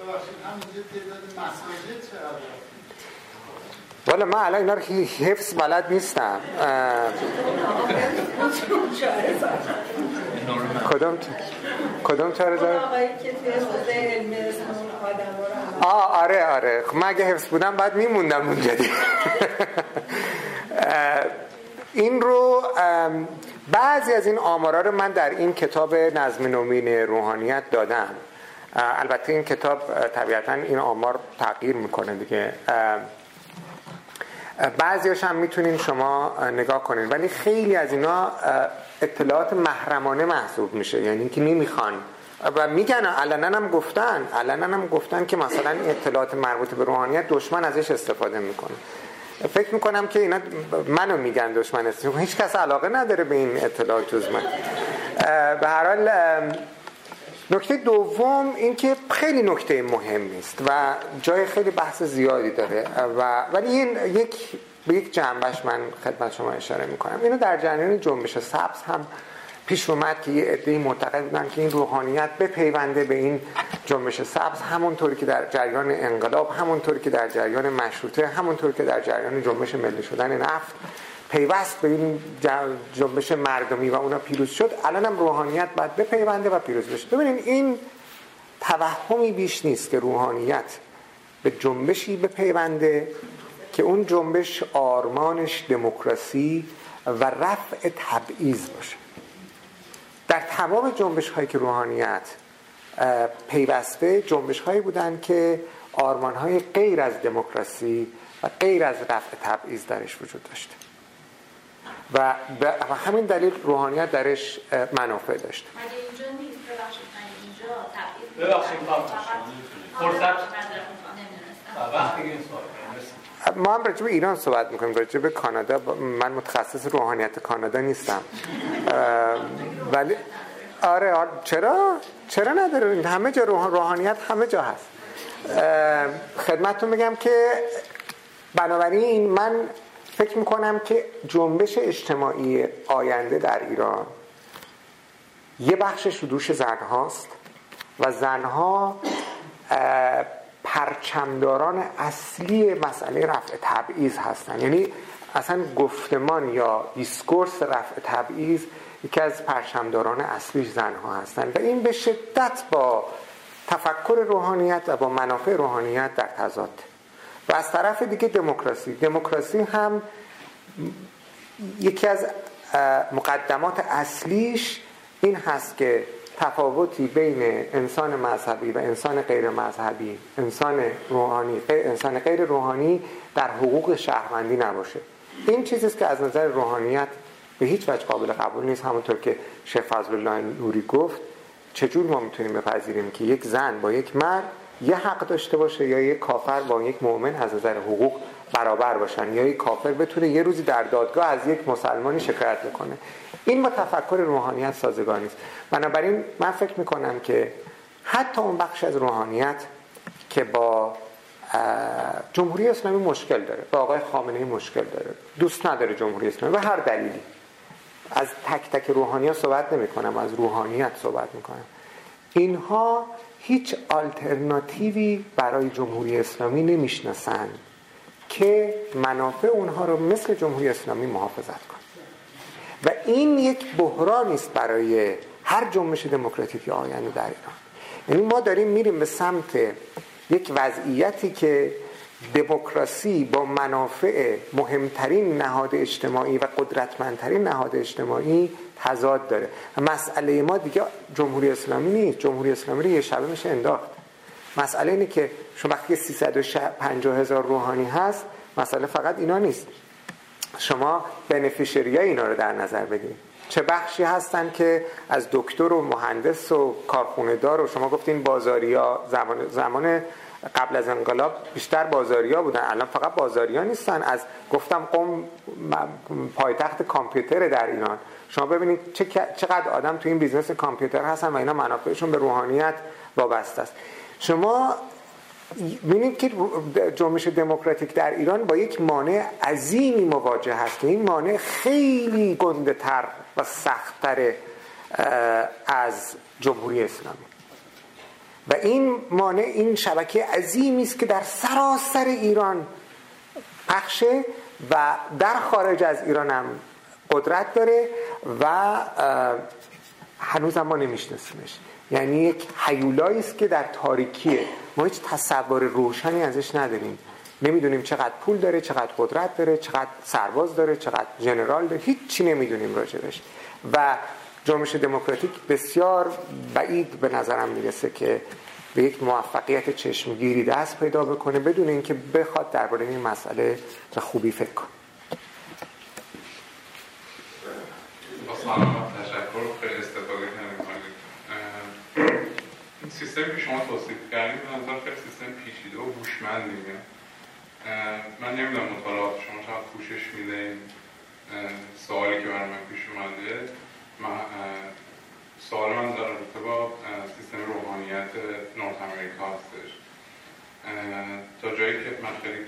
والا من الان اینا رو حفظ بلد نیستم. کدوم کدوم چهار هزار آه آره آره. خب من اگه حفظ بودم بعد میموندم اونجا این رو بعضی از این آمارا رو من در این کتاب نظم نومین روحانیت دادم. البته این کتاب طبیعتا این آمار تغییر می‌کنه دیگه. بعضیش هم می‌تونین شما نگاه کنین. ولی خیلی از اینا اطلاعات محرمانه محسوب میشه. یعنی که نمی‌خوان. و میگن علنا هم گفتن. علنا هم گفتن که مثلا اطلاعات مربوط به روحانیت دشمن ازش استفاده می‌کنه. فکر می‌کنم که اینا منو میگن دشمن است. هیچ کس علاقه نداره به این اطلاعات جز من. به هر حال نکته دوم اینکه خیلی نکته مهم است و جای خیلی بحث زیادی داره و ولی این یک به یک جنبش من خدمت شما اشاره می‌کنم. اینو در جریان جنبش سبز هم پیش اومد که یه عده معتقد بودن که این روحانیت بپیونده به این جنبش سبز همونطوری که در جریان انقلاب همونطوری که در جریان مشروطه همونطوری که در جریان جنبش ملی شدن نفت. پیوست به این جنبش مردمی و اونا پیروز شد. الان هم روحانیت باید بپیونده و پیروز بشه. ببینید این توهمی بیش نیست که روحانیت به جنبشی بپیونده که اون جنبش آرمانش دموکراسی و رفع تبعیض باشه. در تمام جنبش هایی که روحانیت پیوسته جنبش هایی بودن که آرمان های غیر از دموکراسی و غیر از رفع تبعیض درش وجود داشته و به همین دلیل روحانیت درش منافع داشته. ما هم راجع به ایران صحبت می‌کنیم. راجع به کانادا. من متخصص روحانیت کانادا نیستم. ولی آره, آره. چرا؟ چرا نداره؟ همه جا روحانیت همه جا هست. خدمتتون میگم که بنابراین من فکر می‌کنم که جنبش اجتماعی آینده در ایران یه بخشش رو دوش زنهاست و زنها پرچمداران اصلی مسئله رفع تبعیض هستن. یعنی اصلا گفتمان یا دیسکورس رفع تبعیض یکی از پرچمداران اصلیش زنها هستن و این به شدت با تفکر روحانیت و با منافع روحانیت در تضاد و از طرف دیگه دموکراسی. دموکراسی هم یکی از مقدمات اصلیش این هست که تفاوتی بین انسان مذهبی و انسان غیر مذهبی انسان روحانی انسان غیر روحانی در حقوق شهروندی نباشه. این چیزی که از نظر روحانیت به هیچ وجه قابل قبول نیست. همونطور که شیخ فضل الله نوری گفت چجور ما می‌تونیم بپذیریم که یک زن با یک مرد یه حق داشته باشه یا یک کافر با یک مؤمن از نظر حقوق برابر باشن یا یک کافر بتونه یه روزی در دادگاه از یک مسلمانی شکایت بکنه. این با تفکر روحانیت سازگار نیست. بنابراین من فکر می‌کنم که حتی اون بخش از روحانیت که با جمهوری اسلامی مشکل داره با آقای خامنه مشکل داره. دوست نداره جمهوری اسلامی و هر دلیلی. از تک تک روحانیت صحبت نمی کنم از روحانیت صحبت می کنم اینها هیچ آلترناتیوی برای جمهوری اسلامی نمی‌شناسن که منافع اونها رو مثل جمهوری اسلامی محافظت کن و این یک بحرانی است برای هر جنبش دموکراتیک آینده در ایران. یعنی ما داریم میریم به سمت یک وضعیتی که دموکراسی با منافع مهمترین نهاد اجتماعی و قدرتمندترین نهاد اجتماعی تضاد داره. مسئله ما دیگه جمهوری اسلامی نیست. جمهوری اسلامی رو یه شبه میشه انداخت. مسئله اینه که شما وقتی 350 هزار روحانی هست مسئله فقط اینا نیست. شما بنفیشری اینا رو در نظر بگیرید. چه بخشی هستن که از دکتر و مهندس و کارخونه دار و شما گفتین بازاریا زمان, زمان قبل از انقلاب بیشتر بازاریا بودن. الان فقط بازاریا نیستن. از گفتم قم پایتخت کامپیوتر در ایران. شما ببینید چقدر آدم تو این business کامپیوتر هستن و اینا منافعشون به روحانیت وابسته است. شما ببینید که جنبش دموکراتیک در ایران با یک مانع عظیمی مواجه هست. این مانع خیلی گنده تر و سختتر از جمهوری اسلامی. و این مانع این شبکه عظیمی است که در سراسر ایران پخشه و در خارج از ایران هم قدرت داره و هنوز ما نمیشناسیمش. یعنی یک حیولایی است که در تاریکیه. ما هیچ تصور روشنی ازش نداریم. نمی‌دونیم چقدر پول داره چقدر قدرت داره چقدر سرباز داره چقدر جنرال داره. هیچ چی نمی‌دونیم راجبش. و جنبش دموکراتیک بسیار بعید به نظرم می‌رسه که به یک موفقیت چشمگیری دست پیدا بکنه بدون اینکه بخواد درباره این مسئله به خوبی فکر کنه. سیستمی که شما توصیف کردیم به نظر خیلی سیستم پیچیده و هوشمندیه من نمی‌دونم مطالعات شما چقدر پوشش میده سوالی که برای من پیش اومده سوال من در رابطه با سیستم روحانیت نورت امریکا هستش تا جایی که من خیلی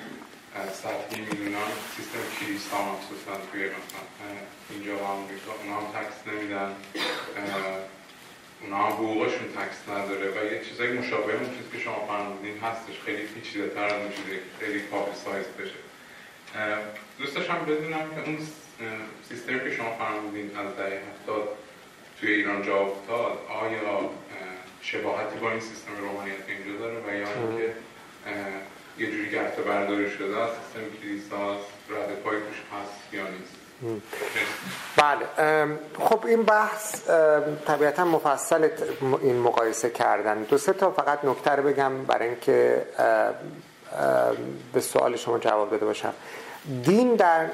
سطحی می‌دونم سیستم کلیسا مخصوصا توی مثلا اینجا و امریکا اونا هم تکس نمیدن. اونا هم حقوقشون تکس نداره و یه چیزایی مشابه اون چیزی که شما فرمودین هستش. خیلی پیچیده تر از اون خیلی سایز بشه. دوست داشتم بدونم که اون سیستمی که شما فرمودین از دهه هفتاد توی ایران جا افتاد آیا شباهتی با این سیستم روحانیت اینجا داره و یا اینکه یه جوری گرفته برداری شده از سیستم کلیساس رد پای توش هست یا نیست؟ بله خب این بحث طبیعتا مفصل این مقایسه کردن. دو سه تا فقط نکته بگم برای اینکه به سوال شما جواب داده باشم. دین در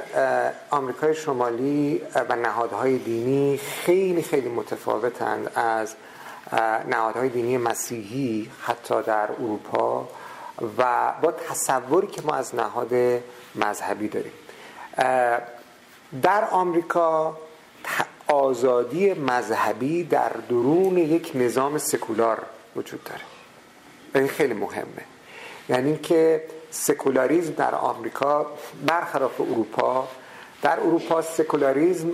آمریکای شمالی و نهادهای دینی خیلی خیلی متفاوتند از نهادهای دینی مسیحی حتی در اروپا. و با تصوری که ما از نهاد مذهبی داریم. در آمریکا آزادی مذهبی در درون یک نظام سکولار وجود داره. این خیلی مهمه. یعنی که سکولاریزم در آمریکا برخلاف اروپا در اروپا سکولاریزم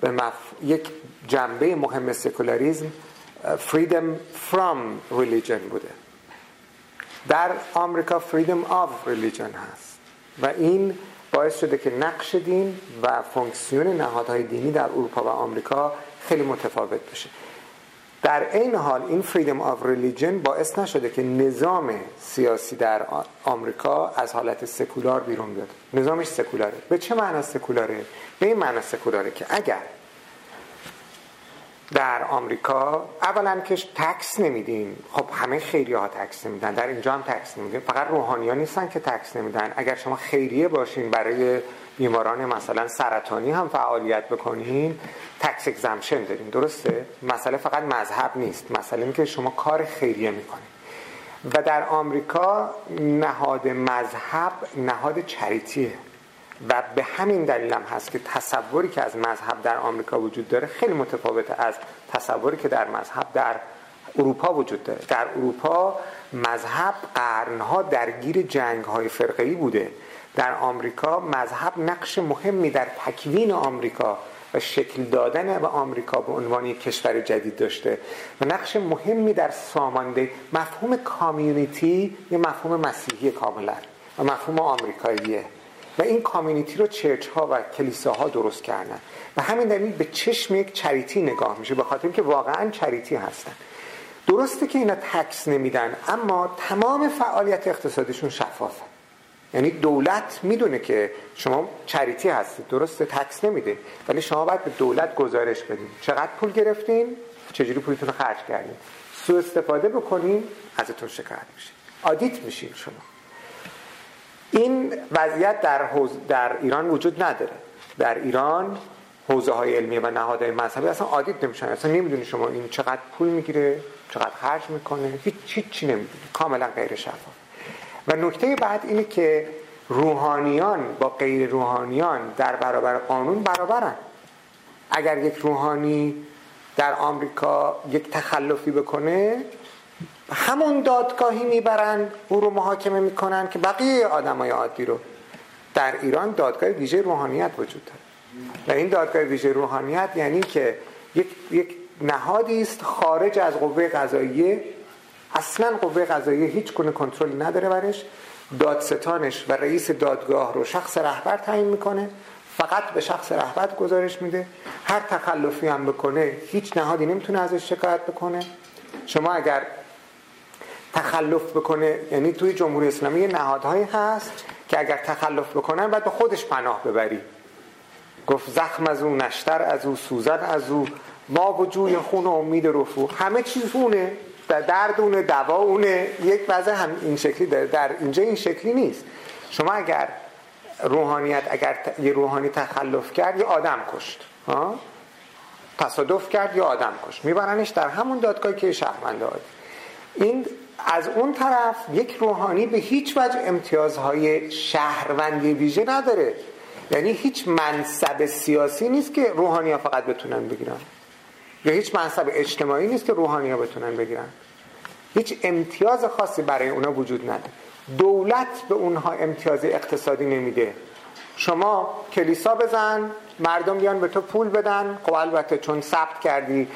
به مف... یک جنبه مهم سکولاریزم freedom from religion بوده. در آمریکا freedom of religion هست. و این باعث شده که نقش دین و fonction نهادهای دینی در اروپا و آمریکا خیلی متفاوت بشه در این حال این freedom of religion باعث نشده که نظام سیاسی در آمریکا از حالت سکولار بیرون بیاد. نظامش سکولاره. به چه معنا سکولاره؟ به این معنا سکولاره که اگر در آمریکا اولا که tax نمیدین. خب همه خیلی ها tax نمیدن. در اینجا هم tax نمیدن فقط روحانی ها نیستن که tax نمیدن. اگر شما خیریه باشین برای بیماران مثلا سرطانی هم فعالیت بکنین تکس اگزمشن دارین. درسته؟ مسئله فقط مذهب نیست. مسئله این که شما کار خیریه می‌کنین. و در آمریکا نهاد مذهب نهاد چریتیه. و به همین دلیل هم هست که تصوری که از مذهب در آمریکا وجود داره خیلی متفاوته از تصوری که در مذهب در اروپا وجود داره. در اروپا مذهب قرنها درگیر جنگ های فرقه‌ای بوده. در آمریکا مذهب نقش مهمی در تکوین آمریکا و شکل دادن به آمریکا به عنوان یک کشور جدید داشته و نقش مهمی در سامانده مفهوم کامیونیتی یه مفهوم مسیحی کاملا و مفهوم آمریکاییه. و این کامیونیتی رو چرچ ها و کلیساها درست کردن. و همین دلیل به چشم یک چریتی نگاه میشه به خاطر اینکه واقعا چریتی هستن. درسته که اینا تکس نمیدن اما تمام فعالیت اقتصادیشون شفافه. یعنی دولت می‌دونه که شما چریتی هستید درسته؟ تکس نمیده. ولی شما باید به دولت گزارش بدین. چقدر پول گرفتین؟ چجوری پولتون رو خرج کردین؟ سو استفاده بکنین ازتون شکایت میشه. آدیت میشین شما. این وضعیت در, حوز... در ایران وجود نداره. در ایران حوزه های علمی و نهادهای مذهبی اصلا آدیت نمیشن. اصلا نمی‌دونی شما این چقدر پول می‌گیره چقدر خرج می‌کنه. هیچ چی نمی‌دونی. کاملا غیر شفاف. و نکته بعد اینه که روحانیان با غیر روحانیان در برابر قانون برابرن. اگر یک روحانی در آمریکا یک تخلفی بکنه همون دادگاهی می‌برن او رو محاکمه می‌کنن که بقیه آدمای عادی رو. در ایران دادگاه ویژه روحانیت وجود داره. و این دادگاه ویژه روحانیت یعنی که یک, یک نهادی است خارج از قوه قضاییه. اصلا قوه قضاییه هیچ گونه کنترلی نداره برش. دادستانش و رئیس دادگاه رو شخص رهبر تعیین می‌کنه. فقط به شخص رهبر گزارش میده. هر تخلفی هم بکنه هیچ نهادی نمی‌تونه ازش شکایت بکنه. شما اگر تخلف بکنه. یعنی توی جمهوری اسلامی نهادهایی هست که اگر تخلف بکنن بعد به خودش پناه ببری. گفت زخم از او نشتر از او سوزن از او ما و جوی خون و امید رفو. همه چیز اونه. در درد اونه دوا اونه. یک وضع هم این شکلی داره. در اینجا این شکلی نیست. شما اگر روحانیت اگر یه روحانی تخلف کرد یا آدم کشت. ها؟ تصادف کرد یا آدم کشت. میبرنش در همون دادگاهی که شهرمنده این از اون طرف یک روحانی به هیچ وجه امتیازهای شهروندی ویژه نداره. یعنی هیچ منصب سیاسی نیست که روحانی ها فقط بتونن بگیرن. یا هیچ منصب اجتماعی نیست که روحانی ها بتونن بگیرن. هیچ امتیاز خاصی برای اونا وجود نداره. دولت به اونها امتیاز اقتصادی نمیده. شما کلیسا بزن مردم بیان به تو پول بدن. خب البته چون ثبت کردی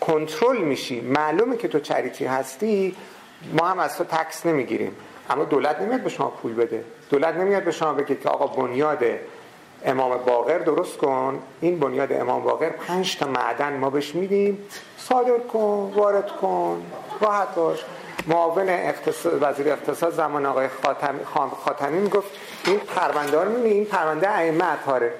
کنترل میشی. معلومه که تو چریتی هستی ما هم از تو تکس نمی‌گیریم. اما دولت نمیاد به شما پول بده. دولت نمیاد به شما بگه که آقا بنیاد امام باقر درست کن. این بنیاد امام باقر پنج تا معدن ما بهش میدیم. صادر کن وارد کن. راحت باش. معاون اقتصاد وزیر اقتصاد زمان آقای خاتمی خاتمی می‌گفت این پرونده رو این پرونده ائمه اطهاره.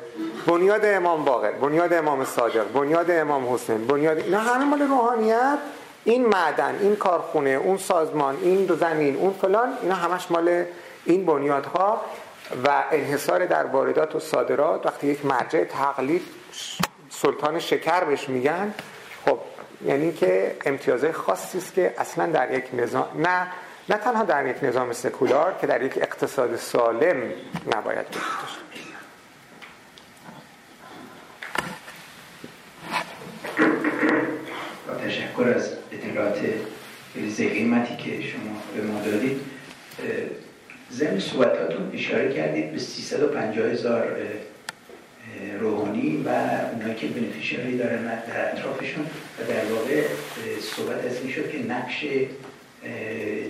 بنیاد امام باقر بنیاد امام صادق بنیاد امام حسین بنیاد اینا همه مال روحانیت. این معدن این کارخونه اون سازمان این دو زمین اون فلان اینا همش مال این بنیادها و انحصار در واردات و صادرات. وقتی یک مرجع تقلید سلطان شکر بهش میگن. یعنی که امتیازه خاصی است که اصلا در یک نظام نه نه تنها در یک نظام سکولار که در یک اقتصاد سالم نباید وجود داشته تشکر از اطلاعات ریز قیمتی که شما به ما دادید ضمن صحبتاتون اشاره کردید به 350 هزار روحانی و اونایی که بنفیشنری دارن در اطرافشون و در واقع صحبت از این شد که نقش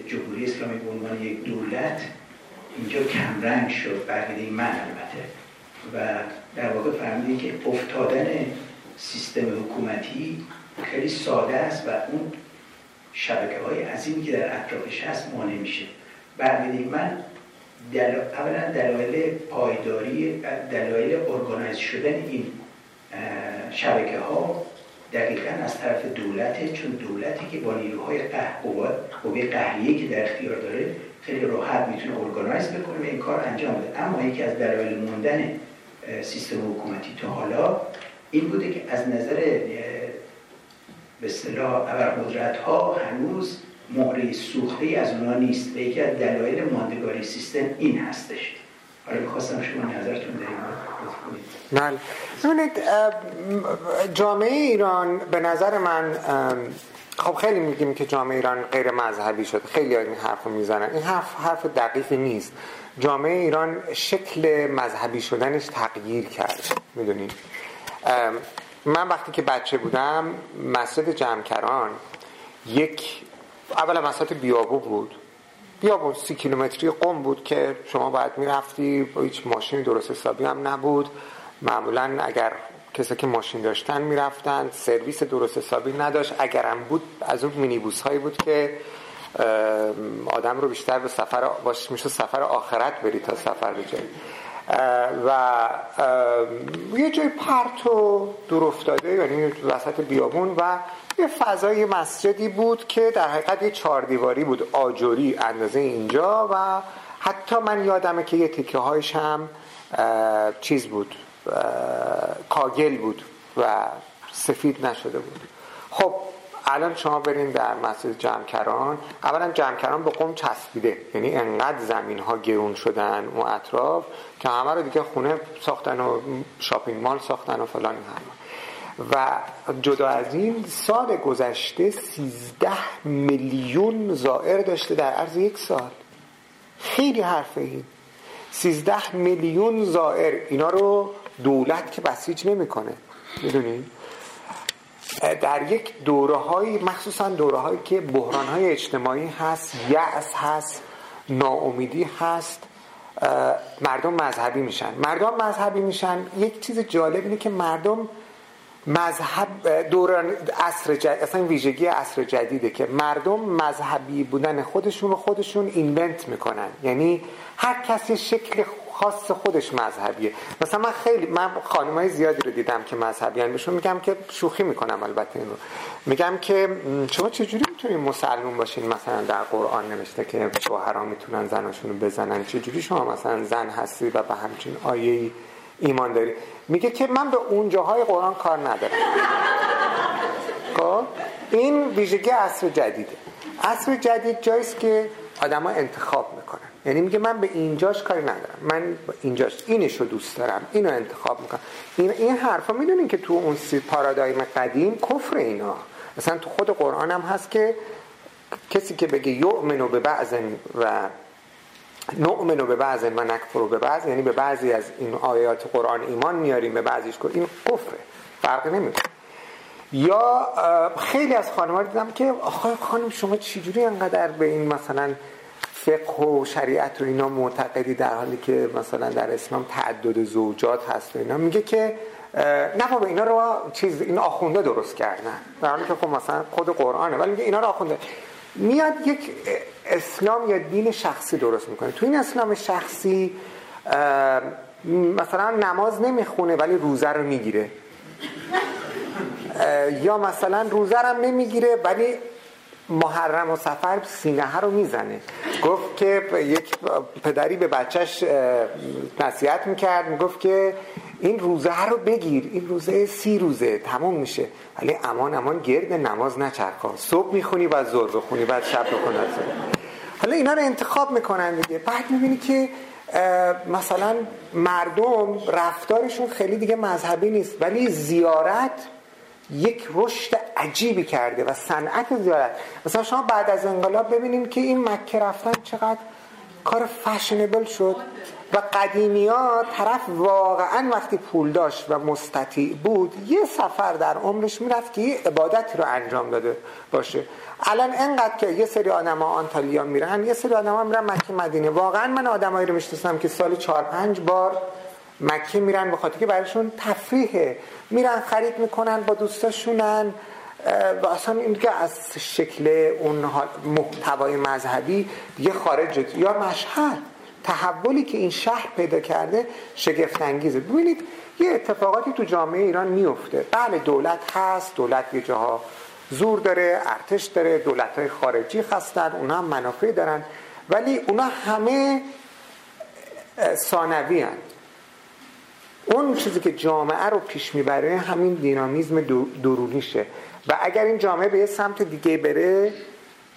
جمهوری اسلامی به عنوان یک دولت اینجا کمرنگ شد. بقیده من البته. و در واقع فهمیدیم که افتادن سیستم حکومتی خیلی ساده است و اون شبکه های عظیمی که در اطرافش هست مانع میشه. بقیده من دل... اولا دلایل پایداری دلایل ارگانایز شدن این شبکه ها دقیقا از طرف دولته چون دولتی که با نیروهای قوه قهریه که در اختیار داره خیلی راحت می‌تونه ارگانایز بکنه و این کار انجام بده. اما یکی از دلایل موندن سیستم حکومتی تا حالا این بوده که از نظر به اصطلاح ابرقدرت ها هنوز مهره سوخته از اونا نیست. و یکی از دلایل ماندگاری سیستم این هستش. حالا می‌خواستم شما نظرتون در بله. جامعه ایران به نظر من خب خیلی میگیم که جامعه ایران غیر مذهبی شد خیلی این حرف رو می‌زنن. این حرف حرف دقیقی نیست. جامعه ایران شکل مذهبی شدنش تغییر کرد. می‌دونید؟ من وقتی که بچه بودم مسجد جمکران یک اولا مسجد بیابو بود. بیابون سی کیلومتری قم بود که شما باید می‌رفتی با هیچ ماشین درست حسابی هم نبود. معمولا اگر کسی که ماشین داشتن می‌رفتن سرویس درست حسابی نداشت. اگرم بود از اون مینیبوس هایی بود که آدم رو بیشتر به سفر باش میشه سفر آخرت بری تا سفر به جایی. و یه جای پرت و دور افتاده یعنی وسط بیابون و یه فضای مسجدی بود که در حقیقت یه چهار دیواری بود آجوری اندازه اینجا و حتی من یادمه که یه تکه هایش هم چیز بود کاگل بود و سفید نشده بود. خب الان شما برین در مسجد جمکران اولا جمکران به قوم چسبیده. یعنی انقدر زمین ها گرون شدن اون اطراف که همه رو دیگه خونه ساختن و شاپینگ مال ساختن و فلان همه و جدا از این سال گذشته 13 میلیون زائر داشته در عرض یک سال. خیلی حرفه این. 13 میلیون زائر. اینا رو دولت که بسیج نمی‌کنه. می‌دونید در یک دوره های مخصوصا دوره هایی که بحران های اجتماعی هست یأس هست ناامیدی هست مردم مذهبی میشن. مردم مذهبی میشن. یک چیز جالب اینه که مردم مذهب دوران عصر جدید اصلا ویژگی عصر جدیده که مردم مذهبی بودن خودشون رو خودشون اینونت می‌کنن. یعنی هر کسی شکل خاص خودش مذهبیه. مثلا من خیلی من های زیادی رو دیدم که مذهبیان بهشون میگم که شوخی می‌کنم البته اینو. میگم که شما چجوری می‌تونید مسلمون باشین مثلا در قرآن نوشته که شوهرها می‌تونن زناشون رو بزنن؟ چجوری شما مثلا زن هستی و به همچین آیه ایمان داری. میگه که من به اون جاهای قرآن کار ندارم. خب؟ این ویژگی عصر جدیده. عصر جدید جاییست که آدما انتخاب می‌کنن. یعنی میگه من به اینجاش کاری ندارم. من اینجاش اینشو دوست دارم. اینو انتخاب می‌کنم. این این حرفا می‌دونین که تو اون سی پارادایم قدیم کفر اینا. مثلا تو خود قرآن هم هست که کسی که بگه یؤمنو به بعض و نؤمنو به بعض و نکفرو به بعض یعنی به بعضی از این آیات قرآن ایمان میاریم به بعضیش کن این کفره فرق نمی‌کنه. یا خیلی از خانم‌ها دیدم که آخه خانم شما چجوری انقدر به این مثلا فقه و شریعت رو اینا معتقدی در حالی که مثلا در اسلام تعدد زوجات هست و اینا؟ میگه که نه بابا اینا رو چیز این آخونده درست کردن در حالی که خب مثلا خود قرآنه ولی میگه اینا رو آخونده. میاد یک اسلام یا دین شخصی درست می‌کنه. تو این اسلام شخصی مثلا نماز نمی‌خونه ولی روزه رو می‌گیره. یا مثلا روزه رو نمی‌گیره ولی محرم و سفر سینه رو می‌زنه. گفت که یک پدری به بچهش نصیحت می‌کرد می‌گفت که این روزه رو بگیر. این روزه سی روزه تمام میشه. ولی امان امان گرد نماز نچرخا. صبح می‌خونی و زور بخونی بعد شب بخونی حالا اینا رو انتخاب می‌کنن دیگه. بعد می‌بینی که مثلا مردم رفتارشون خیلی دیگه مذهبی نیست. ولی زیارت یک رشد عجیبی کرده و صنعت زیارت. مثلا شما بعد از انقلاب ببینیم که این مکه رفتن چقدر کار فشنبل شد. و قدیمیات طرف واقعا وقتی پول داشت و مستطیع بود یه سفر در عمرش می‌رفت که یه عبادتی رو انجام داده باشه. الان انقدر که یه سری آدم ها آنتالیا میرن یه سری آدم ها میرن مکه مدینه. واقعا من آدمایی رو می‌شناسم که سال چهار پنج بار مکه میرن به خاطر که برایشون تفریحه. میرن خرید می‌کنن با دوستاشونن و اصلا این که از شکل اون محتوای مذهبی دیگه خارج یا مشهد. تحولی که این شهر پیدا کرده شگفت انگیزه ببینید یه اتفاقاتی تو جامعه ایران میفته بله دولت هست دولت یه جاها زور داره ارتش داره دولت های خارجی هستن اونا هم منافع دارن. ولی اونا همه ثانوی. اون چیزی که جامعه رو پیش می‌بره همین دینامیزم درونیشه و اگر این جامعه به یه سمت دیگه بره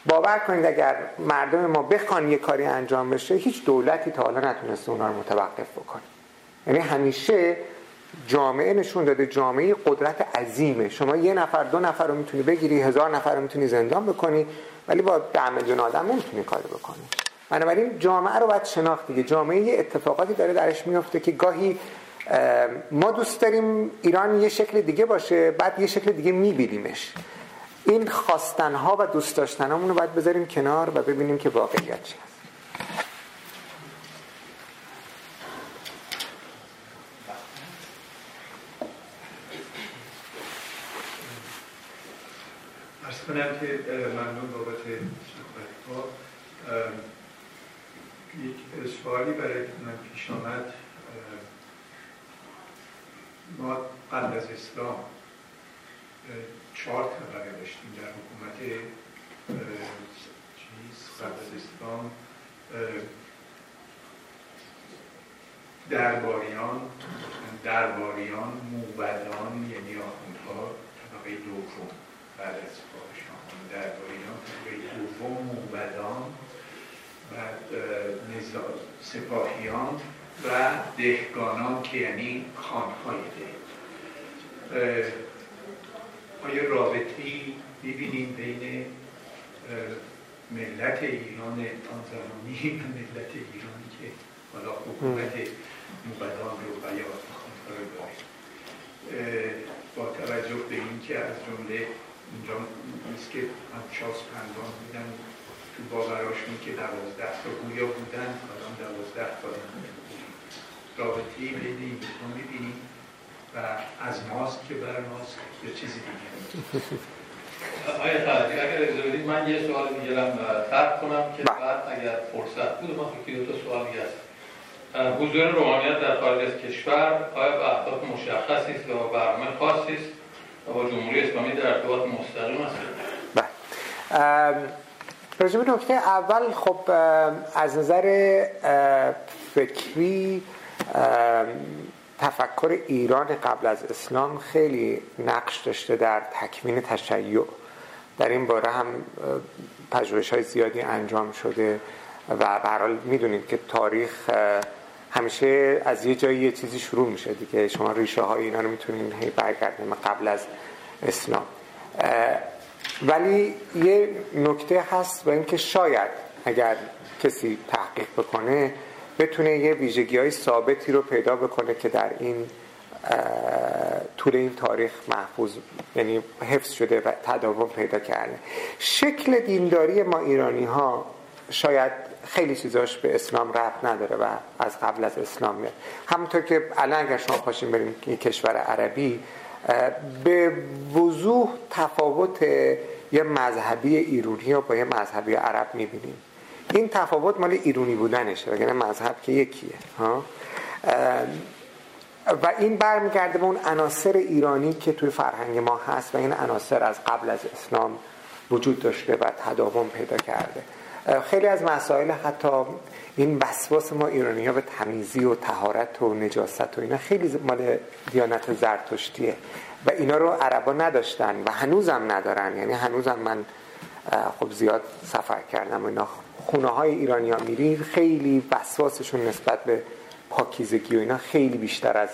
باور کنید اگر مردم ما بخوان یه کاری انجام بشه هیچ دولتی تا حالا نتونسته اونا رو متوقف بکنه. یعنی همیشه جامعه نشون داده جامعه قدرت عظیمه. شما یه نفر دو نفر رو می‌تونی بگیری هزار نفر رو می‌تونی زندان بکنی ولی با ده میلیون آدم نمی‌تونی کاری بکنی. بنابراین جامعه رو باید شناخت دیگه. جامعه یه اتفاقاتی داره درش میفته که گاهی ما دوست داریم ایران یه شکل دیگه باشه بعد یه شکل دیگه میبینیمش. این خواستنها و دوست داشتنهامون رو باید بذاریم کنار و ببینیم که واقعیت چی هست. ارز کنم که ممنون بابت صحبت یک سوالی برای من پیش آمد. ما قبل از اسلام چهار طبقه داشتیم در حکومت چیز قبل اسلام درباریان درباریان موبدان یعنی آخوندها طبقه دوم بعد از پادشاهان درباریان طبقه دوم موبدان بعد سپاهیان و دهگانان که یعنی خانهای ده آیا رابطی می‌بینیم بین ملت ایران آن زمانی و ملت ایرانی که حالا حکومت موبدان رو رو داریم با توجه به اینکه از جمله اینجا نیست که همچاس پندان بودن تو باوراشون که دوازده تا گویا بودن کاران دوازده تا رابطی بین این می‌بینیم. و از ماست که بر ماست یا چیزی دیگه. آیا خواهدی اگر اجازه من یه سوال دیگه هم ترک کنم که بله. بعد اگر فرصت بود ما فکر دو تا سوال هست حضور روحانیت در خارج از کشور آیا به اهداف مشخصی است و برنامه خاصی است و با جمهوری اسلامی در ارتباط مستقیم است؟ بله. راجب نکته اول خب از نظر فکری تفکر ایران قبل از اسلام خیلی نقش داشته در تکوین تشیع. در این باره هم پژوهش های زیادی انجام شده و برحال می‌دونید که تاریخ همیشه از یه جایی یه چیزی شروع میشه دیگه. شما ریشه های اینا رو می‌تونید هی برگردیم قبل از اسلام. ولی یه نکته هست و اینکه شاید اگر کسی تحقیق بکنه بتونه یه ویژگی های ثابتی رو پیدا بکنه که در این طول این تاریخ محفوظ یعنی حفظ شده و تداوم پیدا کرده. شکل دینداری ما ایرانی ها شاید خیلی چیزاش به اسلام ربط نداره و از قبل از اسلام میاد. همونطور که الان اگر شما پاشین بریم کشور عربی به وضوح تفاوت یه مذهبی ایرانی با یه مذهبی عرب می‌بینیم. این تفاوت مال ایرونی بودنشه وگرنه مذهب که یکیه ها؟ و این برمیگرده به اون عناصر ایرانی که توی فرهنگ ما هست و این عناصر از قبل از اسلام وجود داشته و تداوم پیدا کرده. خیلی از مسائل حتی این وسواس ما ایرانی ها به تمیزی و تهارت و نجاست و اینا خیلی مال دیانت زرتشتیه و اینا رو عربا نداشتن و هنوزم ندارن. یعنی هنوزم من خب زیاد سفر کردم و اینا خونه های ایرانی ها میرین خیلی وسواسشون نسبت به پاکیزگی و اینا خیلی بیشتر از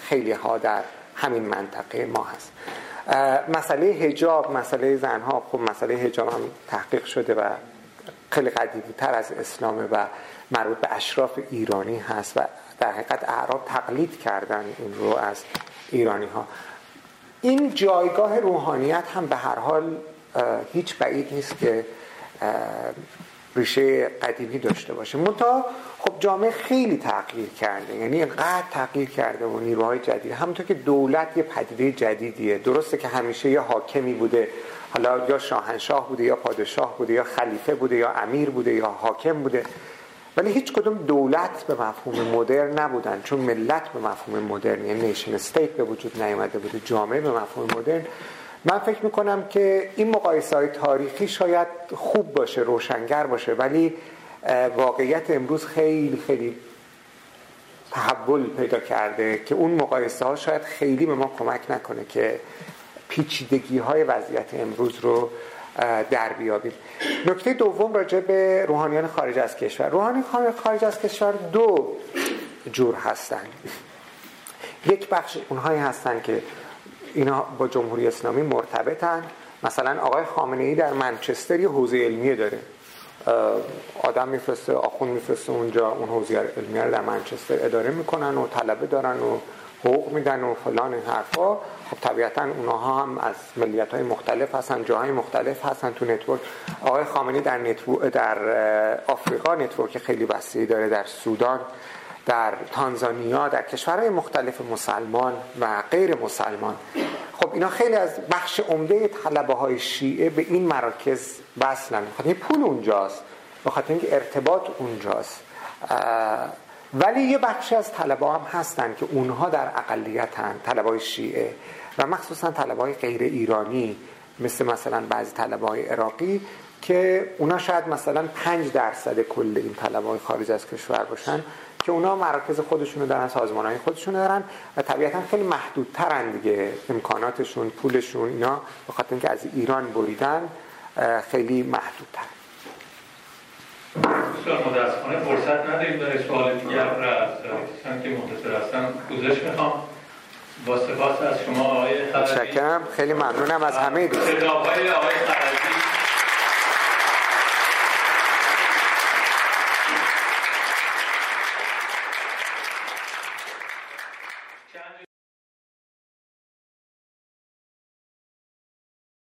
خیلی ها در همین منطقه ما هست. مسئله هجاب مسئله زنها خب مسئله هجاب هم تحقیق شده و خیلی قدیمی تر از اسلامه و مربوط به اشراف ایرانی هست و در حقیقت اعراب تقلید کردن این رو از ایرانی ها. این جایگاه روحانیت هم به هر حال هیچ بعید نیست که ریشه قدیمی داشته باشه. منتها خب جامعه خیلی تغییر کرده. یعنی اینقدر تغییر کرده و نیروهای جدید. همونطور که دولت یه پدیده جدیدیه. درسته که همیشه یه حاکمی بوده حالا یا شاهنشاه بوده یا پادشاه بوده یا خلیفه بوده یا امیر بوده یا حاکم بوده. ولی هیچ کدوم دولت به مفهوم مدرن نبودن. چون ملت به مفهوم مدرن یعنی نیشن استیت به وجود نیامده بوده جامعه به مفهوم مدرن. من فکر می‌کنم که این مقایسه های تاریخی شاید خوب باشه روشنگر باشه ولی واقعیت امروز خیلی خیلی تحول پیدا کرده که اون مقایسه ها شاید خیلی به ما کمک نکنه که پیچیدگی های وضعیت امروز رو در بیابیم. نکته دوم راجع به روحانیان خارج از کشور. روحانیان خارج از کشور دو جور هستن. یک بخش اونهایی هستن که اینا با جمهوری اسلامی مرتبطن. مثلا آقای خامنه ای در منچستر یه حوزه علمیه داره. آدم میفرسته آخون میفرسته اونجا اون حوزه علمیه رو در منچستر اداره می‌کنن و طلبه دارن و حقوق میدن و فلان این حرفا. خب طبیعتا اونها هم از ملیت های مختلف هستن جاهای مختلف هستن تو network. آقای خامنه‌ای در network در آفریقا network خیلی وسیعی داره در سودان. در تانزانیا در کشورهای مختلف مسلمان و غیر مسلمان. خب اینا خیلی از بخش عمده طلبه های شیعه به این مراکز وصلن. خاطر پول اونجاست. به خاطر اینکه ارتباط اونجاست. ولی یه بخشی از طلبه هم هستن که اونها در اقلیت هن طلبه های شیعه و مخصوصا طلبه های غیر ایرانی مثل مثلا بعضی طلبه های عراقی که اونا شاید مثلا 5 درصد کل این طلبه های خارج از کشور باشن. که اونا مراکز خودشونو دارن سازمان های خودشون دارن و طبیعتا خیلی محدودترن دیگه امکاناتشون پولشون اینا. به خاطر اینکه از ایران بریدن خیلی محدودتر. بسیار متاسفانه فرصت نداریم برای سوال دیگر از کسانی که منتظر هستن پوزش می‌خوام با سپاس از شما آقای خیلی ممنونم از همه دوست آقای خلجی